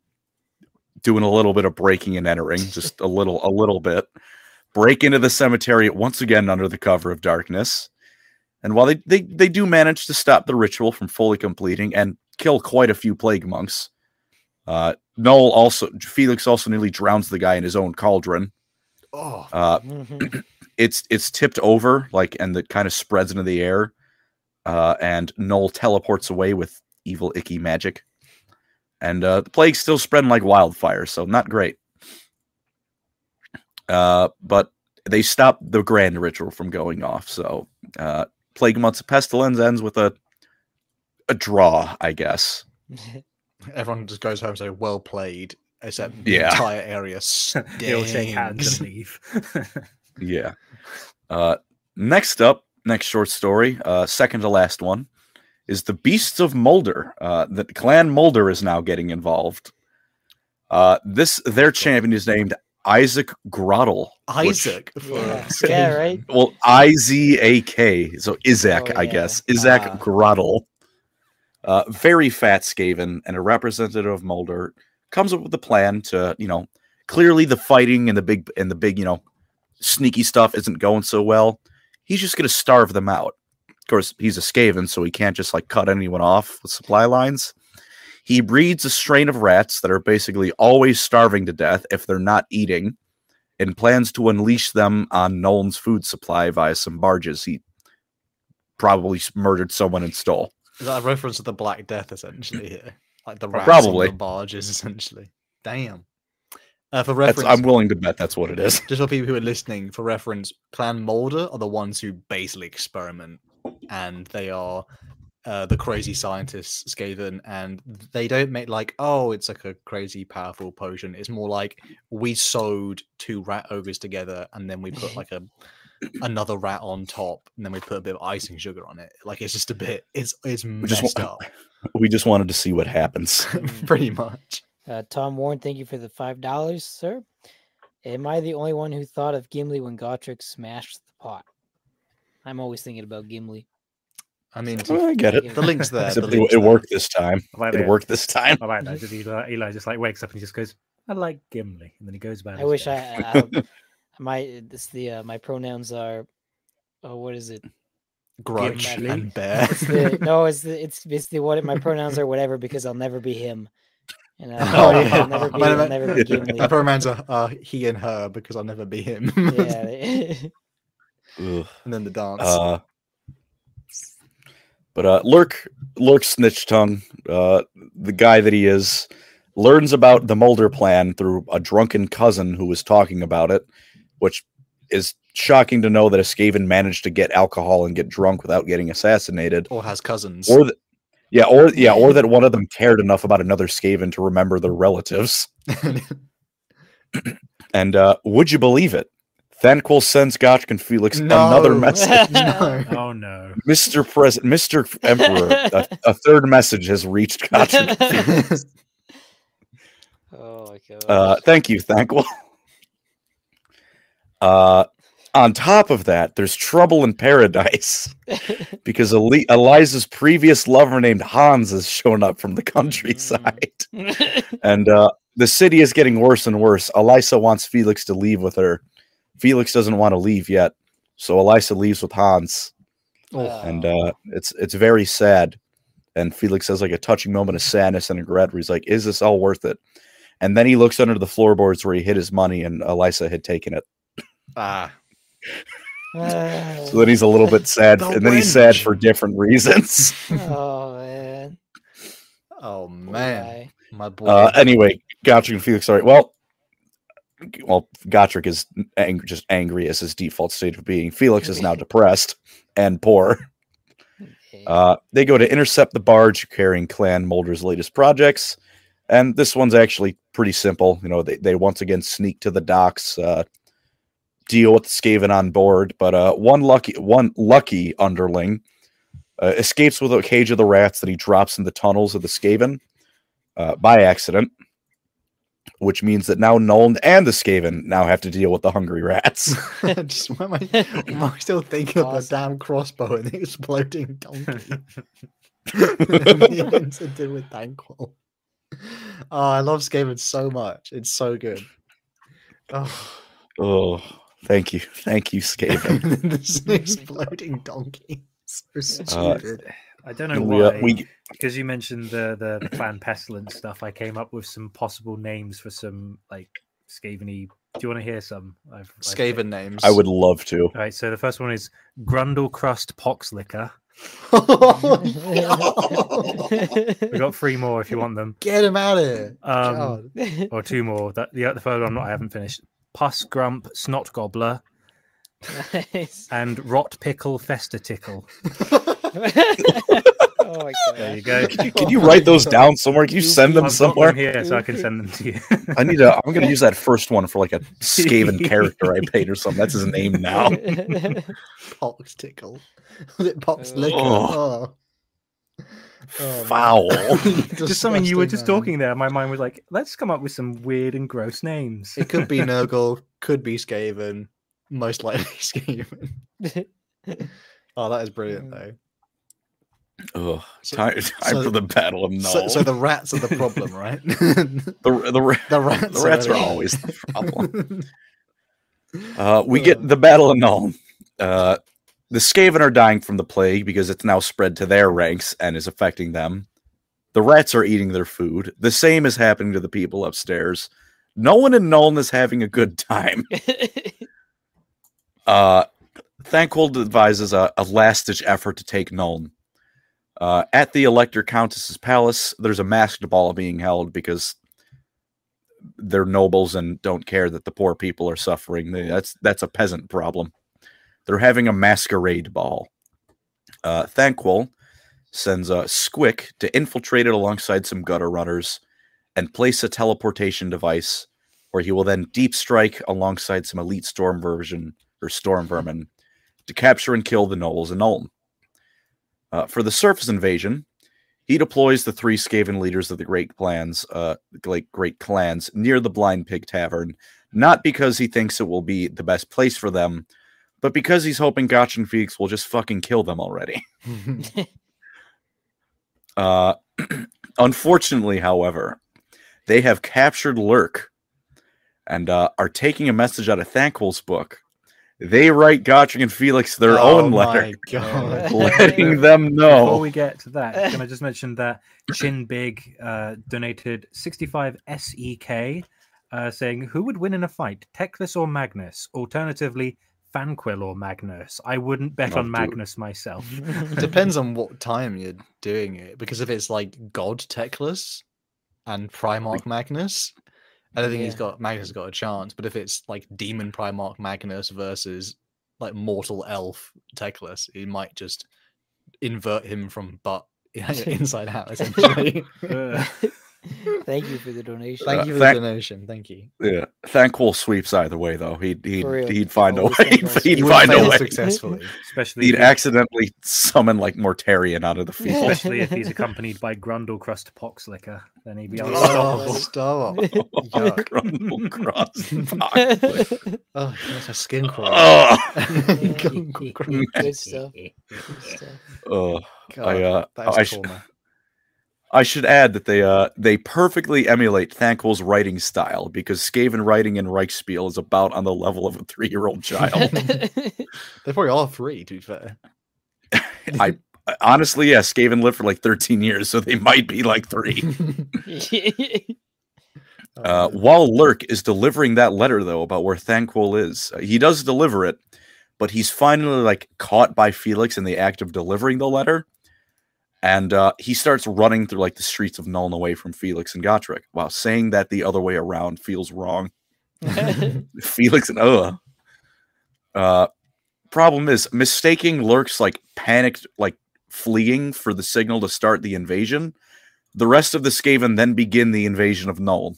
doing a little bit of breaking and entering, just a little, a little bit. Break into the cemetery once again under the cover of darkness. And while they, they, they do manage to stop the ritual from fully completing and kill quite a few plague monks, uh, Noel also Felix also nearly drowns the guy in his own cauldron. Oh, Uh, Mhm. it's it's tipped over like and it kind of spreads into the air. Uh, and Noel teleports away with evil icky magic. And uh, the plague's still spreading like wildfire, so not great. Uh, but they stop the grand ritual from going off. So uh, Plague Monks of Pestilence ends with a a draw, I guess. everyone just goes home and say, "Well played," except the Yeah. entire area They'll shake hands and leave. Yeah. Uh, next up, next short story, uh, second to last one, is the Beasts of Moulder. Uh, the Clan Moulder is now getting involved. Uh, this their champion is named Izak Grottle. Izak. for yeah. Yeah, right. well, I Z A K. So Izak, Oh, I guess. Izak Ah. Grottle. Uh, very fat Skaven and a representative of Moulder comes up with a plan to, you know, clearly the fighting and the big and the big, you know, sneaky stuff isn't going so well. He's just gonna starve them out. Of course, he's a Skaven, so he can't just like cut anyone off with supply lines. He breeds a strain of rats that are basically always starving to death if they're not eating, and plans to unleash them on Nuln's food supply via some barges he probably murdered someone and stole. Is that a reference to the Black Death essentially here? Like the rats probably. on the barges essentially. Damn. Uh, for That's, reference, I'm willing to bet that's what it is. just for people who are listening, for reference, Clan Moulder are the ones who basically experiment, and they are uh, the crazy scientists, Skaven, and they don't make like, oh, it's like a crazy powerful potion. It's more like we sewed two rat ogres together, and then we put like a another rat on top, and then we put a bit of icing sugar on it. Like it's just a bit, it's it's just messed wa- up, We just wanted to see what happens. pretty much. Uh, Tom Warren, thank you for the five dollars, sir. Am I the only one who thought of Gimli when Gotrek smashed the pot? I'm always thinking about Gimli. I mean, Oh, I get it. the link's there. Except the it, link's it there. worked this time. I like It that. worked this time. I like that. Just Eli, Eli just like wakes up and he just goes, "I like Gimli," and then he goes back. I wish I, I, I my this the uh, my pronouns are oh what is it? Grudge Gimli. and bear. It's the, no, it's the, it's basically what my pronouns are whatever because I'll never be him. And uh, Oh, I'll never be, Wait a I'll minute. never be Gimli. My pronouns are uh, he and her because I'll never be him. yeah. Ugh. and then the dance. Uh, but uh, Lurk, Lurk Snitch Tongue, uh, the guy that he is, learns about the Moulder plan through a drunken cousin who was talking about it, which is shocking to know that a Skaven managed to get alcohol and get drunk without getting assassinated. or has cousins. Or that, yeah, or yeah, or that one of them cared enough about another Skaven to remember their relatives. And uh, would you believe it? Thanquol sends Gotrek and Felix another message. no. Oh no! Mr. President, Mr. Emperor, a, a third message has reached Gotrek. and Felix. oh my god. Uh, thank you, Thanquol. Uh, on top of that, there's trouble in paradise because Eli- Eliza's previous lover named Hans has shown up from the countryside. and uh, the city is getting worse and worse. Eliza wants Felix to leave with her. Felix doesn't want to leave yet, so Elissa leaves with Hans, Oh, and uh, it's it's very sad. And Felix has like a touching moment of sadness and regret, where he's like, "Is this all worth it?" And then he looks under the floorboards where he hid his money, and Elissa had taken it. Ah, So then he's a little bit sad, The and then he's sad for different reasons. oh man. oh man, guy. my boy. Uh, anyway, Gotrek and Felix. Sorry. Well, well, Gotrek is ang- just angry as his default state of being. Felix is now depressed and poor. Uh, they go to intercept the barge carrying Clan Moulder's latest projects, and this one's actually pretty simple. You know, they, they once again sneak to the docks, uh, deal with the Skaven on board, but uh, one lucky one lucky underling uh, escapes with a cage of the rats that he drops in the tunnels of the Skaven uh, by accident, which means that now Nuln and the Skaven now have to deal with the hungry rats. Just why am I, am I still thinking of the damn crossbow and the exploding donkey? the incident with Thanquol. Oh, I love Skaven so much. It's so good. Oh, oh, thank you, thank you, Skaven. this exploding donkey. So stupid. I don't know why. we because you mentioned the, the the clan pestilence stuff, I came up with some possible names for some like Skaveny. Do you want to hear some? I've, I've picked- names. I would love to. All right, so the first one is Grundle Crust Poxlicker. We got three more if you want them, Get them out of here. um, or two more. That the the third one I haven't finished. Pus Grump Snot Gobbler nice. and Rot Pickle Fester Tickle. oh my There god. you go. Can you, can you write those down somewhere? Can you send them I've somewhere? them here, so I can send them to you. I need to. I'm gonna use that first one for like a Skaven character I paid or something. That's his name now. Pox tickle. Was it Pox uh, liquor? Oh. Oh. Oh. Foul. just something you were just man. talking there. My mind was like, let's come up with some weird and gross names. It could be Nurgle, could be Skaven, most likely Skaven. Oh, that is brilliant though. Ugh, So- time, time so- for the battle of Nuln. So, so the rats are the problem, right? the the, ra- the rats. the rats are the- always the problem. Uh, we get the battle of Nuln. Uh, the Skaven are dying from the plague because it's now spread to their ranks and is affecting them. The rats are eating their food. The same is happening to the people upstairs. No one in Nuln is having a good time. Uh, Thanquol advises a, a last-ditch effort to take Nuln. Uh, at the Elector Countess's palace, there's a masked ball being held because they're nobles and don't care that the poor people are suffering. That's that's a peasant problem. They're having a masquerade ball. Uh, sends a Squick to infiltrate it alongside some gutter runners and place a teleportation device where he will then deep strike alongside some elite storm version or storm vermin to capture and kill the nobles in Ulm. Uh, for the surface invasion, he deploys the three Skaven leaders of the Great Clans, uh, like Great Clans, near the Blind Pig Tavern, not because he thinks it will be the best place for them, but because he's hoping Gotrek and Felix will just fucking kill them already. Uh, unfortunately, however, they have captured Lurk and uh, are taking a message out of Thanquol's book. They write Gotrek and Felix their Oh own letter, letting them know. Before we get to that, can I just mention that Chin Big uh, donated 65 SEK, uh, saying, Who would win in a fight, Teclis or Magnus? Alternatively, Fanquil or Magnus? I wouldn't bet Oh, on dude. Magnus myself. Depends on what time you're doing it. Because if it's like God Teclis and Primarch Magnus, I don't think he's got Magnus has got a chance. But if it's like Demon Primarch Magnus versus like Mortal Elf Teclis, he might just invert him from butt inside out. Essentially. Uh, Thank you for the donation. Thank Uh, you for thank- the donation. Thank you. Yeah, Thanquol sweeps either way, though. He'd he'd, he'd find a way. He'd, he'd find a way. successfully. especially, He'd if he- accidentally summon like Mortarion out of the field. especially if he's accompanied by Grundle Crust Poxlicker, then he'd be Oh, unstoppable. stop! Yuck. Grundle cross. Oh, that's a skin crawl. Oh, Good stuff. Good stuff. oh, God, I uh, that is I, sh- trauma. I should add that they uh they perfectly emulate Thanquol's writing style because Skaven writing in Reikspiel is about on the level of a three year old child. They're probably are three, to be fair. I honestly, yeah, Skaven lived for like 13 years, so they might be like three. Uh, Oh, while Lurk is delivering that letter, though, about where Thanquol is, uh, he does deliver it, but he's finally like caught by Felix in the act of delivering the letter, and uh, he starts running through like the streets of Nuln away from Felix and Gotrek. Wow, saying that the other way around feels wrong. Felix and uh, uh, problem is mistaking Lurk's like panicked like fleeing for the signal to start the invasion. The rest of the Skaven then begin the invasion of Nuln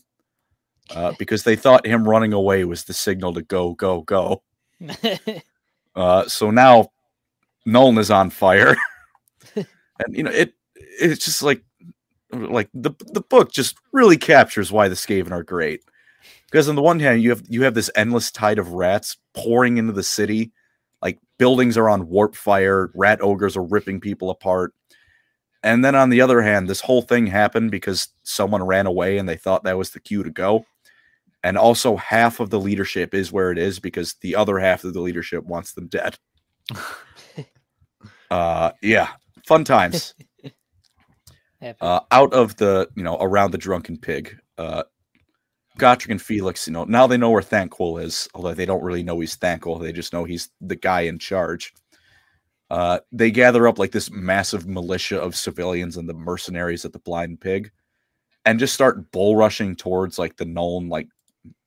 uh, because they thought him running away was the signal to go, go, go. Uh, so now Nuln is on fire, and you know it. It's just like, like the the book just really captures why the Skaven are great. Because on the one hand, you have you have this endless tide of rats pouring into the city, like buildings are on warp fire, rat ogres are ripping people apart. And then on the other hand, this whole thing happened because someone ran away and they thought that was the cue to go. And also, half of the leadership is where it is because the other half of the leadership wants them dead. uh, yeah, fun times. Uh, out of the, you know, around the drunken pig, uh, Gotrek and Felix, you know, now they know where Thanquol is, although they don't really know he's Thanquol. They just know he's the guy in charge. Uh, they gather up like this massive militia of civilians and the mercenaries at the Blind Pig, and just start bull rushing towards like the known like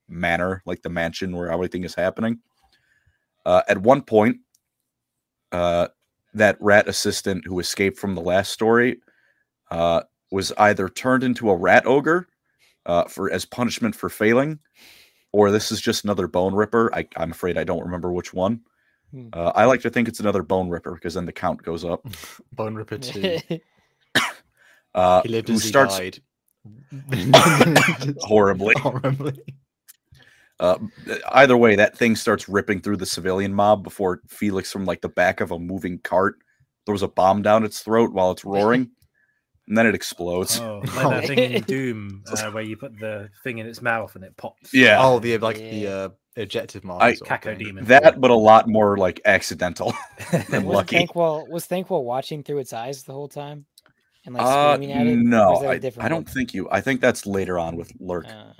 manor, like the mansion where everything is happening. Uh, at one point, uh, that rat assistant who escaped from the last story uh, was either turned into a rat ogre uh, for as punishment for failing, or this is just another bone ripper. I, I'm afraid I don't remember which one. Hmm. Uh, I like to think it's another bone ripper because then the count goes up. Bone Ripper 2. Uh, He lived who as he starts died. horribly. Horribly. Uh, either way, that thing starts ripping through the civilian mob before Felix, from like the back of a moving cart, throws a bomb down its throat while it's roaring, and then it explodes. Oh, like that thing in Doom uh, where you put the thing in its mouth and it pops. Yeah, Oh, the like the Yeah. uh, ejective mark. I- sort of that, but a lot more like accidental than was lucky. Thanquol was Thanquol watching through its eyes the whole time, and like Uh, at it? No, is that a I, different I don't one? think you. I think that's later on with Lurk. Uh,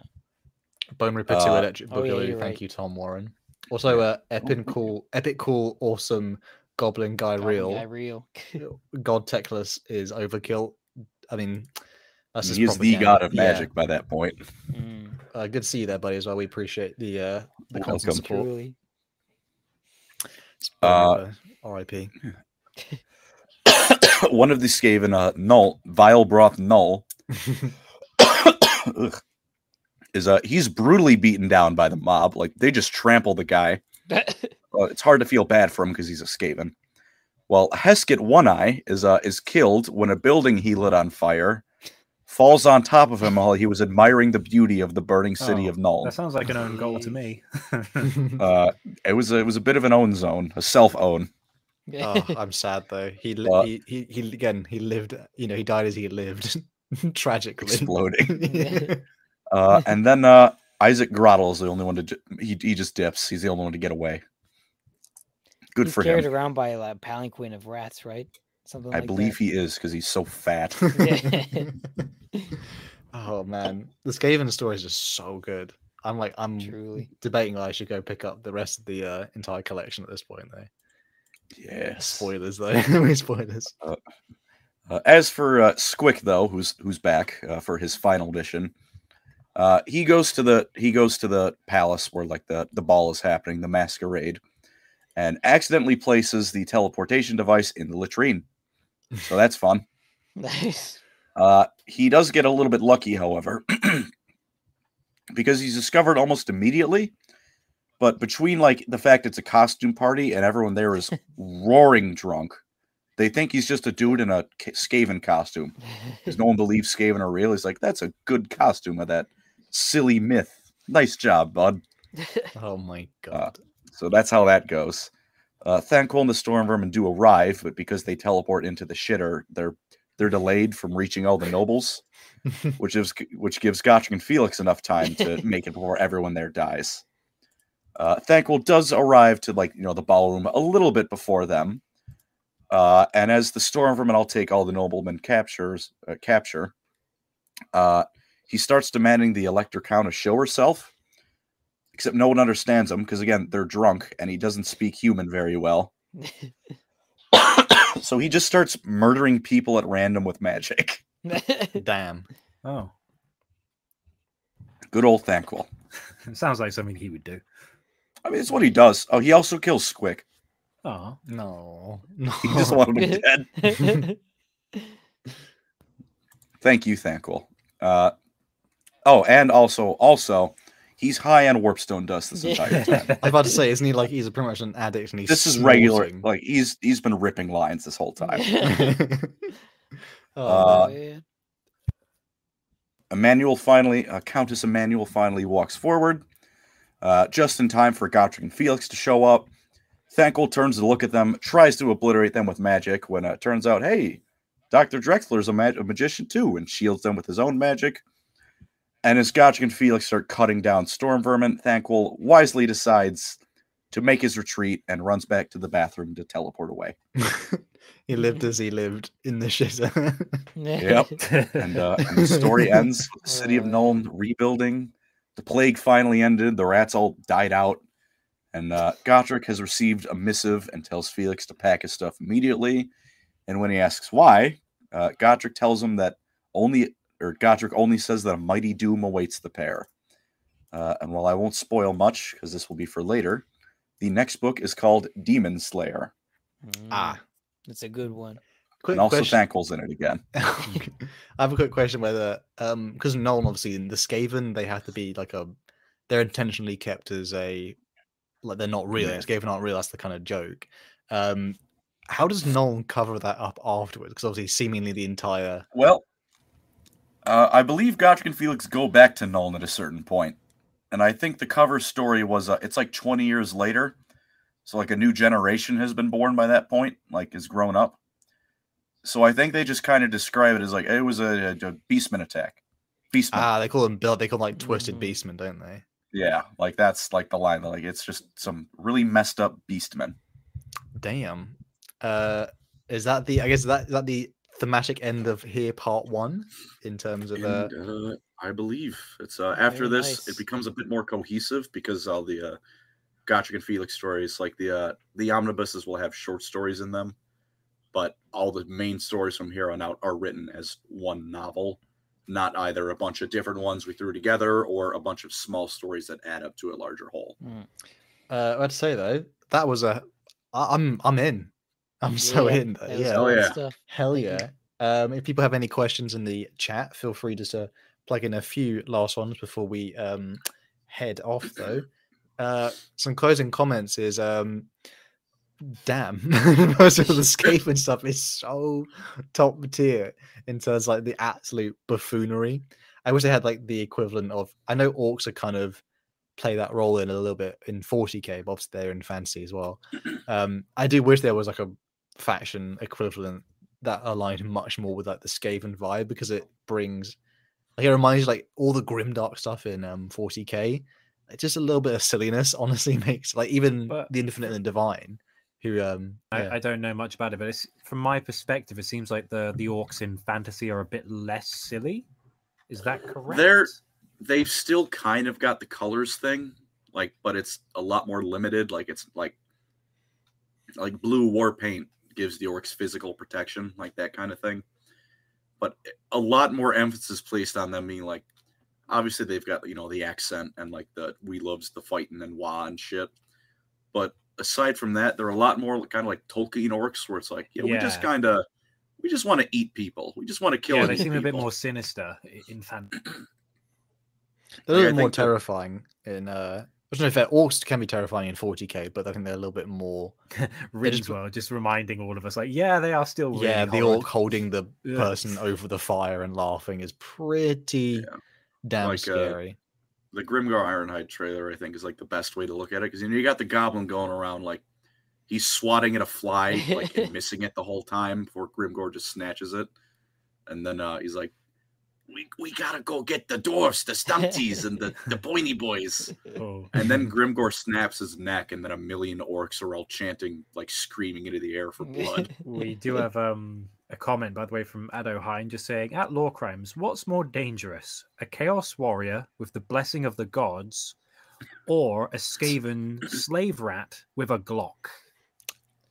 Bone Ripper 2 Uh, Electric oh, yeah, Boogaloo. Thank right. you, Tom Warren. Also, uh, epic cool, epic cool, awesome Goblin Guy Goblin Real. Guy real. God Teclis is overkill. I mean, that's just He is the god of Yeah. magic by that point. Mm, Uh, good to see you there, buddy, as well. We appreciate the uh, the constant Welcome. support. truly. Uh, R.I.P. One of the Skaven, uh, Null, Vile Broth Null, Ugh. Is uh he's brutally beaten down by the mob. Like they just trample the guy. Uh, it's hard to feel bad for him because he's a Skaven. Well, Heskett One Eye is uh is killed when a building he lit on fire falls on top of him while he was admiring the beauty of the burning city Oh, of Nuln. That sounds like an own goal to me. Uh, it was a, it was a bit of an own zone, a self own. oh, I'm sad though. He, li- Uh, he he he again. He lived. You know, he died as he lived, tragically. Exploding. Uh, and then uh, Izak Grottle is the only one to ju- he he just dips. He's the only one to get away. Good He's for carried him. Carried around by a palanquin of rats, right? Something I like believe that. he is because he's so fat. oh man, the Skaven story is just so good. I'm like, I'm Truly. debating I should go pick up the rest of the uh, entire collection at this point. Though, yes. spoilers though, we spoilers. Uh, as for uh, Squick, though, who's who's back uh, for his final mission, uh, he goes to the he goes to the palace where like the the ball is happening, the masquerade, and accidentally places the teleportation device in the latrine. So that's fun. Nice. Uh, he does get a little bit lucky, however, because he's discovered almost immediately. But between like the fact it's a costume party and everyone there is roaring drunk, they think he's just a dude in a Skaven costume because no one believes Skaven are real. He's like, that's a good costume of that silly myth. Nice job, bud. Oh my god. So that's how that goes. Uh, Thanquol and the Storm Vermin do arrive, but because they teleport into the shitter, they're they're delayed from reaching all the nobles, which is which gives Gotrek and Felix enough time to make it before everyone there dies. Uh, Thanquol does arrive to like you know the ballroom a little bit before them, uh, and as the Storm Vermin all take all the noblemen captures uh, capture, uh, he starts demanding the Elector Count to show herself. Except no one understands him because again they're drunk and he doesn't speak human very well. so he just starts murdering people at random with magic. Damn. Oh, Good old Thanquol. it sounds like something he would do. I mean, it's what he does. Oh, he also kills Squick. Oh, No. No. He just wanted him dead. Thank you, Thanquol. Uh, oh, and also, also, he's high on warpstone dust this entire time. I was about to say, isn't he like he's a pretty much an addict and he's this is regular. snorting? Like he's he's been ripping lines this whole time. oh, Uh, man. Emmanuelle finally, uh, Countess Emmanuelle finally walks forward, uh, just in time for Gotrek and Felix to show up. Thanquol turns to look at them, tries to obliterate them with magic. When it turns out, hey, Doctor Drexler's a, mag- a magician too, and shields them with his own magic. And as Gotrek and Felix start cutting down storm vermin, Thanquol wisely decides to make his retreat and runs back to the bathroom to teleport away. he lived as he lived in the shitter. Yep. and, uh, and the story ends with the city of Nuln rebuilding. The plague finally ended. The rats all died out. And uh, Gotrek has received a missive and tells Felix to pack his stuff immediately. And when he asks why, uh, Gotrek tells him that only, or Gotrek only says that a mighty doom awaits the pair. Uh, and while I won't spoil much, because this will be for later, the next book is called Demon Slayer. ah, That's a good one. quick and also question. Thanquol's in it again. I have a quick question whether um because Nuln obviously in the Skaven they have to be like a they're intentionally kept as a like they're not real. Yeah. Skaven aren't real. That's the kind of joke. Um, how does Nuln cover that up afterwards? Because obviously, seemingly the entire Well, uh, I believe Gotrek and Felix go back to Nuln at a certain point, and I think the cover story was uh, it's like 20 years later, so like a new generation has been born by that point, like is grown up. So I think they just kind of describe it as like it was a, a, a beastman attack. Beastman, ah they call them build they call them like twisted Mm. beastmen, don't they? yeah, like that's like the line. Like it's just some really messed up beastmen. Damn. Uh, is that the I guess is that is that the thematic end of here part one in terms of uh And, uh, I believe it's uh, after Very this, it becomes a bit more cohesive because all the uh, and Felix stories, like the uh, the omnibuses, will have short stories in them, but all the main stories from here on out are written as one novel, not either a bunch of different ones we threw together or a bunch of small stories that add up to a larger whole. Uh, I'd say though that was a. I- I'm I'm in. I'm so Yeah, in. Though. that was Yeah, Oh, yeah. stuff. hell yeah. Um, if people have any questions in the chat, feel free just to plug in a few last ones before we um head off. Though, uh, some closing comments is um, damn, most of the Skaven stuff is so top tier in terms of, like the absolute buffoonery. I wish they had like the equivalent of. I know orcs are kind of play that role in a little bit in 40k, but obviously they're in fantasy as well. Um, I do wish there was like a faction equivalent that aligned much more with like the Skaven vibe because it brings like it reminds you like all the grimdark stuff in um 40k. It's just a little bit of silliness, honestly, makes like even But- the infinite and the divine, who um yeah. I, I don't know much about it, but it's, from my perspective, it seems like the the orcs in fantasy are a bit less silly. Is that correct? They're- They've still kind of got the colors thing, like, but it's a lot more limited. Like it's like like blue war paint gives the orcs physical protection, like that kind of thing. But a lot more emphasis placed on them being like, obviously they've got you know the accent and like the we loves the fighting and wah and shit. But aside from that, they're a lot more kind of like Tolkien orcs, where it's like, yeah, we just kind of we just want to eat people. We just want to kill. yeah, they eat seem a bit more sinister in fantasy. they're a like, I little more think that- terrifying in uh I don't know if they're- orcs can be terrifying in 40k, but I think they're a little bit more. Ringswell just reminding all of us, like, yeah, they are still really yeah, the orc holding the Yeah. person over the fire and laughing is pretty Yeah. damn Like, uh, scary. the Grimgor Ironhide trailer, I think, is like the best way to look at it because you know you got the goblin going around like he's swatting at a fly, like and missing it the whole time before Grimgor just snatches it, and then uh, he's like, "We we gotta go get the dwarfs, the stumpties, and the the pointy boys." Oh. And then Grimgor snaps his neck, and then a million orcs are all chanting, like screaming into the air for blood. we do have um a comment, by the way, from Ado Hine just saying, at LoreCrimes, what's more dangerous? A Chaos Warrior with the blessing of the gods or a Skaven slave rat with a Glock?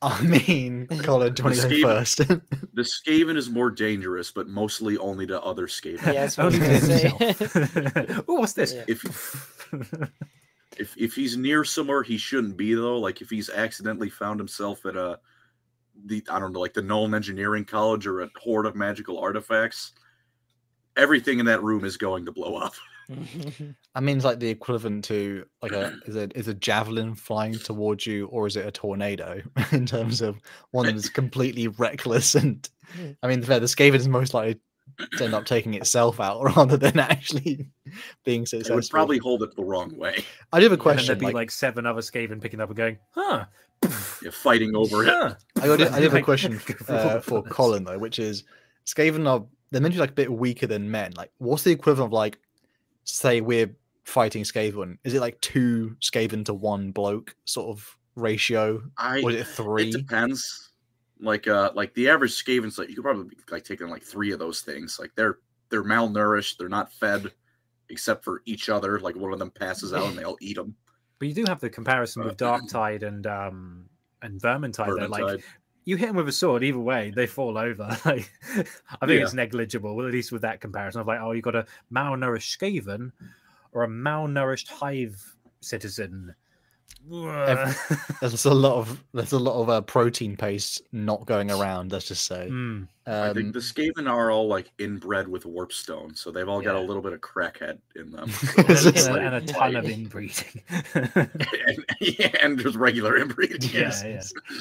I mean, Colin, do you want Skaven- The Skaven is more dangerous, but mostly only to other Skaven. Yeah, that's what I Only was gonna say. himself. oh, what's this? Yeah. If if if he's near somewhere he shouldn't be though, like if he's accidentally found himself at a the I don't know, like the Nuln Engineering College or a hoard of magical artifacts, everything in that room is going to blow up. I mean, it's like the equivalent to like a is a is a javelin flying towards you, or is it a tornado? In terms of one that's completely reckless, and I mean, the the Skaven is most likely to end up taking itself out rather than actually being It successful. would probably hold it the wrong way. I do have a And then question. there'd be like, like, seven other Skaven picking up and going, huh? You're fighting over it. huh. I, got, I do have a question uh, for. Colin though, which is Skaven are they're meant to be like a bit weaker than men. Like, what's the equivalent of like, say we're fighting Skaven? Is it like two Skaven to one bloke sort of ratio, I or is it three? It depends. Like uh like the average Skaven's like you could probably be like taking like three of those things. Like they're they're malnourished, they're not fed except for each other. Like one of them passes out and they all eat them. But you do have the comparison with Uh, Darktide and um and Vermintide. Though. Like Vermintide. You hit them with a sword, either way, they fall over. Like I think it's negligible, well, at least with that comparison of like, oh, you've got a malnourished Skaven or a malnourished Hive citizen. There's a lot of there's a lot of uh, protein paste not going around. Let's just say. Hmm. I think Um, the Skaven are all like inbred with warpstone, so they've all got a little bit of crackhead in them. and, a, and like- and a ton of inbreeding. and, yeah, and there's regular inbreeding. Yeah, yes. yeah.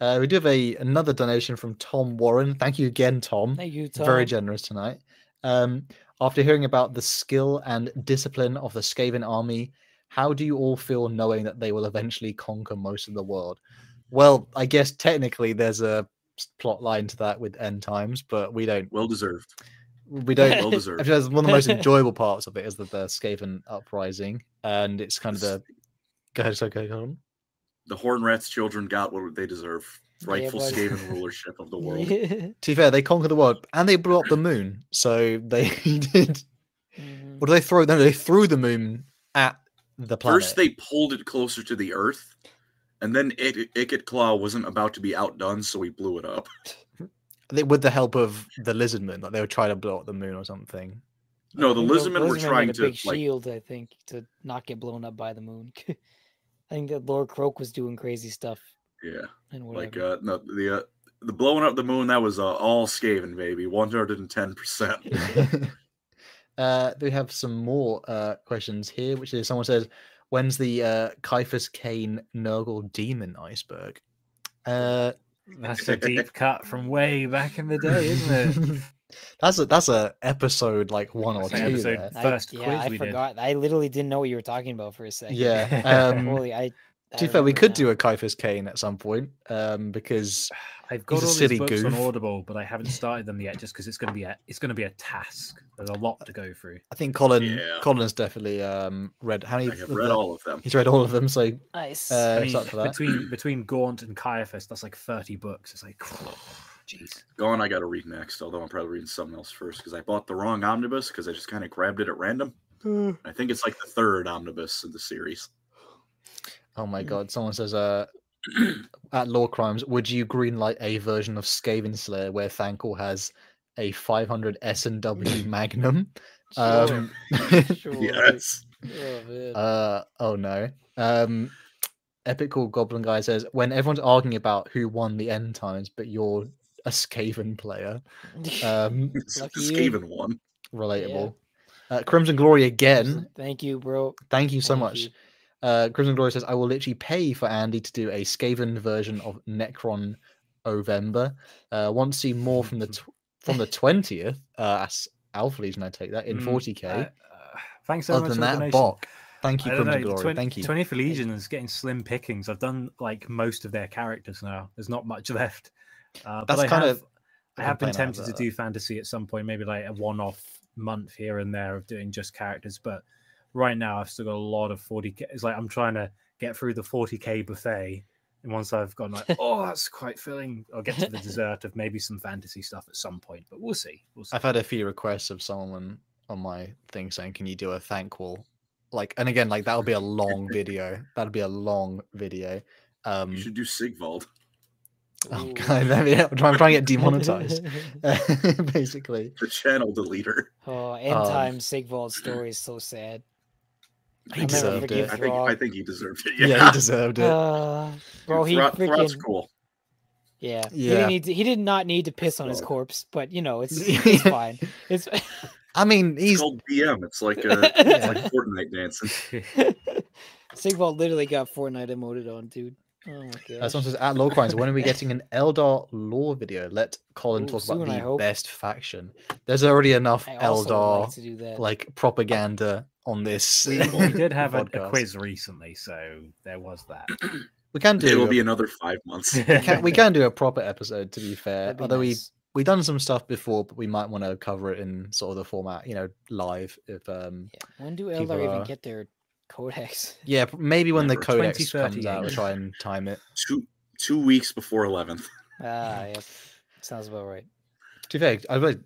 Uh, we do have a another donation from Tom Warren. Thank you again, Tom. Thank you, Tom. Very generous tonight. Um, after hearing about the skill and discipline of the Skaven army, how do you all feel knowing that they will eventually conquer most of the world? Well, I guess technically there's a plot line to that with end times, but we don't Well deserved. we don't Well deserved. one of the most enjoyable parts of it is the, the Skaven uprising, and it's kind of the go ahead, so go on. The Horn Rat's children got what they deserve. Rightful buddy. Skaven rulership of the world. To be fair, they conquered the world and they blew up the moon, so they did. Mhm. What did they throw? No, they threw the moon at the planet. First, they pulled it closer to the Earth, and then Ik- Ikit Claw wasn't about to be outdone, so he blew it up. They- with the help of the lizardmen, like they were trying to blow up the moon or something. No, the I think lizardmen were trying made a to big like. shield, I think, to not get blown up by the moon. I think that Lord Croak was doing crazy stuff Yeah, and whatever. like uh, no, the uh, the blowing up the moon that was uh, all Skaven, baby, one hundred and ten percent. uh, we have some more uh, questions here, which is someone says, "When's the uh, Ciaphas Cain Nurgle demon iceberg?" Uh, That's a deep cut from way back in the day, isn't it? that's a that's a episode like one or It's two. like episode there. I- yeah, quiz I we did. forgot. I literally didn't know what you were talking about for a second. Yeah. Um, Holy, I. I to be fair, we could now. do a Ciaphas Cain at some point, um, because I've got a all silly these books on. Audible, but I haven't started them yet, just because it's going to be a it's going to be a task. There's a lot to go through. I think Colin Yeah. Colin's definitely um, read how many. I have read all of them. He's read all of them, so Nice. Uh, I mean, for that. between between Gaunt and Ciaphas, that's like thirty books. It's like, jeez. Gone, I got to read next. Although I'm probably reading something else first because I bought the wrong omnibus because I just kind of grabbed it at random. I think it's like the third omnibus in the series. Oh my Mm. god! Someone says, "Uh, at LoreCrimes, would you greenlight a version of Skaven Slayer where Thanquol has a 500 S and W Magnum?" Um, Sure. Yes. Oh, uh, oh no. Um, Epic Cool Goblin Guy says, "When everyone's arguing about who won the end times, but you're a Skaven player, um, the. Skaven one. relatable." Uh, Crimson Glory again. Thank you, bro. Thank you so Thank much. you. Uh, Crimson Glory says, I will literally pay for Andy to do a Skaven version of Necron Ovember. Uh, want to see more from the tw- from the 20th. Uh, that's Alpha Legion, I take that, in Mm, 40k. uh, thanks so Other much than for that. Bok. Thank you, Crimson know, Glory. 20 Thank you. 20th Legion is getting slim pickings. I've done like most of their characters now. There's not much left. Uh, but That's I kind have, of I have been complaint I have tempted to do fantasy at some point, maybe like a one-off month here and there of doing just characters. But right now, I've still got a lot of 40k. It's like I'm trying to get through the 40k buffet And once I've gone like, oh, that's quite filling, I'll get to the dessert of maybe some fantasy stuff at some point. But we'll see. We'll see. I've had a few requests of someone on my thing saying, "Can you do a Thanquol?" Like, and again, like that'll be a long video. That'll be a long video. Um, You should do Sigvald. Oh god, I mean, I'm trying, to get demonetized. Basically, The channel deleter. oh, end Um, time Sigvald story is so sad. He I'll deserved it. I think I think he deserved it. yeah, Yeah, he deserved it. Uh, bro, he Throg- Throg's freaking cool. yeah. He Yeah. didn't need to, he did not need to piss on his corpse, but you know it's it's fine. It's I mean, It's he's called BM. It's like uh, it's like Fortnite dancing. Sigvald literally got Fortnite emoted on, dude. Oh my. Uh, someone says at LoreCrimes, when are we getting an Eldar lore video? Let Colin Ooh, talk soon, about the best faction. There's already enough I also Eldar like to do that. like propaganda on this. we, we did have a, a quiz recently, so there was that. We can do. It will be another five months. we, can, we can do a proper episode. To be fair, be although we nice. we done some stuff before, but we might want to cover it in sort of the format, you know, live. If um, Yeah. When do people Eldar even get their codex? yeah, maybe when the Never. codex comes out, we'll try and time it. two two weeks before eleventh. Ah, yep. Sounds about right. To be fair, I really,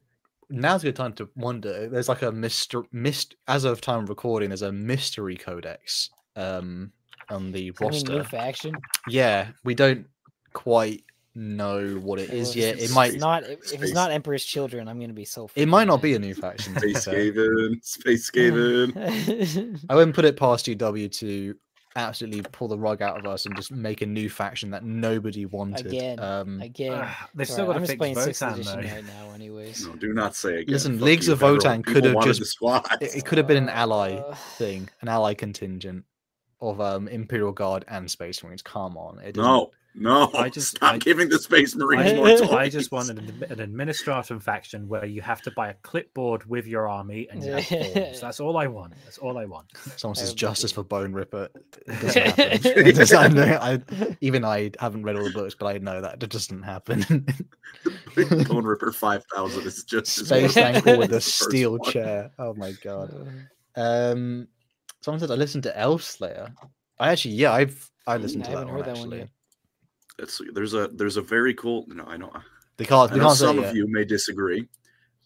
now's a good time to wonder. There's like a mystery, mist as of time of recording. There's a mystery codex um on the I mean, new roster. faction. Yeah, we don't quite know what it is well, yet. It might not. If, if it's not Emperor's Children, I'm gonna be so. it might not be a new faction. to be Space fair. Skaven, Space Skaven. I wouldn't put it past UW to absolutely pull the rug out of us and just make a new faction that nobody wanted. Again, um, Again, Ah, they've still alright, got to I'm just fix Votann though. right now, anyways. No, do not say again. Listen, Fuck Leagues you, of. Votann could have just- it, it could have been an ally Uh, thing, an ally contingent of um, Imperial Guard and Space Marines. Come on, it No, no. I just- stop I- giving the Space Marines I, more I just wanted an, an administratum faction where you have to buy a clipboard with your army and you have forms. That's all I want. That's all I want. Someone says justice for Boneripper. It doesn't happen. It I I- even I haven't read all the books, but I know that it doesn't happen. Boneripper 5000 is just as Space ankle with a steel one. chair. Oh my god. Um, someone said I listened to Elf Slayer. I actually, yeah, I've I listened I to that one heard that one actually. It's, there's a there's a very cool. You know, I know. They can't. I They know can't some it of you may disagree.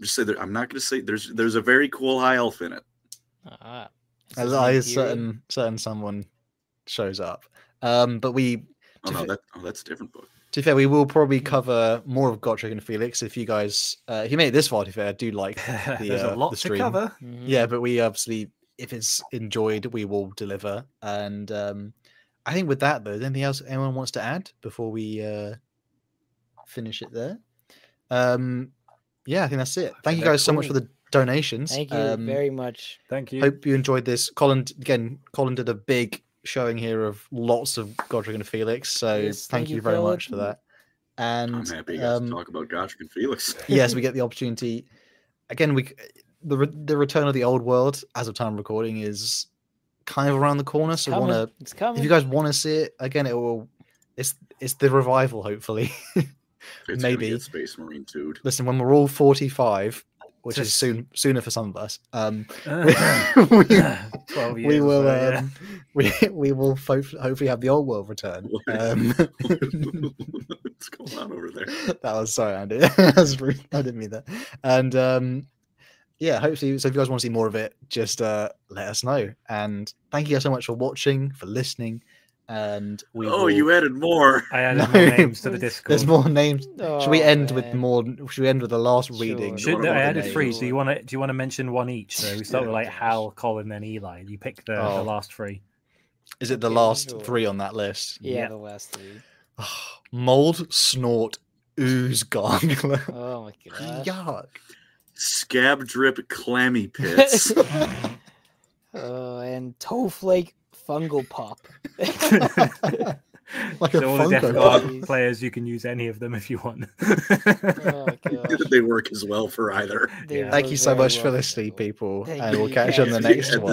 Just say that I'm not going to say there's there's a very cool high elf in it. ah, is As I new certain certain someone shows up. Um, but we Oh no, fi- that oh that's a different book. to be fair, we will probably cover more of Gotrek and Felix if you guys uh, if you made it this far to be fair, I do like There's uh, a lot the to stream. cover. Mhm. yeah, but we obviously if it's enjoyed, we will deliver. And um I think with that though, is anything else anyone wants to add before we uh finish it there? Um yeah, I think that's it. Thank you guys so much for the donations. Thank you Um, very much. Thank you. Hope you enjoyed this. Colin again, Colin did a big showing here of lots of Gotrek and Felix. So Yes, thank, thank you you, very Colin. much for that. And I'm happy you um, to talk about Gotrek and Felix. yes, we get the opportunity. Again, we the the return of the old world as of time of recording is kind of around the corner. So wanna if you guys want to see it again, it will. It's it's the revival. Hopefully, It's maybe. get Space Marine dude. listen when we're all forty five, which is soon sooner for some of us. Um, Uh, we, 12 we years or will so, yeah. um, we we will fo- hopefully have the old world return. Um, What's going on over there? that was sorry, Andy. that was rude. I didn't mean that. And um, yeah, hopefully, so if you guys want to see more of it, just uh, let us know. And thank you guys so much for watching, for listening. And we Oh, will- you added more. I added No, more names to the there's- Discord. There's more names. should we Oh, end with more? Should we end with the last reading? Should, What I about the added three. names? So you want to do you want to mention one each? So we start Yeah. with like Hal, Colin, then Eli. You pick the, Oh. the last three. Is it the Okay, last sure. three on that list? Yeah, Yeah. the last three. Mold, snort, ooze, gargler. Oh my god. Yuck. Scab drip clammy pits. Oh, and toe flake fungal pop. like a so all the Death Funko Guard Pop. Pop. players, you can use any of them if you want. oh they work as well for either. They Yeah. Thank you so very much for well listening, people. Thank and we'll catch you on the next Yeah, one.